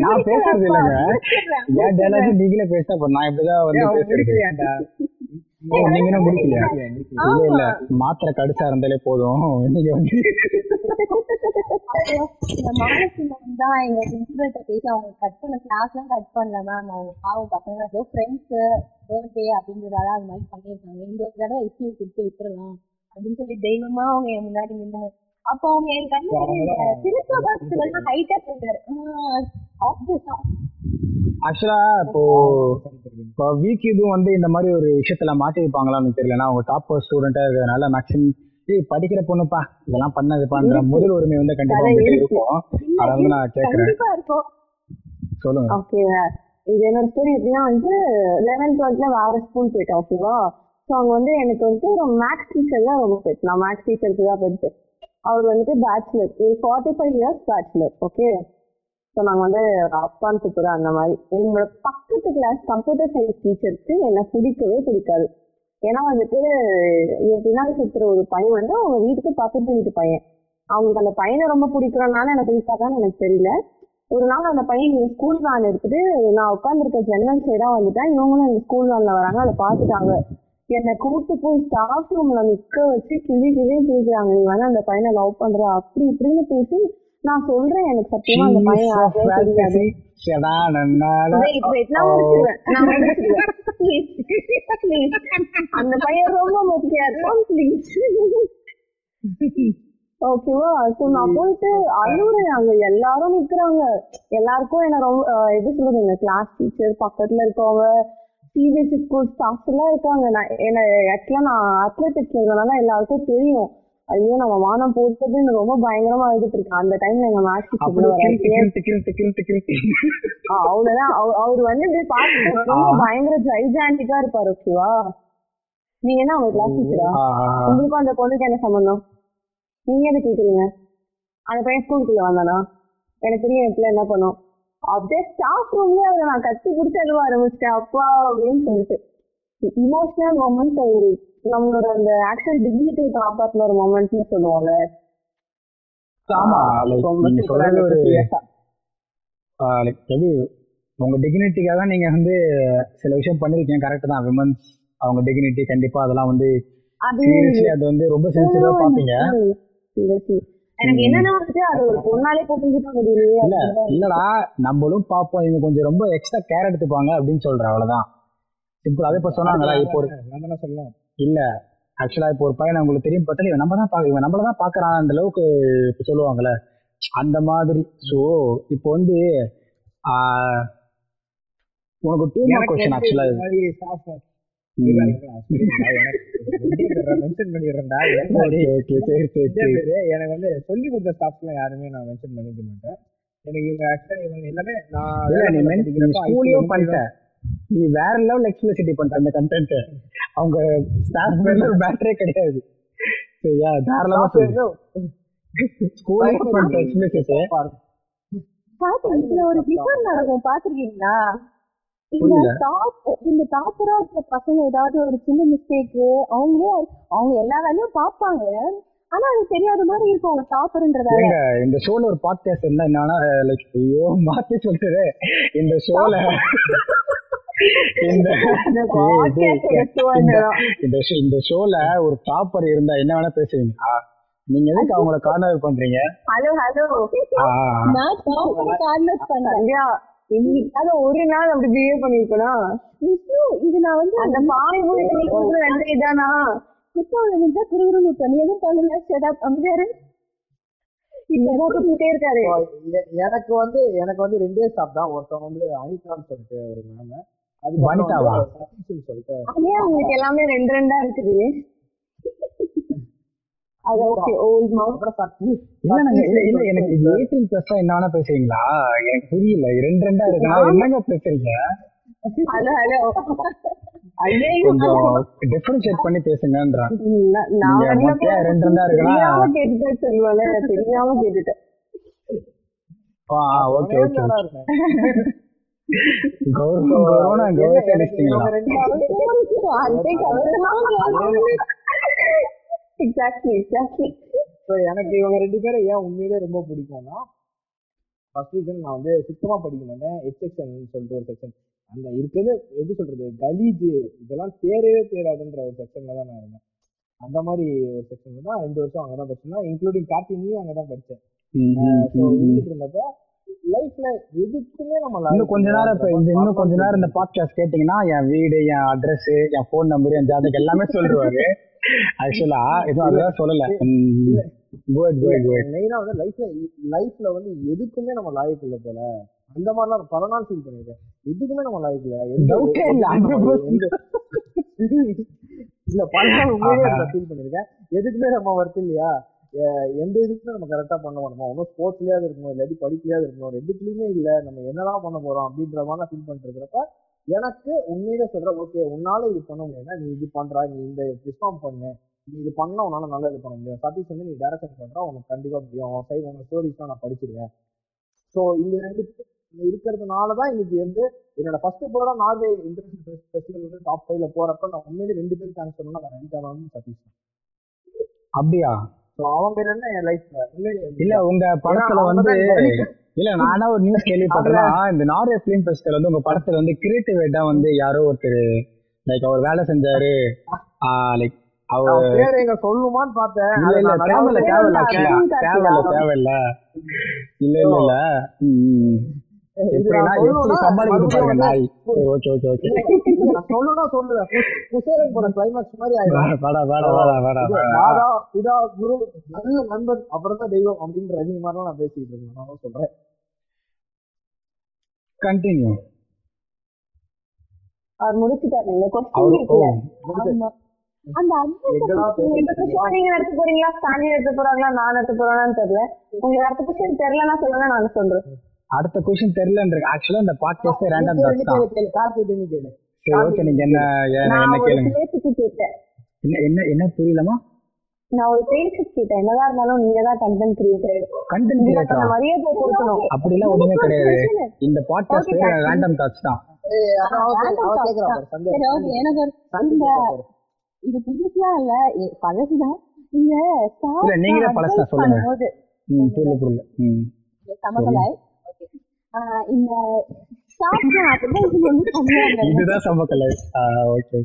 நான் பேசுறது இல்லைங்க. என் டைலாக் நீங்களே பேசிட்டா அப்ப நான் இப்படிதான் வந்து ஏன் ஓ நீங்க என்ன முடிக்கலையா? இல்ல இல்ல. மாத்திரை கடிச்சா இருந்தாலே போதும். நீங்க வந்து தான் எங்க பிரின்சிபல்கிட்ட பேசி அவங்க கட் பண்ண கிளாஸ் கட் பண்ணல மேம் அவங்க பாவம் பசங்க ஃப்ரெண்ட்ஸ் பர்த்டே அப்படின்றதால அது மாதிரி பண்ணியிருக்காங்க. இந்த ஒரு தடவை எக்ஸ்கியூஸ் கொடுத்து விட்டுறலாம் அப்படின்னு சொல்லி தெய்வமா அவங்க என் முன்னாடி நின்னாங்க. அப்போ அவங்க என் கண்ணு எல்லாம் ஹைட்டா ஆப்வியஸா ஆக்சுவலா இப்போ இப்போ விகியூபும் வந்து இந்த மாதிரி ஒரு விஷயத்துல மாட்டிருப்பாங்களான்னு தெரியல அவங்க டாப் ஸ்டூடெண்டா இருக்கிறதுனால மேக்ஸிமம் ஏய் படிக்கிற பொண்ணுப்பா இதெல்லாம் பண்ணதுப்பான்ற முதல் உரிமை வந்து கண்டிப்பா. இருக்கும். அதை வந்து நான் இருக்கும். சொல்லுங்க. இது என்னோட ஸ்டோரி எப்படின்னா வந்து லெவன்த் டுவெல்த்ல வேற ஸ்கூல் போயிட்டேன் ஓகேவா ஸோ அவங்க வந்து எனக்கு வந்துட்டு ஒரு மேக்ஸ் டீச்சர் தான் ரொம்ப பெட் நான் மேக்ஸ் டீச்சருக்கு தான் பெட்டு அவர் வந்துட்டு பேச்சுலர் ஒரு forty five years bachelor okay so நாங்கள் வந்து அப்பான்னு கூப்பிடுறோம் அந்த மாதிரி. என்னோட பக்கத்து கிளாஸ் கம்ப்யூட்டர் சயின்ஸ் டீச்சருக்கு என்னை பிடிக்கவே பிடிக்காது. ஏன்னா வந்துட்டு என் பின்னாடி ஒரு பையன் வந்து அவங்க வீட்டுக்கு பக்கத்து வீட்டு பையன். அவங்களுக்கு அந்த பையனை ரொம்ப பிடிக்கிறனால எனக்கு பிடிக்காதான்னு எனக்கு தெரியல. ஒரு நாள் அந்த பையன் எங்க ஸ்கூல் வேன் எடுத்துட்டு நான் உட்காந்துருக்க ஜன்னல் சைடா வந்துட்டேன். இவங்களும் எங்க ஸ்கூல் வேன்ல வராங்க. அதை பார்த்துட்டாங்க. என்னை கூட்டு போய் ஸ்டாஃப் ரூம்ல நிக்க வச்சு கிளி கிளி கிழிக்கிறாங்க நீ வேணா அந்த பையனை லவ் பண்ற. அப்படி இப்படின்னு பேசி நான் சொல்றேன். எனக்கு சத்தியமா அந்த பையன் யாருமே தெரியாது. அந்த பையன் ரொம்ப முக்கியம் ஓகேவா சோ நான் போயிட்டு அழுவுறேன் அங்க. எல்லாரும் நிக்கிறாங்க. எல்லாருக்கும் என்ன ரொம்ப எப்படி சொல்றது? எங்க கிளாஸ் டீச்சர் பக்கத்துல இருக்கவங்க சிபிஎஸ்சி ஸ்கூல் ஸ்டாஃப்ஸ் எல்லாம் இருக்காங்க. நான் என்ன ஆக்சுவலா நான் அத்லெட்டிக்ஸ் இருந்தனால எல்லாருக்கும் தெரியும். ஐயோ நம்ம மானம் போட்டதுன்னு ரொம்ப பயங்கரமா எழுதிட்டு இருக்கேன். அந்த டைம்ல எங்க ஆ, அவ்வளவுதான். அவ- அவர் வந்து இப்படி பார்த்து ரொம்ப பயங்கர ஜைஜாண்டிக்கா இருப்பாரு ஓகேவா நீங்க என்ன அவங்க கிளாஸ் டீச்சரா உங்களுக்கும் அந்த பொண்ணுக்கு என்ன சம்பந்தம்? நீங்க எதை கேக்குறீங்க? அந்த பையன் ஸ்கூலுக்குள்ள வந்தானா? எனக்கு தெரியும் என் பிள்ளை என்ன பண்ணும்? அப்படியே ஸ்டாஃப் ரூம்லயே அவரை நான் கட்டி பிடிச்சி அழுவ ஆரம்பிச்சிட்டேன். அப்பா அப்படின்னு சொல்லிட்டு. இமோஷனல் மொமெண்ட் ஒரு நம்மளோட அந்த ஆக்சுவல் டிக்னிட்டி காப்பாத்தின ஒரு மொமெண்ட்னு சொல்லுவோம்ல. எப்படி உங்க டிக்னிட்டிக்காக நீங்க வந்து சில விஷயம் பண்ணிருக்கீங்க. கரெக்ட் தான். விமன்ஸ் அவங்க டிக்னிட்டி கண்டிப்பா அதெல்லாம் வந்து அது வந்து ரொம்ப சென்சிட்டிவா பாப்பீங்க. எனக்கு என்னன்னா வந்துட்டு அது ஒரு பொண்ணாலே புரிஞ்சுக்க முடியலையே இல்ல இல்லடா நம்மளும் பார்ப்போம் இவங்க கொஞ்சம் ரொம்ப எக்ஸ்ட்ரா கேர் எடுத்துப்பாங்க அப்படின்னு சொல்றேன் அவ்வளவுதான். சிம்பிள் அதே இப்ப சொன்னாங்களா இப்போ ஒரு நான் தானே சொல்லலாம் இல்ல ஆக்சுவலா இப்போ ஒரு பையனை உங்களுக்கு தெரியும் பார்த்தாலே இவன் நம்ம தான் பாக்க இவன் நம்மள தான் பாக்குறான் அந்த அளவுக்கு இப்ப சொல்லுவாங்கல்ல. அந்த மாதிரி. சோ இப்போ வந்து ஆஹ், உனக்கு டூ மார்க் கொஸ்டின் ஆக்சுவலா எனக்கு வந்து சொல்லி கொடுத்த ஸ்டாஃப்ஸ்லாம் யாருமே நான் மென்ஷன் பண்ணிக்க மாட்டேன். எனக்கு இவங்க ஆக்சுவலா இவங்க எல்லாமே நான் ஸ்கூலையும் IT பண்ணிட்ட. நீ வேற லெவல் எக்ஸ்பிளிசிட்டி பண்ணிட்ட அந்த கண்டென்ட் அவங்க ஸ்டாஃப் <laughs> ஒரு பேட்டரே கிடையாது. சரியா? தாராளமா சொல்லு. ஸ்கூலையும் பண்ணிட்ட எக்ஸ்பிளிசிட்டி பாரு. பாத்து இதுல ஒரு டிஃபன் நடக்கும் பாத்திருக்கீங்களா இந்த புரியல. டாப் இந்த டாப்பரா இருக்க பசங்க ஏதாவது ஒரு சின்ன மிஸ்டேக் அவங்களே அவங்க எல்லா வேலையும் பார்ப்பாங்க. ஆனா அது தெரியாத மாதிரி இருக்கும் அவங்க டாப்பர்ன்றதால இந்த ஷோல ஒரு பாட்காஸ்ட் இருந்தா என்னன்னா லைக் ஐயோ மாத்தி சொல்லிட்டு இந்த ஷோல இந்த <laughs> இந்த- ஷோல ஒரு டாப்பர் இருந்தா என்ன வேணா பேசுவீங்களா? நீங்க எதுக்கு அவங்கள கார்னர் பண்றீங்க? ஹலோ ஹலோ நான் டாப்பர் கார்னஸ் பண்ணேன் சந்தியா இன்னைக்காவது ஒரு நாள் அப்படி பிஹேவ் பண்ணிருக்கனா? விஷ்ணு இது நான் வந்து அந்த பானிபூரி நீ கொடுக்குற ரெண்டு இதானா? குத்தவங்க நின்றா குறுகுறுன்னு விட்டோம் நீ எதுவும் பண்ணல? ஷட் அமைதியாரு. So, எ- எனக்கு வந்து எனக்கு வந்து ரெண்டே ஸ்டாஃப் தான். ஒருத்தவங்க வந்து அனிதான்னு சொல்லிட்டு ஒரு மேம் வனிதாவா? அதுக்கப்புறம் சதீஷ்னு சொல்லிட்டு. அதே அவங்களுக்கு எல்லாமே ரெண்டு ரெண்டா இருக்குது. எனக்கு இது எயிட்டீன் பிளஸ் என்ன வேணா பேசுவீங்களா எனக்கு புரியல. ரெண்டு ரெண்டா இருக்குன்னா என்னங்க பேசுறீங்க? டிஃபரன்ஷியேட் பண்ணி பேசுங்கன்றான். ரெண்டு ரெண்டா இருக்குன்னா? கேட்டுட்டேன் சொல்லுவாங்க தெரியாம கேட்டுட்டேன். Okay okay. கௌரவம் கௌரவம் <laughs> எக்ஸாக்ட்லி எக்ஸாக்ட்லி So, எனக்கு இவங்க ரெண்டு பேரும் ஏன் உண்மையிலே ரொம்ப பிடிக்கும்னா ஃபர்ஸ்ட் ரீசன் நான் வந்து சுத்தமா படிக்க மாட்டேன். எச் செக்ஷன் சொல்லிட்டு ஒரு செக்ஷன் அந்த இருக்கிறது எப்படி சொல்றது கலீஜ் இதெல்லாம் தேரவே தேராதுன்ற ஒரு செக்ஷன்ல தான் நான் இருந்தேன். அந்த மாதிரி ஒரு செக்ஷன்ல தான் ரெண்டு வருஷம் அங்கே தான் படிச்சேன் இன்க்ளூடிங் கார்த்தினியும் அங்கே தான் படித்தேன் ஸோ. இருந்துட்டு இருந்தப்ப லைஃப்ல எதுக்குமே நம்ம இன்னும் கொஞ்ச நேரம் இப்ப இந்த இன்னும் கொஞ்ச நேரம் இந்த பாட்காஸ்ட் கேட்டீங்கன்னா என் வீடு என் அட்ரஸ் என் ஃபோன் நம்பர் என் ஜாதகம் எல்லாமே சொல்லிடுவாரு ஆக்சுவலா எதுவும் அதுதான் சொல்லல. மெயினா வந்து லைஃப்ல லைஃப்ல வந்து எதுக்குமே நம்ம லாயக்கு இல்ல போல. அந்த மாதிரிலாம் பல நாள் ஃபீல் பண்ணிருக்கேன் எதுக்குமே நம்ம லாயக்கு இல்ல இல்ல, நம்ம 100% எந்த- இல்ல பல நாள் உண்மையிலே ஃபீல் பண்ணிருக்கேன் எதுக்குமே நம்ம வருது இல்லையா? எந்த இதுக்குமே நம்ம கரெக்டா பண்ண மாட்டோமா? ஒன்றும் ஸ்போர்ட்ஸ்லயாவது இருக்கணும் இல்லாட்டி படிக்கலையாவது இருக்கணும். ரெண்டுத்துலயுமே இல்ல நம்ம என்னதான் பண்ண போறோம் அப்படின்ற மாதிரி ஃபீல் பண்ணிட்டு இருக்கிறப்ப எனக்கு உண்மையிலே சொல்கிற ஓகே உன்னால இது பண்ண முடியும்னா நீ இது பண்ணுறா நீ இந்த பெர்ஃபார்ம் பண்ணு. நீ இது பண்ணா உன்னால நல்லா இது பண்ண முடியும். சதீஷ் வந்து நீ டைரக்ஷன் பண்றா உனக்கு கண்டிப்பா முடியும் அவன் சைடு உனக்கு ஸ்டோரிஸ்லாம் நான் படிச்சிருக்கேன். ஸோ இந்த ரெண்டு பேரும் இருக்கிறதுனால தான் இன்னைக்கு வந்து என்னோட ஃபர்ஸ்ட் போட நார்வே இன்டர்நேஷனல் ஃபெஸ்டிவல் வந்து டாப் ஃபைவ்ல போறப்ப நான் உண்மையிலே ரெண்டு பேரும் தேங்க்ஸ் சொல்லணும்னா நான் ரெண்டு மேம் சதீஷ். அப்படியா? அவன் பேர் என்ன? என் லைஃப்ல இல்ல உங்க படத்துல அவங்க வந்து இல்ல நானா ஒரு நியூஸ் கேள்விப்பட்டேன்னா இந்த நார்வே பிலிம் ஃபெஸ்டிவல் வந்து உங்க படத்துல வந்து கிரியேட்டிவ் ஹெட்டா வந்து யாரோ ஒருத்தர் லைக் அவர் வேலை செஞ்சாரு. லைக் அவர் பேர் எங்க சொல்லுமான்னு பார்த்தேன். இல்ல இல்ல தேவையில்ல தேவையில்ல தேவையில்ல தேவையில்ல இல்ல இல்ல இல்ல. நல்ல நண்பன் அப்புறம் தான் தெய்வம் அப்படின்ற ரஜினி நான் பேசிட்டு இருக்கேன். நான் சொல்றேன். கண்டினியூ அவர் முடிச்சுட்டாரு. இந்த அவரு கொஸ்டின் அந்த நீங்க நடத்த போறீங்களா? ஸ்டாண்டி நடத்த போறாங்களா? நான் நடத்த போறானான்னு தெரியல. உங்களுக்கு அடுத்த கொஸ்டின் தெரியலன்னா சொல்லுங்க நான் சொல்றேன். அடுத்த கொஸ்டின் தெரியலன்ற ஆக்சுவலா இந்த பாட்காஸ்ட் ரேண்டம் டாட்ஸ் தான். கேளு கார்த்திக் நீ கேளு. சரி ஓகே நீங்க என்ன என்ன கேளுங்க. என்ன என்ன என்ன புரியலமா நான் ஒரு பிளேஸுக்கு கேட்டேன். என்னதான் இருந்தாலும் நீங்க தான் கண்டென்ட் கிரியேட்டர் கண்டென்ட் கிரியேட்டரா மரியாதை கொடுக்கணும். அப்படிலாம் ஒண்ணுமே கிடையாது. இந்த பாட்காஸ்ட். ரேண்டம் டாட்ஸ் தான். எனக்கு. இது புதுசுலாம் இல்ல பழசுதான். இந்த நீங்களே எல்லாம் advice சொல்லுங்க. புரியல புரியல. ம். சமகலாய் இந்த இதுதான் சமக்கலை ஓகே.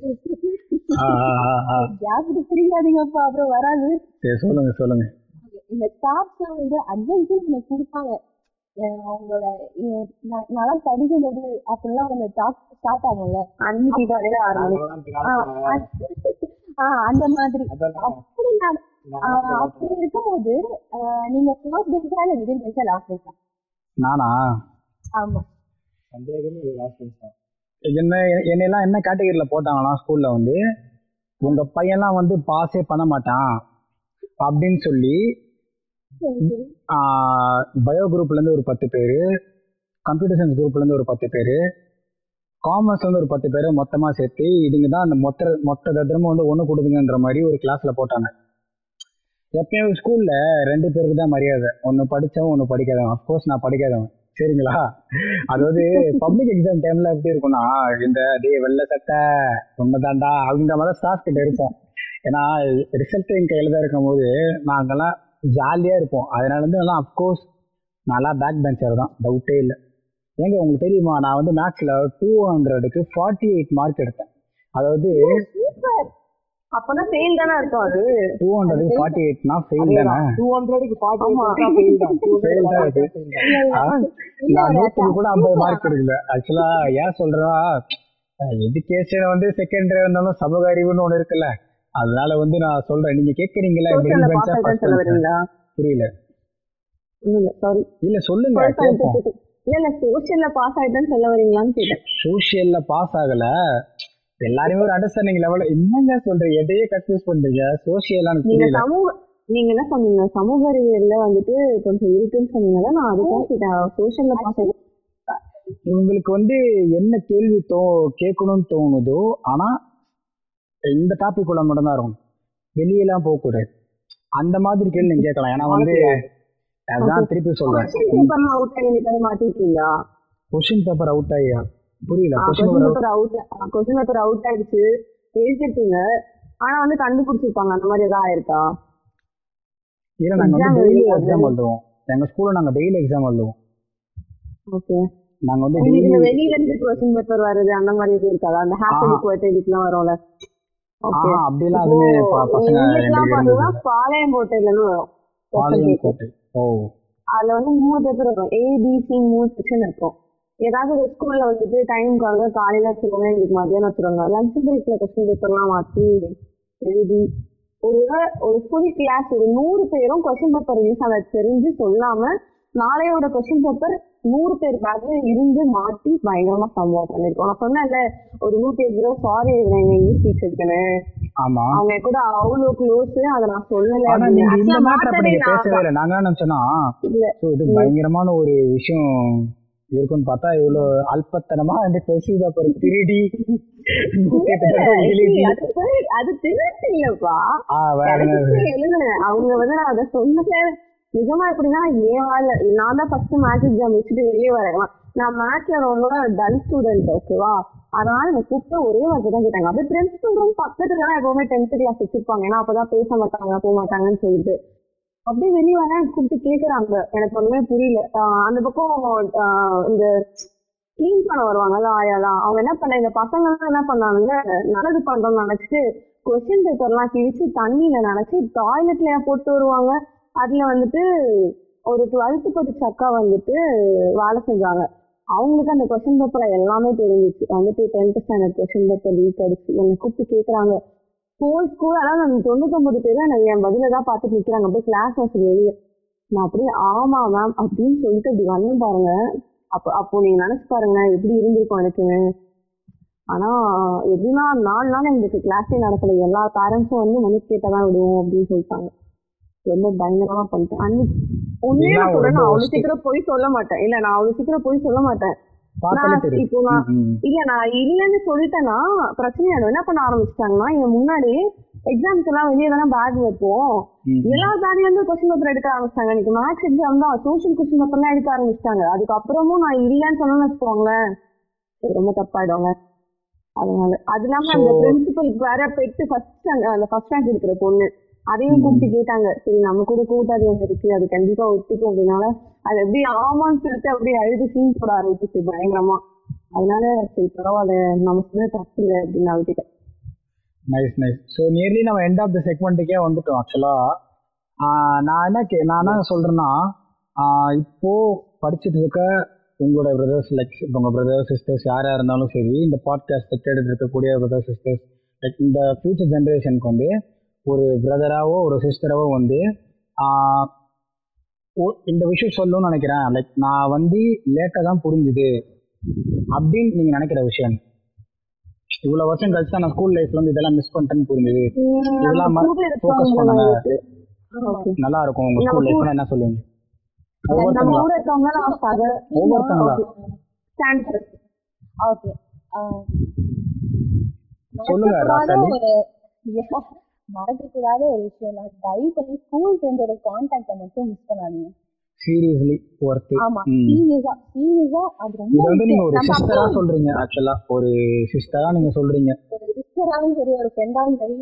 பிரிக்காதீங்கப்பா அப்புறம் வராது. சரி சொல்லுங்க சொல்லுங்க. இந்த ஸ்டாஃப்ஸ் வந்து அட்வைஸ் உனக்கு கொடுப்பாங்க. அவங்களோட நல்லா படிக்கும் போது அப்படிலாம் அவங்க டாக் ஸ்டார்ட் ஆகும்ல. அந்த மாதிரி. அப்படி அப்படி இருக்கும்போது நீங்க ஃபர்ஸ்ட் பெஞ்சா இல்ல மிடில் பெஞ்சா லாஸ்ட் பெஞ்சா நானா? ஆமா. சந்தேகமே என்ன என்னெல்லாம் என்ன கேட்டகரியில் போட்டாங்களாம் ஸ்கூலில் வந்து? உங்கள் பையன்லாம் வந்து பாஸே பண்ண மாட்டான் அப்படின்னு சொல்லி பயோ குரூப்லேருந்து ஒரு பத்து பேர் கம்ப்யூட்டர் சயின்ஸ் குரூப்லேருந்து ஒரு பத்து பேர் காமர்ஸ்லேருந்து ஒரு பத்து பேர் மொத்தமாக சேர்த்து இதுங்க தான் அந்த மொத்த மொத்த தத்திரமும் வந்து ஒன்று கொடுதுங்கன்ற மாதிரி ஒரு கிளாஸ்ல போட்டாங்க. எப்பயும் ஸ்கூலில் ரெண்டு பேருக்கு தான் மரியாதை. ஒன்று படித்தவன் ஒன்று படிக்காதவன். அஃப்கோர்ஸ் நான் படிக்காதவன். சரிங்களா? அதாவது பப்ளிக் எக்ஸாம் டைம்ல எப்படி இருக்கும்னா இந்த டே வெள்ளை சட்டை உண்மைதாண்டா அப்படின்ற மாதிரி ஸ்டாஃப் கிட்ட இருப்போம். ஏன்னா ரிசல்ட் என் கையில் தான் இருக்கும் போது நாங்கெல்லாம் ஜாலியாக இருப்போம். அதனால வந்து நல்லா அஃப்கோர்ஸ் நல்லா பேக் பெஞ்சர் தான். டவுட்டே இல்லை. ஏங்க உங்களுக்கு தெரியுமா? நான் வந்து மேக்ஸில் டூ ஹண்ட்ரடுக்கு ஃபார்ட்டி எயிட் மார்க் எடுத்தேன். அதாவது அப்பனா ஃபெயில் தானே இருக்கும் அது? டூ ஹண்ட்ரடுக்கு ஃபார்ட்டி எயிட்னா ஃபெயில் தானே? டூ ஹண்ட்ரடுக்கு ஃபார்ட்டி ஆமா. ஃபெயில் தான். <laughs> அது. நான் நூற்றுக்கு கூட ஐம்பது மார்க் எடுக்கல ஆக்சுவலா ஏன் சொல்றேன்னா எஜுகேஷன் வந்து செகண்டரி இருந்தாலும் சமூக அறிவுன்னு ஒண்ணு இருக்குல்ல. அதனால வந்து நான் சொல்றேன். நீங்க கேக்குறீங்களா? புரியல. இல்ல இல்ல சாரி இல்ல சொல்லுங்க கேட்போம் இல்ல இல்ல சோஷியல்ல பாஸ் ஆயிட்டேன்னு சொல்ல வரீங்களான்னு கேட்டேன். சோஷியல்ல பாஸ் ஆகல. எல்லாருமே ஒரு அண்டர்ஸ்டாண்டிங் லெவல்ல என்னங்க சொல்றீங்க எதையே கன்ஃபியூஸ் பண்றீங்க? சோஷியலா எனக்கு நீங்க சமூக நீங்க என்ன சொன்னீங்க? சமூக அறிவியல்ல வந்துட்டு கொஞ்சம் இருக்குன்னு சொன்னீங்கல்ல நான் சோஷியல்ல பாஸ் ஆயிட்டேன் உங்களுக்கு வந்து என்ன கேள்வி தோ கேட்கணும்னு தோணுதோ ஆனா இந்த டாபிக் உள்ள மட்டும்தான் இருக்கும் வெளியெல்லாம் போகக்கூடாது. அந்த மாதிரி கேள்வி நீங்க கேட்கலாம். ஏன்னா வந்து அதான் திருப்பி சொல்றேன். கொஸ்டின் பேப்பர் அவுட் ஆகியா? புரியல. கொஸ்டின் பேப்பர் அவுட் ஆயிடுச்சு. எழுதிருப்பீங்க ஆனா வந்து கண்டுபிடிச்சிருப்பாங்க. அந்த மாதிரி ஏதாவது இருக்கா இல்ல நாங்க வந்து டெய்லி எக்ஸாம் எழுதுவோம். எங்க ஸ்கூல்ல நாங்க டெய்லி எக்ஸாம் எழுதுவோம். ஓகே. நாங்க வந்து டெய்லி வெளியில இருந்து கொஸ்டின் பேப்பர் வருது அந்த மாதிரி எதுவும் இருக்காதா? அந்த ஹாப்பி ஆஹா. குவர்ட் இதுக்கெல்லாம் வரும்ல. அப்படிலாம் ப- பசங்க பாளையம் கோட்டையில இருந்து வரும். பாளையம். கோட்டை ஓ. அதுல வந்து மூணு பேப்பர் இருக்கும் ஏபிசி மூணு செக்ஷன் இருக்கும். ஏதாவது ஒரு ஸ்கூல்ல வந்துட்டு டைமுக்காக காலையில வச்சிருவாங்க எங்களுக்கு மதியானம் வச்சிருவாங்க. லஞ்ச் பிரேக்ல கொஸ்டின் பேப்பர்லாம் மாத்தி எழுதி ஒரு ஒரு ஃபுல் கிளாஸ் ஒரு நூறு பேரும் கொஸ்டின் பேப்பர் ரிலீஸ் ஆனது தெரிஞ்சு சொல்லாம நாளையோட கொஸ்டின் பேப்பர் நூறு பேர் பேக்ல இருந்து மாட்டி பயங்கரமா சம்பவம் பண்ணிருக்கோம். நான் சொன்னேன்ல ஒரு நூத்தி எட்டு ரூபா சாரி எழுதுறேன் எங்க இங்கிலீஷ் டீச்சருக்குன்னு ஆமா. அவங்க கூட அவ்வளோ க்ளோஸ் அதை நான் சொல்லல. நீங்க so இது பயங்கரமான ஒரு விஷயம். இருக்குன்னு பார்த்தா இவ்வளவு அல்பத்தனமா அந்த கொஸ்டின் பேப்பர் திருடி. அது திரு- அது திருட்டு இல்லப்பா எனக்கு அவங்க வந்து நான் அதை சொன்னதுல நிஜமா எப்படின்னா ஏன் வாழ்ல நான் தான் ஃபர்ஸ்ட் மேத்ஸ் எக்ஸாம் வச்சுட்டு வெளியே வரேன். நான் மேத்ஸ்ல ரொம்ப டல் ஸ்டூடெண்ட் ஓகேவா அதனால என்னை கூப்பிட்டு ஒரே வார்த்தை தான் கேட்டாங்க. அப்படியே பிரின்சிபல் ரூம் பக்கத்துல தான் எப்பவுமே டென்த் கிளாஸ் வச்சிருப்பாங்க. ஏன்னா அப்பதான் பேச மாட்டாங்க போக மாட்டாங்கன்னு சொல்லிட்டு. அப்படியே வெளியே வரேன் கூப்பிட்டு கேக்குறாங்க. எனக்கு ஒண்ணுமே புரியல. அந்த பக்கம் இந்த க்ளீன் பண்ண வருவாங்கல்ல ஆயாலாம். அவங்க என்ன பண்ண இந்த பசங்க என்ன பண்ணாங்க நல்லது பண்றோம்னு நினைச்சிட்டு கொஸ்டின் பேப்பர்லாம் கிழிச்சு தண்ணியில நினைச்சு டாய்லெட்ல போட்டு வருவாங்க. அதுல வந்துட்டு ஒரு டுவெல்த் படிச்ச அக்கா வந்துட்டு வேலை செஞ்சாங்க. அவங்களுக்கு அந்த கொஸ்டின் பேப்பர் எல்லாமே தெரிஞ்சிச்சு. வந்துட்டு tenth standard question paper leak அடிச்சு என்னை கூப்பிட்டு கேக்குறாங்க. ஸ்கூல் ஸ்கூல் அதாவது அந்த தொண்ணூத்தொன்பது பேர் நான் என் பதில தான் பார்த்துட்டு நிக்கிறாங்க. அப்படியே கிளாஸ் ஹவுஸ் வெளியே. நான் அப்படியே ஆமா மேம் அப்படின்னு சொல்லிட்டு அப்படி வந்தேன் பாருங்க. அப்போ அப்போ நீங்க நினைச்சு பாருங்க எப்படி இருந்திருக்கும் எனக்குன்னு ஆனா எப்படின்னா நாலு நாள் எங்களுக்கு கிளாஸே நடக்கல. எல்லா பேரண்ட்ஸும் வந்து மன்னிப்பு கேட்டதான் விடுவோம் அப்படின்னு சொல்லிட்டாங்க. ரொம்ப பயங்கரமா பண்ணிட்டேன். அன்னைக்கு உண்மையா இதெல்லாம் சொல்றேன் நான் அவ்வளவு. சீக்கிரம் போய் சொல்ல மாட்டேன். இல்ல நான் அவ்வளவு சீக்கிரம் போய் சொல்ல மாட்டேன். நான் இப்போ நான். இல்ல நான் இல்லைன்னு சொல்லிட்டேன்னா பிரச்சனையாடும் என்ன பண்ண ஆரம்பிச்சிட்டாங்கன்னா என் முன்னாடி எக்ஸாம்க்கு எல்லாம் வெளியே தானே பேக் வைப்போம். எல்லா பேக்ல இருந்து கொஸ்டின் பேப்பர் எடுக்க ஆரம்பிச்சிட்டாங்க. இன்னைக்கு மேத்ஸ் எக்ஸாம் தான். சோஷியல் கொஸ்டின் பேப்பர்லாம் எடுக்க ஆரம்பிச்சிட்டாங்க. அதுக்கப்புறமும் நான் இல்லைன்னு சொன்னேன்னு வச்சுக்கோங்களேன். ரொம்ப தப்பாயிடுவாங்க. அதனால அது இல்லாம அந்த பிரின்சிபலுக்கு வேற பெட்டு ஃபர்ஸ்ட் அந்த ஃபர்ஸ்ட் ரேங்க் எடுக்கிற பொண்ணு. அதையும். கூப்பிட்டு கேட்டாங்க. சரி நம்ம கூட கூட்டாது ஒன்று இருக்கு அது கண்டிப்பா ஒத்துக்கும் அப்படின்னால அது எப்படி ஆமான்னு சொல்லிட்டு அப்படியே அழுது சீன் போட ஆரம்பிச்சிச்சு பயங்கரமா. அதனால சரி பரவாயில்ல நம்ம சொல்ல தப்பு இல்லை அப்படின்னு நான் விட்டுட்டேன். நைஸ் நைஸ் ஸோ நியர்லி நம்ம எண்ட் ஆஃப் த செக்மெண்ட்டுக்கே வந்துட்டோம் ஆக்சுவலாக நான் என்ன கே நான் என்ன சொல்கிறேன்னா இப்போ படிச்சுட்டு இருக்க உங்களோட பிரதர்ஸ் லைக் இப்போ உங்கள் பிரதர்ஸ் சிஸ்டர்ஸ் யாராக இருந்தாலும் சரி இந்த பாட்காஸ்ட் கேட்டுட்டு இருக்கக்கூடிய பிரதர்ஸ் சிஸ்டர்ஸ் லைக் இந்த ஃபியூச்சர் ஜென்ரேஷனுக்கு வந்து ஒரு பிரதராவோ ஒரு சிஸ்டராவோ வந்து இந்த விஷயம் சொல்லணும்னு நினைக்கிறேன். லைக் நான் வந்து லேட்டாக தான் புரிஞ்சுது. அப்படின்னு நீங்கள் நினைக்கிற விஷயம். இவ்வளவு வருஷம் கழிச்சு நான் ஸ்கூல் லைஃப்ல வந்து இதெல்லாம் மிஸ் பண்ணிட்டேன்னு புரிஞ்சுது. இதெல்லாம் ஃபோக்கஸ் பண்ணுங்க நல்லா இருக்கும். உங்க ஸ்கூல் லைஃப்னா என்ன சொல்லுவீங்க? ஒவ்வொருத்தங்களா? சொல்லுங்க ராசாலி. <laughs> மறக்கக்கூடாத ஒரு விஷயம் தான் தயவு பண்ணி ஸ்கூல் ஃப்ரெண்ட்ஸோட கான்டாக்ட மட்டும் மிஸ் பண்ணாதீங்க. சீரியஸ்லி ஒர்த்து ஆமா சீரியஸா சீரியஸா அது ரொம்ப இது வந்து நீங்க ஒரு சிஸ்டரா சொல்றீங்க ஆக்சுவலா ஒரு சிஸ்டரா நீங்க சொல்றீங்க. ஒரு சிஸ்டராவும் சரி ஒரு ஃப்ரெண்டாவும் சரி.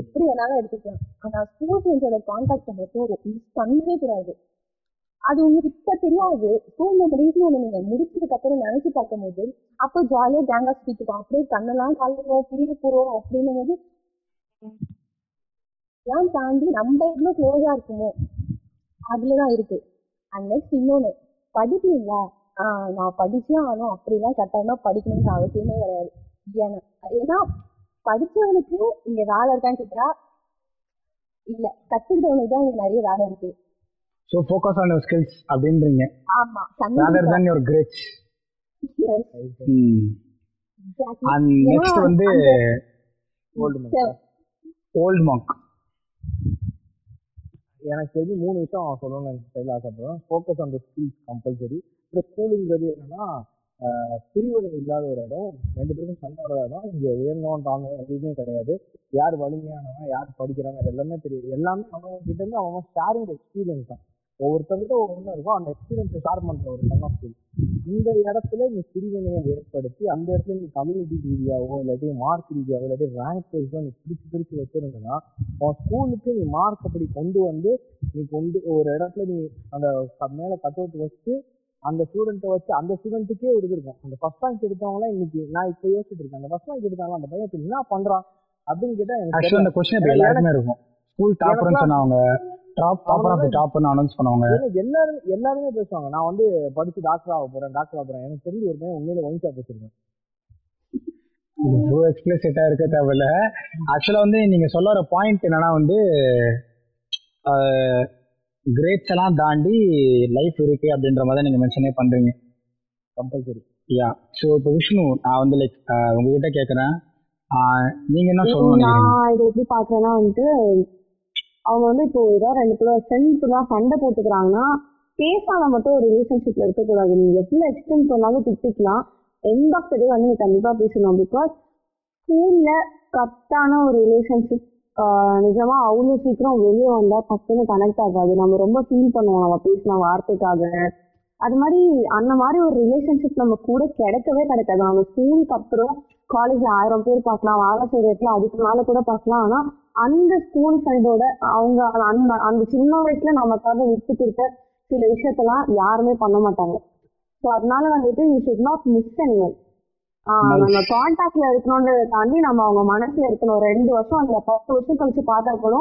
எப்படி வேணாலும் எடுத்துக்கலாம். ஆனா ஸ்கூல் ஃப்ரெண்ட்ஸோட கான்டாக்ட மட்டும் மிஸ் பண்ணவே கூடாது. அது உங்களுக்கு இப்ப தெரியாது. ஸ்கூல் மெமரிஸ்னு ஒண்ணு நீங்க முடிச்சதுக்கு அப்புறம் நினைச்சு பார்க்கும்போது அப்போ ஜாலியா கேங்கா சுத்திட்டு அப்படியே கண்ணெல்லாம் கலந்துரும் பிரிய போறோம் அப்படின்னும் போது எல்லாம் தாண்டி நம்ம எவ்வளவு க்ளோஸா இருக்குமோ? அதுலதான் இருக்கு. அண்ட் நெக்ஸ்ட் இன்னொன்னு படிக்கிறீங்களா ஆஹ் நான் படிச்சே ஆகணும். அப்படிலாம் கட்டாயமா படிக்கணும்ன்ற அவசியமே கிடையாது. ஏன்னா ஏன்னா படிச்சவனுக்கு இங்க வேலை இருக்கான்னு கேட்டா இல்ல கத்துக்கிட்டவனுக்கு தான் இங்க நிறைய வேலை இருக்கு. So focus on your skills அப்படின்றீங்க. ஆமா rather than your grades and next வந்து ஓல்டு ஓல்ட் மாங்க் எனக்கு தெரிஞ்சு மூணு விஷயம் அவன் சொல்லணும்னு எனக்கு கையில் ஆசைப்படுறேன். Focus on the skills compulsory இப்போ ஸ்கூலுங்கிறது என்னன்னா பிரிவினை இல்லாத ஒரு இடம். ரெண்டு பேருக்கும் சண்டை வராத இடம். இங்கே உயர்ந்தவன் தாழ்ந்தவன் எதுவுமே கிடையாது. யார் வலிமையானவன் யார் படிக்கிறாங்க அது எல்லாமே தெரியும் எல்லாமே அவன் கிட்ட இருந்து அவன் ஷேரிங் எக்ஸ்பீரியன்ஸ் தான். ஒவ்வொருத்தங்கிட்ட ஒவ்வொன்று இருக்கும். அந்த எக்ஸ்பீரியன்ஸை ஷேர் பண்ணுற ஒரு சன்னா ஸ்கூல் இந்த இடத்துல நீ பிரிவினையை ஏற்படுத்தி அந்த இடத்துல நீ கம்யூனிட்டி ரீதியாவோ இல்லாட்டி மார்க் ரீதியாவோ இல்லாட்டி ரேங்க் வைஸோ நீ பிரிச்சு பிரிச்சு வச்சிருந்தனா உன் ஸ்கூலுக்கு நீ மார்க் அப்படி கொண்டு வந்து நீ கொண்டு ஒரு இடத்துல நீ அந்த மேல கட் அவுட் வச்சு அந்த ஸ்டூடெண்ட்டை வச்சு அந்த ஸ்டூடெண்ட்டுக்கே ஒரு இது இருக்கும். அந்த ஃபர்ஸ்ட் ரேங்க் எடுத்தவங்களாம் இன்னைக்கு நான் இப்போ யோசிச்சுட்டு இருக்கேன். அந்த ஃபர்ஸ்ட் ரேங்க் எடுத்தாங்க அந்த பையன் இப்போ என்ன பண்றான்? அப்படின்னு கேட்டா எனக்கு. இந்த கொஸ்டின் இப்போ எல்லாருக்குமே இருக்கும். ஸ்கூல் டாப்பர்னு சொன்னவங்க டாப் டாப்பர் ஆஃப் தி டாப்னு அனௌன்ஸ் பண்ணவங்க. எல்லாருமே எல்லாருமே பேசுவாங்க. நான் வந்து படிச்சு டாக்டர் ஆக போறேன் டாக்டர் ஆக போறேன். எனக்கு தெரிஞ்சு ஒரு பையன் உண்மையில ஒயின் ஷாப் வச்சிருக்கேன். இவ்வளோ எக்ஸ்பிளசிட்டா இருக்க தேவையில்ல. ஆக்சுவலா வந்து நீங்க சொல்ல வர பாயிண்ட் என்னன்னா வந்து கிரேட்ஸ் எல்லாம் தாண்டி லைஃப் இருக்கு அப்படின்ற மாதிரி நீங்க மென்ஷனே பண்றீங்க. கம்பல்சரி யா ஸோ இப்போ விஷ்ணு நான் வந்து லைக் உங்ககிட்ட கேட்குறேன் நீங்க என்ன சொல்லணும் நான் இதை எப்படி பாக்குறேன்னா வந்துட்டு அவங்க வந்து இப்போ ஏதோ ரெண்டு பேரும் ஃப்ரெண்ட்ஸ்லாம் சண்டை போட்டுக்கிறாங்கன்னா பேசாம மட்டும் ஒரு ரிலேஷன்ஷிப்ல இருக்கக்கூடாது நீங்க எவ்வளவு எக்ஸ்டென்ட் பண்ணாலும் திட்டிக்கலாம். எண்ட் ஆஃப் த டே வந்து நீ கண்டிப்பா பேசணும். பிகாஸ் ஸ்கூல்ல கரெக்டான ஒரு ரிலேஷன்ஷிப் நிஜமா அவ்வளோ சீக்கிரம் வெளியே வந்தா டக்குன்னு கனெக்ட் ஆகாது. நம்ம ரொம்ப ஃபீல் பண்ணுவோம். நம்ம பேசின வார்த்தைக்காக. அது மாதிரி அந்த மாதிரி ஒரு ரிலேஷன்ஷிப் நம்ம கூட கிடைக்கவே கிடைக்காது. நம்ம ஸ்கூலுக்கு அப்புறம் காலேஜ்ல ஆயிரம் பேர் பார்க்கலாம் வேலை செய்யற இடத்துல அதுக்கு மேல கூட பார்க்கலாம். ஆனா அந்த ஸ்கூல் ஃப்ரெண்டோட அவங்க அந்த அந்த சின்ன வயசுல நமக்காக விட்டு கொடுத்த சில விஷயத்தெல்லாம் யாருமே பண்ண மாட்டாங்க. ஸோ அதனால வந்துட்டு you should not miss Nice. நம்ம கான்டாக்ட்ல இருக்கணுன்றதை தாண்டி நம்ம அவங்க மனசுல இருக்கணும். ரெண்டு வருஷம் அந்த பத்து வருஷம் கழிச்சு பார்த்தா கூட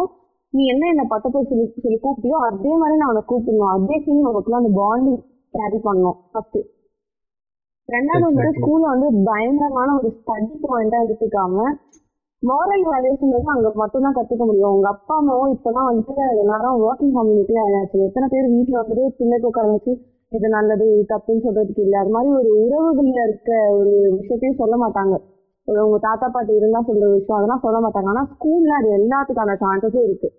நீ என்ன என்ன பட்ட போய் சொல்லி சொல்லி கூப்பிட்டியோ அதே மாதிரி நான் அவனை கூப்பிடணும். அதே ஃபீல் நமக்குள்ள அந்த பாண்டிங் கேரி பண்ணணும் ஃபர்ஸ்ட் ரெண்டாவது வந்து. ஸ்கூல்ல வந்து பயங்கரமான ஒரு ஸ்டடி பாயிண்டா எடுத்துக்காம மாரல் வேல்யூஸ்ன்றது அங்க மட்டும் தான் கத்துக்க முடியும். உங்க அப்பா அம்மாவும் இப்பதான் வந்துட்டு எல்லாரும் ஒர்க்கிங் கம்யூனிட்டி ஆயாச்சு. எத்தனை பேர் வீட்டுல வந்துட்டு பிள்ளைக்கு உட்கார வச்சு இது நல்லது இது தப்புன்னு சொல்றதுக்கு இல்ல. அது மாதிரி ஒரு உறவுகள்ல இருக்க ஒரு விஷயத்தையும் சொல்ல மாட்டாங்க. உங்க தாத்தா பாட்டி இருந்தா சொல்ற விஷயம் அதெல்லாம் சொல்ல மாட்டாங்க. ஆனா ஸ்கூல்ல அது எல்லாத்துக்கான சான்சஸும் இருக்கு.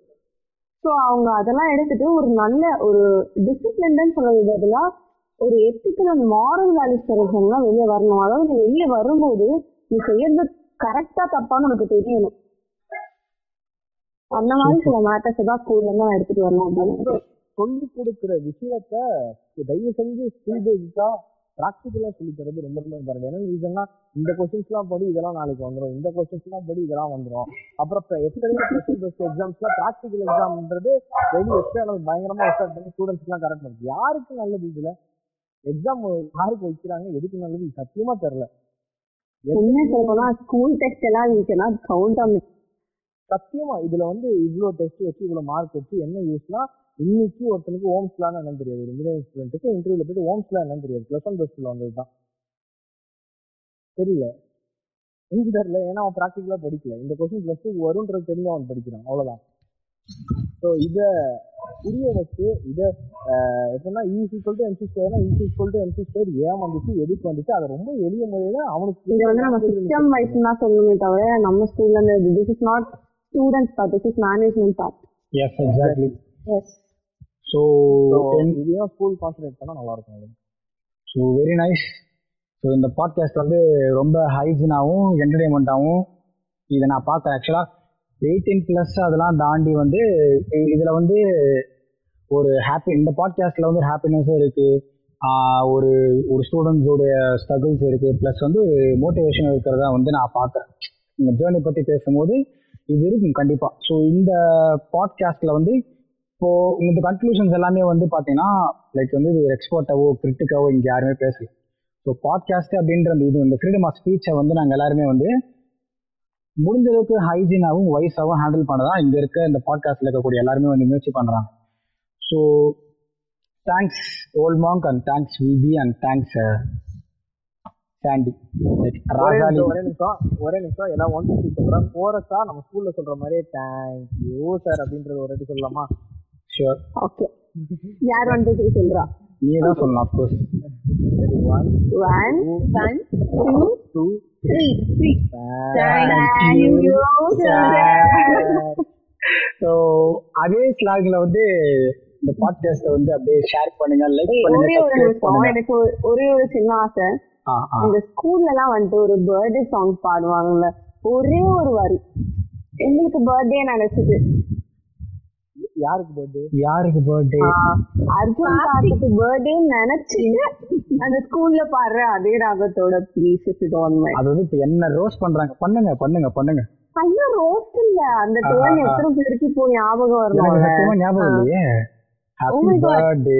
ஸோ அவங்க அதெல்லாம் எடுத்துட்டு ஒரு நல்ல ஒரு டிசிப்ளின்னு சொல்றது பதிலா ஒரு எத்திக்கல் அண்ட் மாரல் வேல்யூஸ் தெரிஞ்சவங்க வெளியே வரணும். அதாவது நீ வெளியே வரும்போது நீ செய்யறது கரெக்டா தப்பான்னு உனக்கு தெரியணும். அந்த மாதிரி சில மேட்டர்ஸ் தான் ஸ்கூல்ல இருந்து நான் எடுத்துட்டு வரணும் அப்படின்னு சொல்லி கொடுக்குற விஷயத்த தயவு செஞ்சு ஸ்கில் பேஸ்டா ப்ராக்டிக்கலா சொல்லி தரது ரொம்ப ரொம்ப இம்பார்ட்டன்ட் ஏன்னா ரீசன்னா இந்த கொஸ்டின்ஸ்லாம் படி இதெல்லாம் நாளைக்கு வந்துடும் இந்த கொஸ்டின்ஸ்லாம் படி இதெல்லாம் வந்துடும் அப்புறம் இப்ப எத்தனையோ கொஸ்டின் பேஸ்ட் எக்ஸாம்ஸ்லாம் ப்ராக்டிக்கல் எக்ஸாம்ன்றது வெளியே எக்ஸ்ட்ரா பயங்கரமா எக்ஸ்ட்ரா பண்ணி ஸ்டூடெண்ட்ஸ்க்குலாம் கரெக்ட் பண்ணுது யாருக்கு நல்லது இதுல? எக்ஸாம் யாருக்கு வைக்கிறாங்க. எதுக்கு நல்லது? சத்தியமா தெரியல. உண்மையை சொல்ல போனா ஸ்கூல் டெஸ்ட் எல்லாம் வீக்கனா கவுண்ட் சத்தியமா இதுல வந்து இவ்ளோ டெஸ்ட் வச்சு இவ்வளவு மார்க் வச்சு என்ன யூஸ்னா இன்னைக்கு ஒருத்தனுக்கு ஓம்ஸ்லாம் என்னன்னு தெரியாது. ஒரு இன்ஜினியரிங் ஸ்டூடெண்ட்டுக்கு இன்டர்வியூல போயிட்டு ஓம்ஸ்லாம் என்னன்னு தெரியாது. பிளஸ் ஒன் பிளஸ் டூல வந்தது தான் தெரியல. ஏன் தெரியல. ஏன்னா அவன் ப்ராக்டிக்கலா படிக்கல. இந்த கொஸ்டின் பிளஸ் டூ வரும்ன்றது தெரிஞ்சு அவன் படிக்கிறான். அவ்வளவுதான். ஸோ இதை புரிய வச்சு இதை எப்படின்னா E MC ஸ்கொயர்னா E equal to MC square ஏன் வந்துச்சு எதுக்கு வந்துச்சு அதை ரொம்ப எளிய முறையில அவனுக்கு இது வந்து நம்ம சிஸ்டம் வைஸ் தான் சொல்லணுமே தவிர நம்ம ஸ்கூல்ல இருந்து this is not students part this is management part yes exactly yes so So, இதையும் ஸ்கூல் கான்சன்ட்ரேட் பண்ணா நல்லா இருக்கும். ஸோ வெரி நைஸ் ஸோ இந்த பாட்காஸ்ட் வந்து ரொம்ப ஹைஜீனாகவும் என்டர்டைன்மெண்ட்டாகவும் இதை நான் பார்த்தேன் ஆக்சுவலாக எயிட்டீன் ப்ளஸ் அதெல்லாம் தாண்டி வந்து இதில் வந்து ஒரு ஹாப்பி இந்த பாட்காஸ்ட்டில் வந்து ஒரு ஹாப்பினஸும் இருக்குது ஒரு ஒரு ஸ்டூடெண்ட்ஸோடைய ஸ்ட்ரகிள்ஸ் இருக்குது ப்ளஸ் வந்து ஒரு மோட்டிவேஷன் இருக்கிறதா வந்து நான் பார்க்குறேன். இந்த ஜேர்னி பற்றி பேசும்போது இது இருக்கும் கண்டிப்பாக ஸோ இந்த பாட்காஸ்ட்டில் வந்து இப்போது இந்த கன்க்ளூஷன்ஸ் எல்லாமே வந்து பார்த்தீங்கன்னா லைக் வந்து இது ஒரு எக்ஸ்போர்ட்டாவோ கிரிட்டிக்காவோ இங்கே யாருமே பேசல. ஸோ பாட்காஸ்ட் அப்படின்ற அந்த இது இந்த ஃப்ரீடம் ஆஃப் ஸ்பீச்சை வந்து நாங்கள் எல்லாருமே வந்து முடிஞ்ச அளவுக்கு ஹைஜீனாகவும் வைஸாகவும் ஹேண்டில் பண்ண தான் இங்கே இருக்க இந்த பாட்காஸ்ட்டில் இருக்கக்கூடிய எல்லாருமே வந்து முயற்சி பண்ணுறாங்க so thanks old monk and thanks VP and thanks Sandy ஒரே நிமிஷம், ஒரே நிமிஷம் ஒரே நிமிஷம். எல்லாம் ஒன் ஃபிஃப்டி சொல்றேன். போரஸா நம்ம ஸ்கூல்ல சொல்ற மாதிரி தேங்க்யூ சார் அப்படின்றது ஒரு வாட்டி சொல்லலாமா? ஷுர் ஓகே யார் வந்து த்ரீ சொல்றா? நீ தான் சொல்லலாம் அஃப்கோர்ஸ் சரி one one One, two so அதே ஸ்லாக்ல வந்து இந்த பாட்காஸ்ட்டை வந்து அப்படியே ஷேர் பண்ணுங்க லைக் பண்ணுங்க எனக்கு ஒரு- ஒரே சின்ன ஆசை. இந்த ஸ்கூல்ல எல்லாம் வந்துட்டு ஒரு பர்த்டே சாங் பாடுவாங்கல்ல ஒரே ஒரு வரி. உங்களுக்கு பர்த்டே நினைச்சது. யாருக்கு பர்த்டே யாருக்கு பர்த்டே அர்ஜுன் கார்த்திக்கு பர்த்டே நினைச்சிட்டு அந்த ஸ்கூல்ல பாடுற அதே ராகத்தோட please if it on my அது வந்து இப்ப என்ன ரோஸ் பண்றாங்க? பண்ணுங்க பண்ணுங்க பண்ணுங்க. ஐயோ ரோஸ்ட் இல்ல. அந்த டோன். எத்தனை பேருக்கு இப்போ ஞாபகம் வரணும் சத்தியமா ஞாபகம் இல்லையே. Oh happy my God. Birthday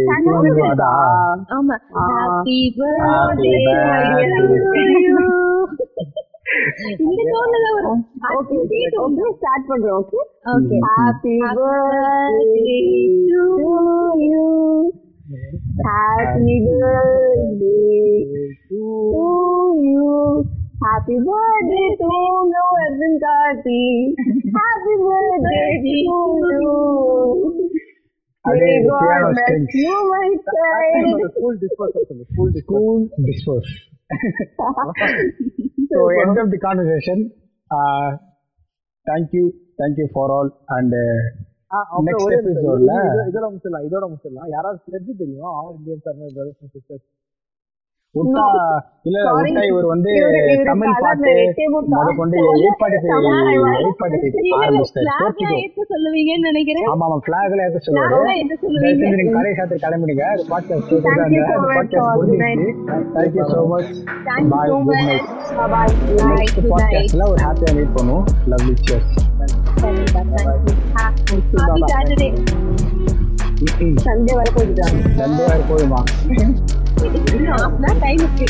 ஆமா. Happy Happy birthday birthday. <laughs> இந்த டோன்ல தான் வரும் ஓகே ஓகே ஸ்டார்ட் பண்றோம் okay okay happy birthday to you happy birthday to you happy birthday to you Arjun Karthi happy birthday to you அதே May piano God bless strings. you, my child. School dispose சொல்லு school dispose Cool discourse. so end of the conversation. Uh, thank you, thank you for all, and uh, Next episode ல- இதோட முடிச்சிடலாம் இதோட முடிச்சிடலாம் யாராவது pledge தெரியும் all Indians are my brothers and sisters உட்டா இல்ல. உட்டா இவர் வந்து தமிழ் பாட்டு. முத கொண்டு எயிட் பாட்டி சொல்லுவீங்கன்னு நினைக்கிறேன். ஆமா ஆமா பிளாக்ல ஏத்த சொல்லுவாரு. கடை சாத்திர கிளம்பிடுங்க. Podcast thank you so much bye. பாட்காஸ்ட்ல ஒரு ஹாப்பியா மீட் பண்ணுவோம். லவ்லி சியர்ஸ் சண்டே வர போயிட்டு Đúng rồi, đó đấy một chuyện